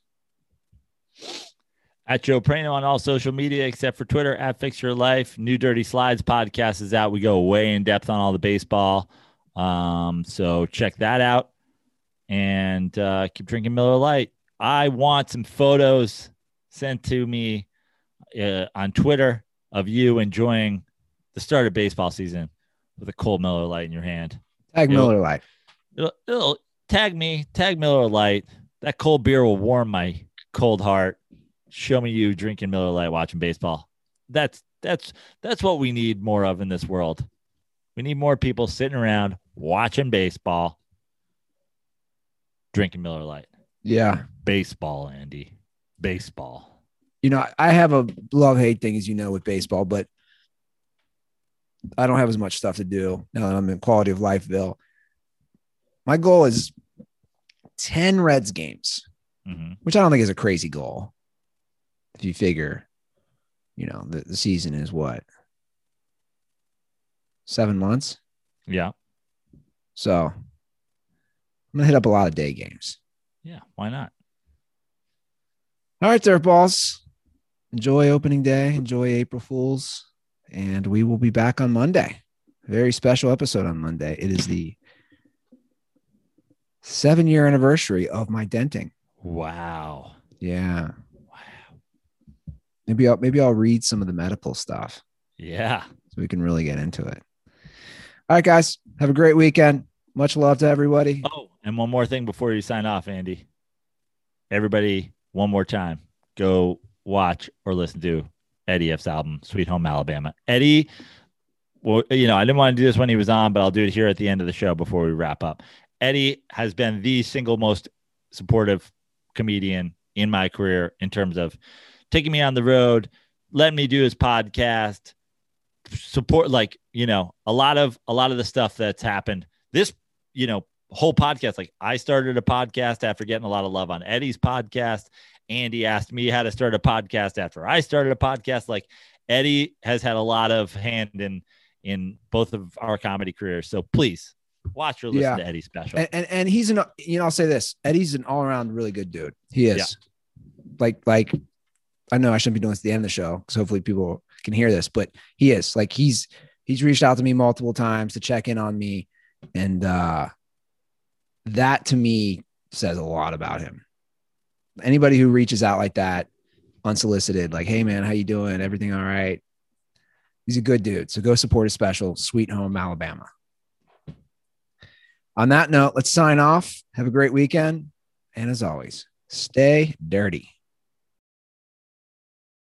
At Joe Prano on all social media except for Twitter at Fix Your Life. New Dirty Slides podcast is out. We go way in depth on all the baseball. Um, so check that out and uh, keep drinking Miller Lite. I want some photos sent to me uh, on Twitter of you enjoying the start of baseball season with a cold Miller Lite in your hand. Tag Yo. Miller Lite. It'll, it'll tag me, tag Miller Lite. That cold beer will warm my cold heart. Show me you drinking Miller Lite, watching baseball. That's that's that's what we need more of in this world. We need more people sitting around watching baseball, drinking Miller Lite. Yeah. Baseball, Andy. Baseball. You know, I have a love hate thing, as you know, with baseball, but I don't have as much stuff to do now that I'm in quality of lifeville. My goal is 10 Reds games, hmm which I don't think is a crazy goal. If you figure, you know, the, the season is what? Seven months. Yeah. So I'm gonna hit up a lot of day games. Yeah. Why not? All right, there, balls. enjoy opening day, enjoy April Fools, and we will be back on Monday. Very special episode on Monday. It is the seven year anniversary of my denting. Wow. Yeah. Maybe I'll maybe I'll read some of the medical stuff Yeah. so we can really get into it. All right, guys. Have a great weekend. Much love to everybody. Oh, and one more thing before you sign off, Andy. Everybody, one more time, go watch or listen to Eddie Ifft's album, Sweet Home Alabama. Eddie, well, you know, I didn't want to do this when he was on, but I'll do it here at the end of the show before we wrap up. Eddie has been the single most supportive comedian in my career in terms of taking me on the road, letting me do his podcast, support like, you know, a lot of a lot of the stuff that's happened. This, you know, whole podcast like I started a podcast after getting a lot of love on Eddie's podcast. Andy asked me how to start a podcast after I started a podcast. Like Eddie has had a lot of hand in in both of our comedy careers. So please watch or listen Yeah. to Eddie's special. And, and and he's an you know I'll say this Eddie's an all around really good dude. He is. Yeah. Like like I know I shouldn't be doing this at the end of the show because hopefully people can hear this, but he is like he's he's reached out to me multiple times to check in on me, and uh that to me says a lot about him. Anybody who reaches out like that unsolicited, like, hey man, how you doing? Everything all right? He's a good dude. So go support his special, Sweet Home Alabama. On that note, let's sign off. Have a great weekend. And as always, stay dirty.